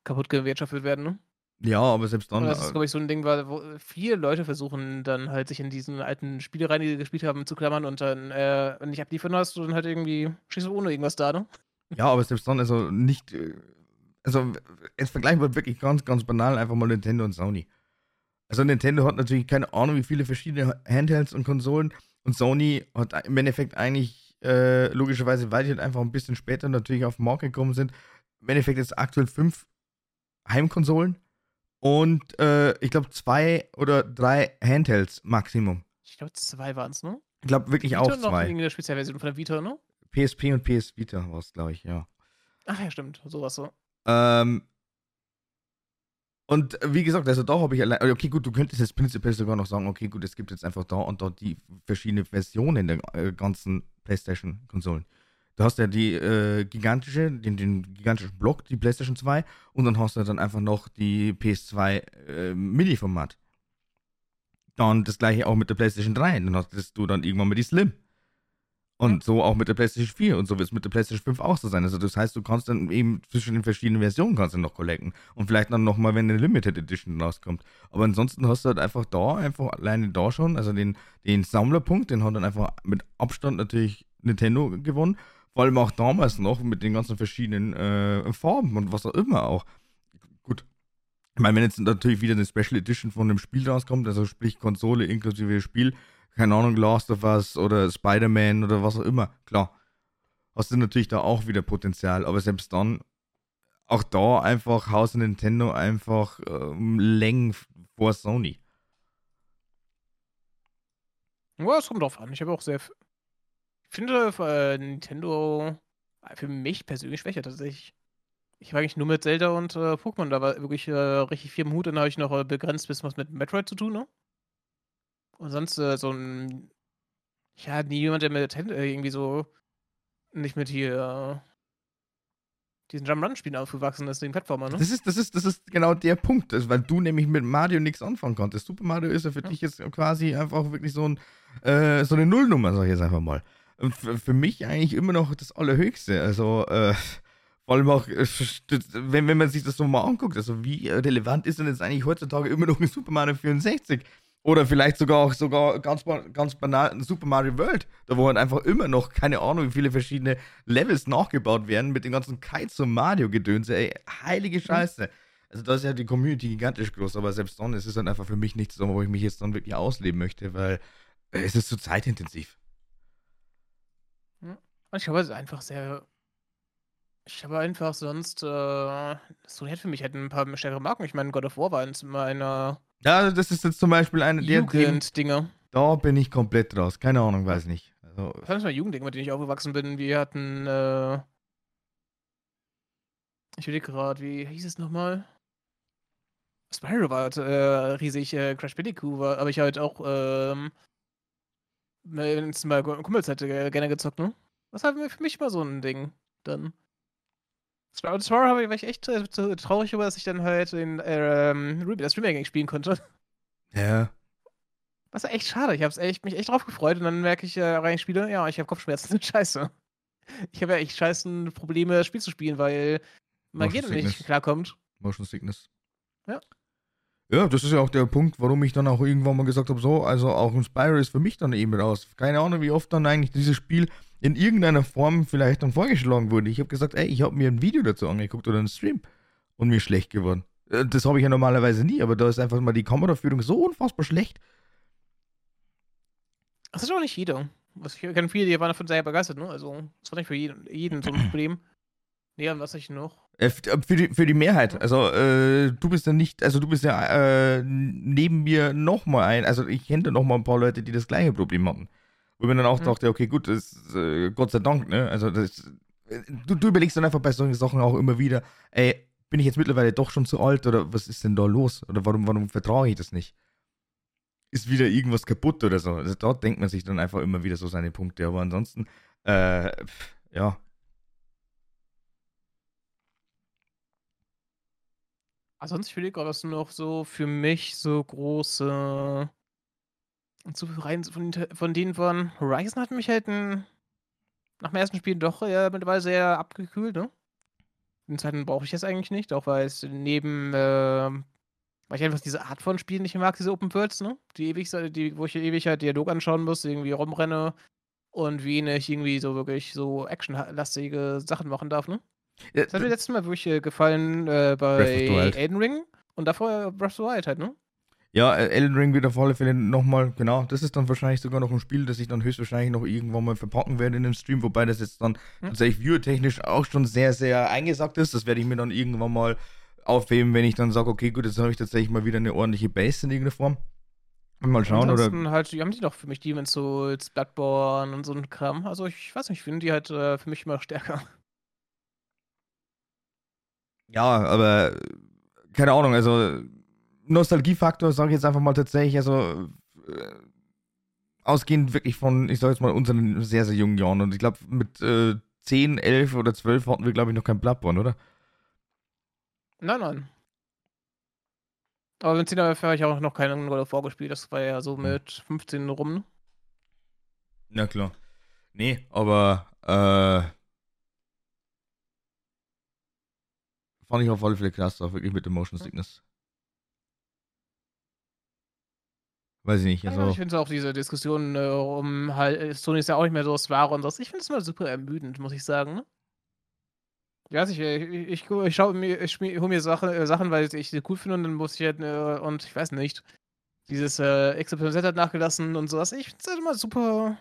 kaputt gewirtschaftet werden. Ne? Ja, aber selbst dann. Und das ist, äh, glaube ich, so ein Ding, wo viele Leute versuchen, dann halt sich in diesen alten Spielereien, die sie gespielt haben, zu klammern und dann, äh, wenn nicht abliefern hast, dann halt irgendwie stehst du ohne irgendwas da, ne? Ja, aber selbst dann, also nicht. Äh, also, jetzt vergleichen wir wirklich ganz, ganz banal einfach mal Nintendo und Sony. Also, Nintendo hat natürlich keine Ahnung, wie viele verschiedene Handhelds und Konsolen und Sony hat im Endeffekt eigentlich äh, logischerweise, weil die halt einfach ein bisschen später natürlich auf den Markt gekommen sind. Im Endeffekt jetzt aktuell fünf Heimkonsolen und äh, ich glaube zwei oder drei Handhelds Maximum. Ich glaube zwei waren es, ne? Ich glaube wirklich Vita auch zwei. Noch eine Spezialversion von der Vita, ne? PSP und PS Vita war es, glaube ich, ja. Ach ja, stimmt, sowas so. Ähm, und wie gesagt, also da habe ich allein, okay, gut, du könntest jetzt prinzipiell sogar noch sagen, okay, gut, es gibt jetzt einfach da und da die verschiedenen Versionen der äh, ganzen PlayStation-Konsolen. Du hast ja die äh, gigantische, den, den gigantischen Block, die PlayStation 2, und dann hast du dann einfach noch die PS2 äh, Mini-Format. Dann das gleiche auch mit der PlayStation 3. Dann hast du dann irgendwann mal die Slim. Und so auch mit der PlayStation 4 und so wird es mit der PlayStation 5 auch so sein. Also das heißt, du kannst dann eben zwischen den verschiedenen Versionen kannst du noch collecten. Und vielleicht dann nochmal, wenn eine Limited Edition rauskommt. Aber ansonsten hast du halt einfach da, einfach alleine da schon, also den, den Sammlerpunkt, den hat dann einfach mit Abstand natürlich Nintendo gewonnen. Vor allem auch damals noch mit den ganzen verschiedenen äh, Farben und was auch immer auch. Gut. Ich meine, wenn jetzt natürlich wieder eine Special Edition von einem Spiel rauskommt, also sprich Konsole inklusive Spiel, keine Ahnung, Last of Us oder Spider-Man oder was auch immer, klar, hast du natürlich da auch wieder Potenzial. Aber selbst dann, auch da einfach Haus Nintendo einfach ähm, Längen vor Sony. Ja, es kommt drauf an. Ich habe auch sehr. Ich finde äh, Nintendo für mich persönlich schwächer tatsächlich. Ich war eigentlich nur mit Zelda und äh, Pokémon, da war wirklich äh, richtig viel im Hut. Dann habe ich noch äh, begrenzt bisschen was mit Metroid zu tun, ne? Und sonst äh, so ein. Ja, nie jemand, der mit äh, irgendwie so nicht mit hier diesen Jump-Run-Spielen aufgewachsen ist, den Plattformer, ne? Das ist, das ist, das ist genau der Punkt, das, weil du nämlich mit Mario nichts anfangen konntest. Super Mario ist ja für ja. dich jetzt quasi einfach wirklich so, ein, äh, so eine Nullnummer, sag ich jetzt einfach mal. Und für mich eigentlich immer noch das Allerhöchste. Also, äh, vor allem auch, äh, wenn, wenn man sich das so mal anguckt, also wie relevant ist denn jetzt eigentlich heutzutage immer noch ein Super Mario 64? Oder vielleicht sogar auch sogar ganz, ganz banal Super Mario World, da wo halt einfach immer noch, keine Ahnung, wie viele verschiedene Levels nachgebaut werden mit den ganzen Kites und Mario-Gedönse, ey, heilige mhm. Scheiße. Also da ist ja die Community gigantisch groß, aber selbst dann ist es dann einfach für mich nichts, wo ich mich jetzt dann wirklich ausleben möchte, weil es ist zu so zeitintensiv. Ich glaube, es einfach sehr. Ich habe einfach sonst. Äh, Sony hat für mich halt ein paar stärkere Marken. Ich meine, God of War war eins meiner. Ja, das ist jetzt zum Beispiel eine der Jugenddinge. Da bin ich komplett raus. Keine Ahnung, weiß nicht. Also, das sind mal Jugenddinge, mit denen ich aufgewachsen bin. Wir hatten. Äh, ich will gerade, wie hieß es nochmal? Spyro war halt, äh, riesig, äh, Crash Bandicoot war, aber ich halt auch, ähm, wenn es mal Kumpels hätte gerne gezockt, ne? Das war für mich mal so ein Ding dann. Spyro Spyro war ich echt traurig über, dass ich dann halt den, ähm, das Remake spielen konnte. Ja. Das war echt schade. Ich habe echt, mich echt drauf gefreut und dann merke ich, äh, rein spiele, ja, ich habe Kopfschmerzen. Scheiße. Ich habe ja echt scheißen Probleme, das Spiel zu spielen, weil mein Gehirn nicht klarkommt. Motion Sickness. Ja. Ja, das ist ja auch der Punkt, warum ich dann auch irgendwann mal gesagt habe, so, also auch ein Spyro ist für mich dann eben raus. Keine Ahnung, wie oft dann eigentlich dieses Spiel in irgendeiner Form vielleicht dann vorgeschlagen wurde. Ich habe gesagt, ey, ich habe mir ein Video dazu angeguckt oder einen Stream und mir schlecht geworden. Äh, das habe ich ja normalerweise nie, aber da ist einfach mal die Kameraführung so unfassbar schlecht. Das ist auch nicht jeder. Ich kenne viele, die waren davon sehr begeistert, ne? Also, das war nicht für jeden, jeden so ein Problem. Nee, und was ich noch? Äh, äh, für, die, für die Mehrheit. Also, äh, du bist ja nicht, also du bist ja äh, neben mir nochmal ein, also ich kenne da nochmal ein paar Leute, die das gleiche Problem hatten. Wo man dann auch mhm. dachte, okay, gut, das, äh, Gott sei Dank, ne? Also, das, du, du überlegst dann einfach bei solchen Sachen auch immer wieder, ey, bin ich jetzt mittlerweile doch schon zu alt oder was ist denn da los? Oder warum, warum vertraue ich das nicht? Ist wieder irgendwas kaputt oder so? Also, dort denkt man sich dann einfach immer wieder so seine Punkte. Aber ansonsten, äh, ja, sonst überlege gerade, was noch so für mich so große zu rein von, von denen waren. Horizon hat mich halt ein, nach dem ersten Spiel doch ja, mittlerweile sehr abgekühlt, ne? In Zeiten brauche ich das eigentlich nicht, auch weil es neben, äh, weil ich einfach diese Art von Spielen nicht mag, diese Open Worlds, ne? Die ewig, die, wo ich ewig halt Dialog anschauen muss, irgendwie rumrenne und wenig irgendwie so wirklich so actionlastige Sachen machen darf, ne? Das hat mir letztes Mal wirklich äh, gefallen äh, bei Elden Ring und davor Breath of the Wild halt, ne? Ja, äh, Elden Ring wird auf alle Fälle nochmal, genau, das ist dann wahrscheinlich sogar noch ein Spiel, das ich dann höchstwahrscheinlich noch irgendwann mal verpacken werde in den Stream, wobei das jetzt dann hm. tatsächlich viewertechnisch auch schon sehr, sehr eingesagt ist. Das werde ich mir dann irgendwann mal aufheben, wenn ich dann sage, okay, gut, jetzt habe ich tatsächlich mal wieder eine ordentliche Base in irgendeiner Form. Mal schauen, oder? halt, die haben die doch für mich Demon's Souls, Bloodborne und so ein Kram. Also ich weiß nicht, ich finde die halt äh, für mich immer stärker. Ja, aber keine Ahnung, also Nostalgiefaktor, sage ich jetzt einfach mal tatsächlich, also äh, ausgehend wirklich von, ich sage jetzt mal, unseren sehr, sehr jungen Jahren. Und ich glaube, mit äh, 10, 11 oder 12 hatten wir, glaube ich, noch kein Bloodborne, oder? Nein, nein. Aber mit 10 habe ich auch noch keinen God of War gespielt. Das war ja so hm. mit 15 rum. Na klar. Nee, aber äh, Fand ich auf alle Fälle auch wirklich mit dem Motion Sickness. Weiß ich nicht. Also ja, ich finde auch diese Diskussion äh, um halt, Sony ist ja auch nicht mehr so das Wahre und so. Ich finde es immer super ermüdend, muss ich sagen. Ne? Ich ich, ich, ich schaue mir, ich hole mir Sachen, äh, Sachen, weil ich sie cool finde und dann muss ich halt, äh, und ich weiß nicht, dieses äh, XYZ hat nachgelassen und sowas. Ich finde es halt immer super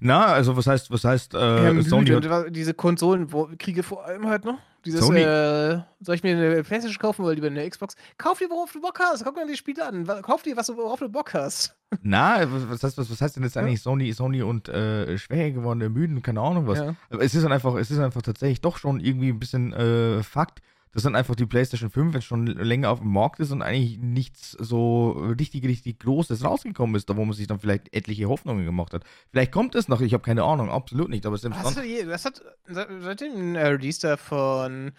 na, also was heißt, was heißt, äh, ja, Sony hat... diese Konsolenkriege vor allem halt, ne? Dieses, Sony... äh, soll ich mir eine Playstation kaufen oder lieber eine Xbox? Kauf dir, worauf du Bock hast. Guck dir die Spiele an. Kauf dir, was, worauf du Bock hast. Na, was heißt, was, was heißt denn jetzt eigentlich ja. Sony, Sony und äh, schwer gewordene Müden, keine Ahnung was. Ja. es ist dann einfach, es ist einfach tatsächlich doch schon irgendwie ein bisschen äh, Fakt, dass dann einfach die PlayStation 5 jetzt schon länger auf dem Markt ist und eigentlich nichts so richtig, richtig Großes rausgekommen ist, da wo man sich dann vielleicht etliche Hoffnungen gemacht hat. Vielleicht kommt es noch, ich habe keine Ahnung, absolut nicht, aber selbst was, dann, was hat seit dem äh, Release von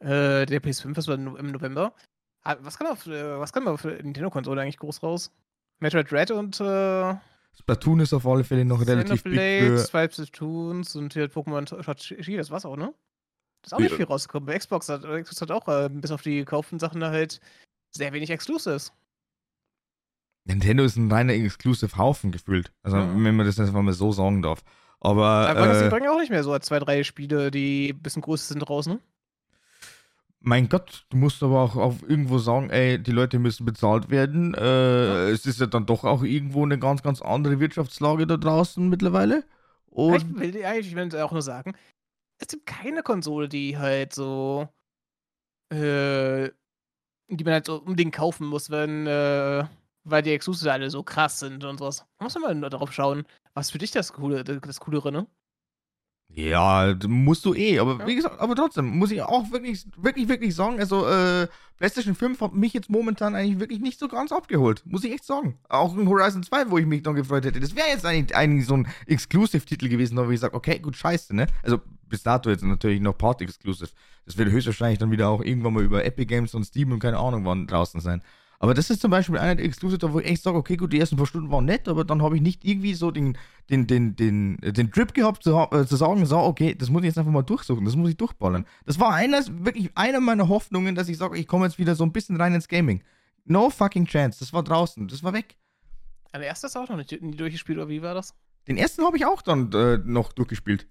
äh, der PS5, das war im November, was kam auf, äh, was kam auf Nintendo-Konsole eigentlich groß raus? Metroid Red und äh, Splatoon ist auf alle Fälle noch relativ big für... Splatoons und hier Pokémon Shot das war's auch, ne? Ist auch nicht viel rausgekommen. Xbox hat, Xbox hat auch, äh, bis auf die gekauften Sachen da halt sehr wenig Exclusives. Nintendo ist ein reiner Exclusive Haufen gefühlt. Also, mhm. wenn man das einfach mal so sagen darf. Aber. Aber äh, sie bringen auch nicht mehr so zwei, drei Spiele, die ein bisschen größer sind raus, ne? Mein Gott, du musst aber auch auf irgendwo sagen, ey, die Leute müssen bezahlt werden. Äh, ja. Es ist ja dann doch auch irgendwo eine ganz, ganz andere Wirtschaftslage da draußen mittlerweile. Und ich will eigentlich, ich will auch nur sagen, es gibt keine Konsole, die halt so, äh, die man halt so unbedingt kaufen muss, wenn, äh, weil die Exclusives alle so krass sind und sowas. Da muss man mal darauf schauen, was für dich das Coole, das Coolere, ne? Ja, musst du eh, aber ja. wie gesagt, aber trotzdem muss ich auch wirklich, wirklich, wirklich sagen, also äh, PlayStation 5 hat mich jetzt momentan eigentlich wirklich nicht so ganz abgeholt, muss ich echt sagen. Auch in Horizon 2, wo ich mich dann gefreut hätte. Das wäre jetzt eigentlich, eigentlich so ein Exclusive-Titel gewesen, wo ich sage, okay, gut, scheiße, ne? Also bis dato jetzt natürlich noch Part-Exclusive. Das wird höchstwahrscheinlich dann wieder auch irgendwann mal über Epic Games und Steam und keine Ahnung wann draußen sein. Aber das ist zum Beispiel einer der Exclusive, wo ich echt sage, okay, gut, die ersten paar Stunden waren nett, aber dann habe ich nicht irgendwie so den, den, den, den, den Trip gehabt, zu, äh, zu sagen, so, okay, das muss ich jetzt einfach mal durchsuchen, das muss ich durchballern. Das war einer, wirklich einer meiner Hoffnungen, dass ich sage, ich komme jetzt wieder so ein bisschen rein ins Gaming. No fucking chance. Das war draußen, das war weg. Aber der erste ist auch noch nicht, nicht durchgespielt, oder wie war das? Den ersten habe ich auch dann äh, noch durchgespielt.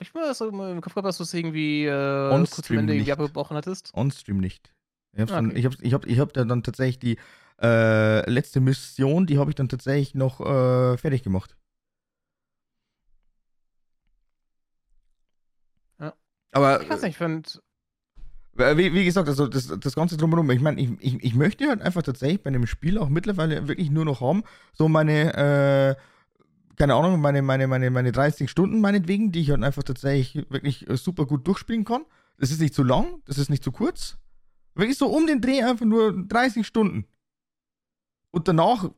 Ich mal so im Kopf gehabt, dass du es irgendwie äh, kurz am Ende irgendwie abgebrochen hattest. On-Stream nicht. Ich habe ah, okay. ich hab, ich hab, ich hab dann tatsächlich die äh, letzte Mission, die habe ich dann tatsächlich noch äh, fertig gemacht. Ja. Aber. Ich weiß nicht, ich finde. Wie, wie, gesagt, also das, das Ganze drumherum, ich meine, ich, ich, ich möchte halt einfach tatsächlich bei einem Spiel auch mittlerweile wirklich nur noch haben, so meine, äh, keine Ahnung, meine, meine, meine, meine 30 Stunden meinetwegen, die ich halt einfach tatsächlich wirklich äh, super gut durchspielen kann. Das ist nicht zu lang, das ist nicht zu kurz. Wirklich so um den Dreh einfach nur 30 Stunden. Und danach,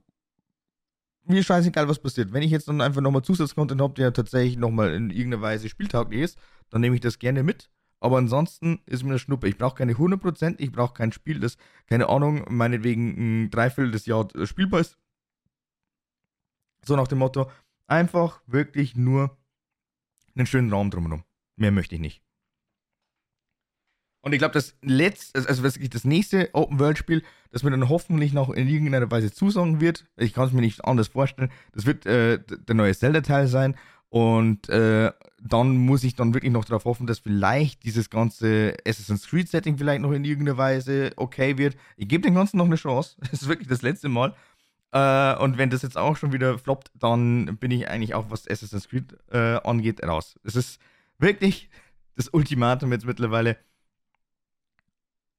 mir scheißegal, was passiert. Wenn ich jetzt dann einfach nochmal Zusatzcontent habe, der tatsächlich nochmal in irgendeiner Weise spieltauglich ist, dann nehme ich das gerne mit. Aber ansonsten ist mir eine Schnuppe. Ich brauche keine 100%, ich brauche kein Spiel, das, keine Ahnung, meinetwegen ein Dreiviertel des Jahr äh, spielbar ist. So nach dem Motto, Einfach wirklich nur einen schönen Raum drumherum. Mehr möchte ich nicht. Und ich glaube, das letzte, also wirklich das nächste Open-World-Spiel, das mir dann hoffentlich noch in irgendeiner Weise zusagen wird, ich kann es mir nicht anders vorstellen, das wird äh, der neue Zelda-Teil sein. Und äh, dann muss ich dann wirklich noch darauf hoffen, dass vielleicht dieses ganze Assassin's Creed-Setting vielleicht noch in irgendeiner Weise okay wird. Ich gebe dem Ganzen noch eine Chance. Das ist wirklich das letzte Mal. Äh, und wenn das jetzt auch schon wieder floppt, dann bin ich eigentlich auch, was Assassin's Creed äh, angeht, raus. Es ist wirklich das Ultimatum jetzt mittlerweile.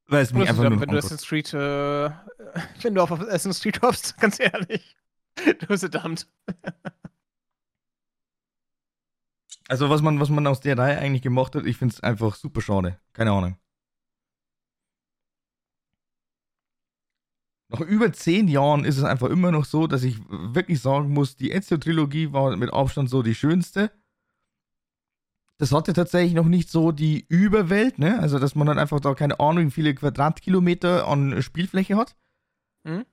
Weil es mich einfach nur wenn du Assassin's Creed, äh, wenn du auf Assassin's Creed hoffst, ganz ehrlich. Du bist verdammt. also, was man, was man aus der Reihe eigentlich gemacht hat, ich finde es einfach super schade. Keine Ahnung. Nach über zehn Jahren ist es einfach immer noch so, dass ich wirklich sagen muss, die Ezio-Trilogie war mit Abstand so die schönste. Das hatte tatsächlich noch nicht so die Überwelt, ne? Also, dass man dann einfach da keine Ahnung, wie viele Quadratkilometer an Spielfläche hat. Mhm.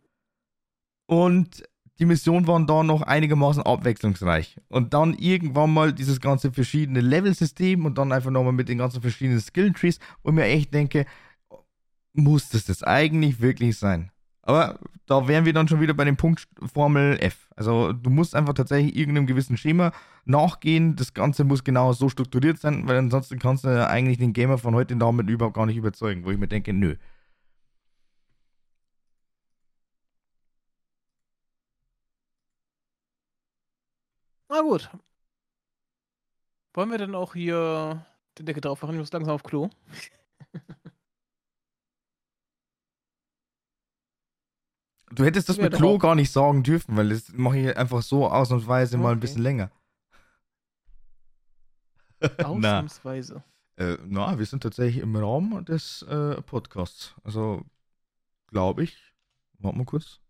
Und die Missionen waren da noch einigermaßen abwechslungsreich. Und dann irgendwann mal dieses ganze verschiedene Level-System und dann einfach nochmal mit den ganzen verschiedenen Skill-Trees, wo ich mir echt denke, muss das das eigentlich wirklich sein? Aber da wären wir dann schon wieder bei dem Punkt Formel F. Also du musst einfach tatsächlich irgendeinem gewissen Schema nachgehen. Das Ganze muss genau so strukturiert sein, weil ansonsten kannst du eigentlich den Gamer von heute damit überhaupt gar nicht überzeugen, wo ich mir denke, nö. Na gut. Wollen wir denn auch hier den Deckel drauf machen? Ich muss langsam auf Klo. Du hättest das mit Klo gar nicht sagen dürfen, weil das mache ich einfach so ausnahmsweise okay. mal ein bisschen länger. Ausnahmsweise. na, äh, na, wir sind tatsächlich im Raum des äh, Podcasts. Also, glaube ich. Warte mal kurz.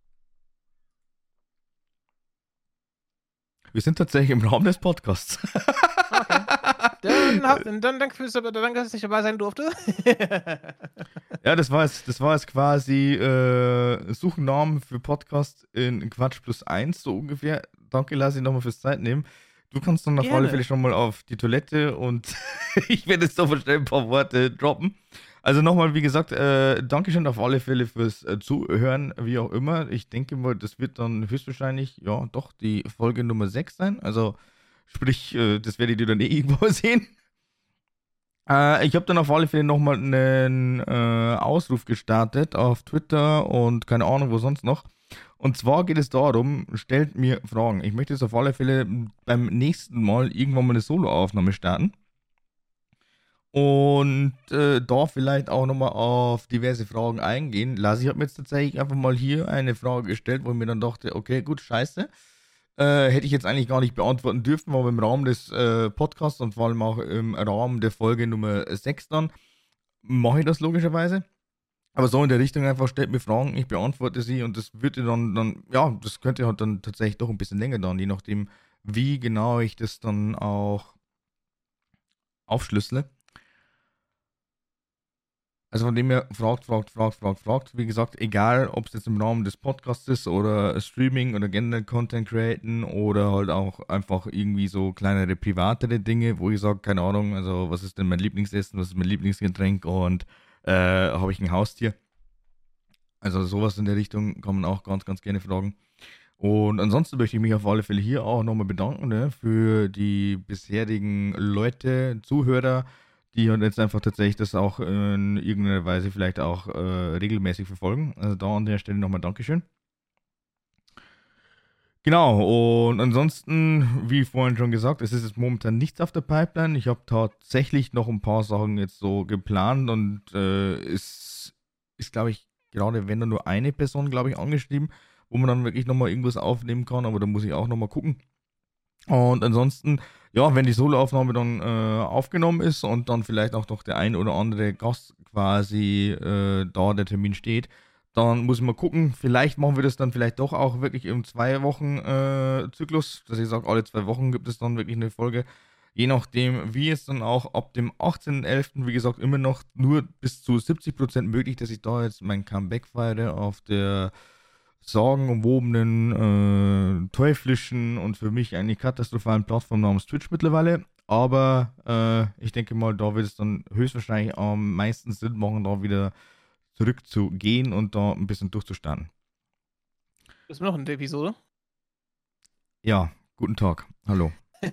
Wir sind tatsächlich im Raum des Podcasts. Dann, dann, danke, fürs, danke, dass ich dabei sein durfte. ja, das war jetzt, das war jetzt quasi äh, Suchennamen für Podcast in Quatsch plus eins, so ungefähr. Danke, Lassi, nochmal fürs Zeit nehmen. Du kannst dann auf alle Fälle schon mal auf die Toilette und ich werde jetzt doch schnell ein paar Worte droppen. Also nochmal, wie gesagt, äh, Dankeschön auf alle Fälle fürs äh, Zuhören, wie auch immer. Ich denke mal, das wird dann höchstwahrscheinlich, ja, doch die Folge Nummer 6 sein. Also, sprich, äh, das werdet ihr dann eh irgendwo sehen. Äh, ich habe dann auf alle Fälle nochmal einen äh, Ausruf gestartet auf Twitter und keine Ahnung, wo sonst noch. Und zwar geht es darum, stellt mir Fragen. Ich möchte jetzt auf alle Fälle beim nächsten Mal irgendwann mal eine Soloaufnahme starten. Und äh, da vielleicht auch nochmal auf diverse Fragen eingehen. Lasi hat mir jetzt tatsächlich einfach mal hier eine Frage gestellt, wo ich mir dann dachte, okay, gut, scheiße. Äh, hätte ich jetzt eigentlich gar nicht beantworten dürfen, aber im Rahmen des äh, Podcasts und vor allem auch im Rahmen der Folge Nummer 6 dann mache ich das logischerweise. Aber so in der Richtung einfach stellt mir Fragen, ich beantworte sie und das würde dann, dann, ja, das könnte halt dann tatsächlich doch ein bisschen länger dauern, je nachdem, wie genau ich das dann auch aufschlüssele. Also von dem her fragt, fragt, fragt, fragt, fragt. Wie gesagt, egal, ob es jetzt im Rahmen des Podcasts ist oder Streaming oder generell Content createn oder halt auch einfach irgendwie so kleinere privatere Dinge, wo ich sage, keine Ahnung, also was ist denn mein Lieblingsessen, was ist mein Lieblingsgetränk und äh, habe ich ein Haustier? Also sowas in der Richtung kann man auch ganz, ganz gerne fragen. Und ansonsten möchte ich mich auf alle Fälle hier auch nochmal bedanken ne, für die bisherigen Leute, Zuhörer, die halt jetzt einfach tatsächlich das auch in irgendeiner Weise vielleicht auch äh, regelmäßig verfolgen. Also da an der Stelle nochmal Dankeschön. Genau, und ansonsten, wie vorhin schon gesagt, es ist jetzt momentan nichts auf der Pipeline. Ich habe tatsächlich noch ein paar Sachen jetzt so geplant und äh, es ist, glaube ich, gerade wenn da nur eine Person, glaube ich, angeschrieben, wo man dann wirklich nochmal irgendwas aufnehmen kann, aber da muss ich auch nochmal gucken. Und ansonsten, ja, wenn die Soloaufnahme dann äh, aufgenommen ist und dann vielleicht auch noch der ein oder andere Gast quasi äh, da der Termin steht, dann muss ich mal gucken, vielleicht machen wir das dann vielleicht doch auch wirklich im zwei Wochen äh, Zyklus, dass ich sage, alle zwei Wochen gibt es dann wirklich eine Folge. Je nachdem, wie es dann auch ab dem 18.11., wie gesagt, immer noch nur bis zu 70% möglich, dass ich da jetzt mein Comeback feiere auf der sagenumwobenen, äh, teuflischen und für mich eigentlich katastrophalen Plattform namens Twitch mittlerweile. Aber äh, ich denke mal, da wird es dann höchstwahrscheinlich am meisten Sinn machen, da wieder zurückzugehen und da ein bisschen durchzustarten. Ist noch eine Episode? Ja, guten Tag. Hallo.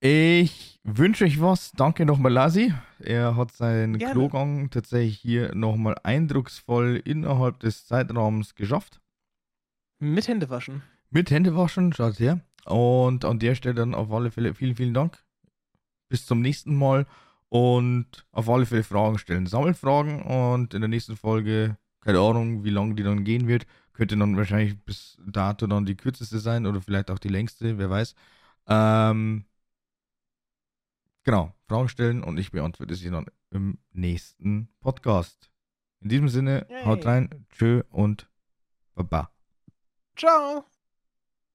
ich wünsche euch was. Danke nochmal, Lasi. Er hat seinen Gerne. Klogang tatsächlich hier nochmal eindrucksvoll innerhalb des Zeitraums geschafft. Mit Händewaschen. Mit Händewaschen, schaut her. Und an der Stelle dann auf alle Fälle vielen, vielen Dank. Bis zum nächsten Mal und auf alle Fälle Fragen stellen. Sammelt Fragen und in der nächsten Folge, keine Ahnung, wie lange die dann gehen wird, könnte dann wahrscheinlich bis dato dann die kürzeste sein oder vielleicht auch die längste, wer weiß. Ähm, genau, Fragen stellen und ich beantworte sie dann im nächsten Podcast. In diesem Sinne, Yay. haut rein, tschö und baba. Ciao.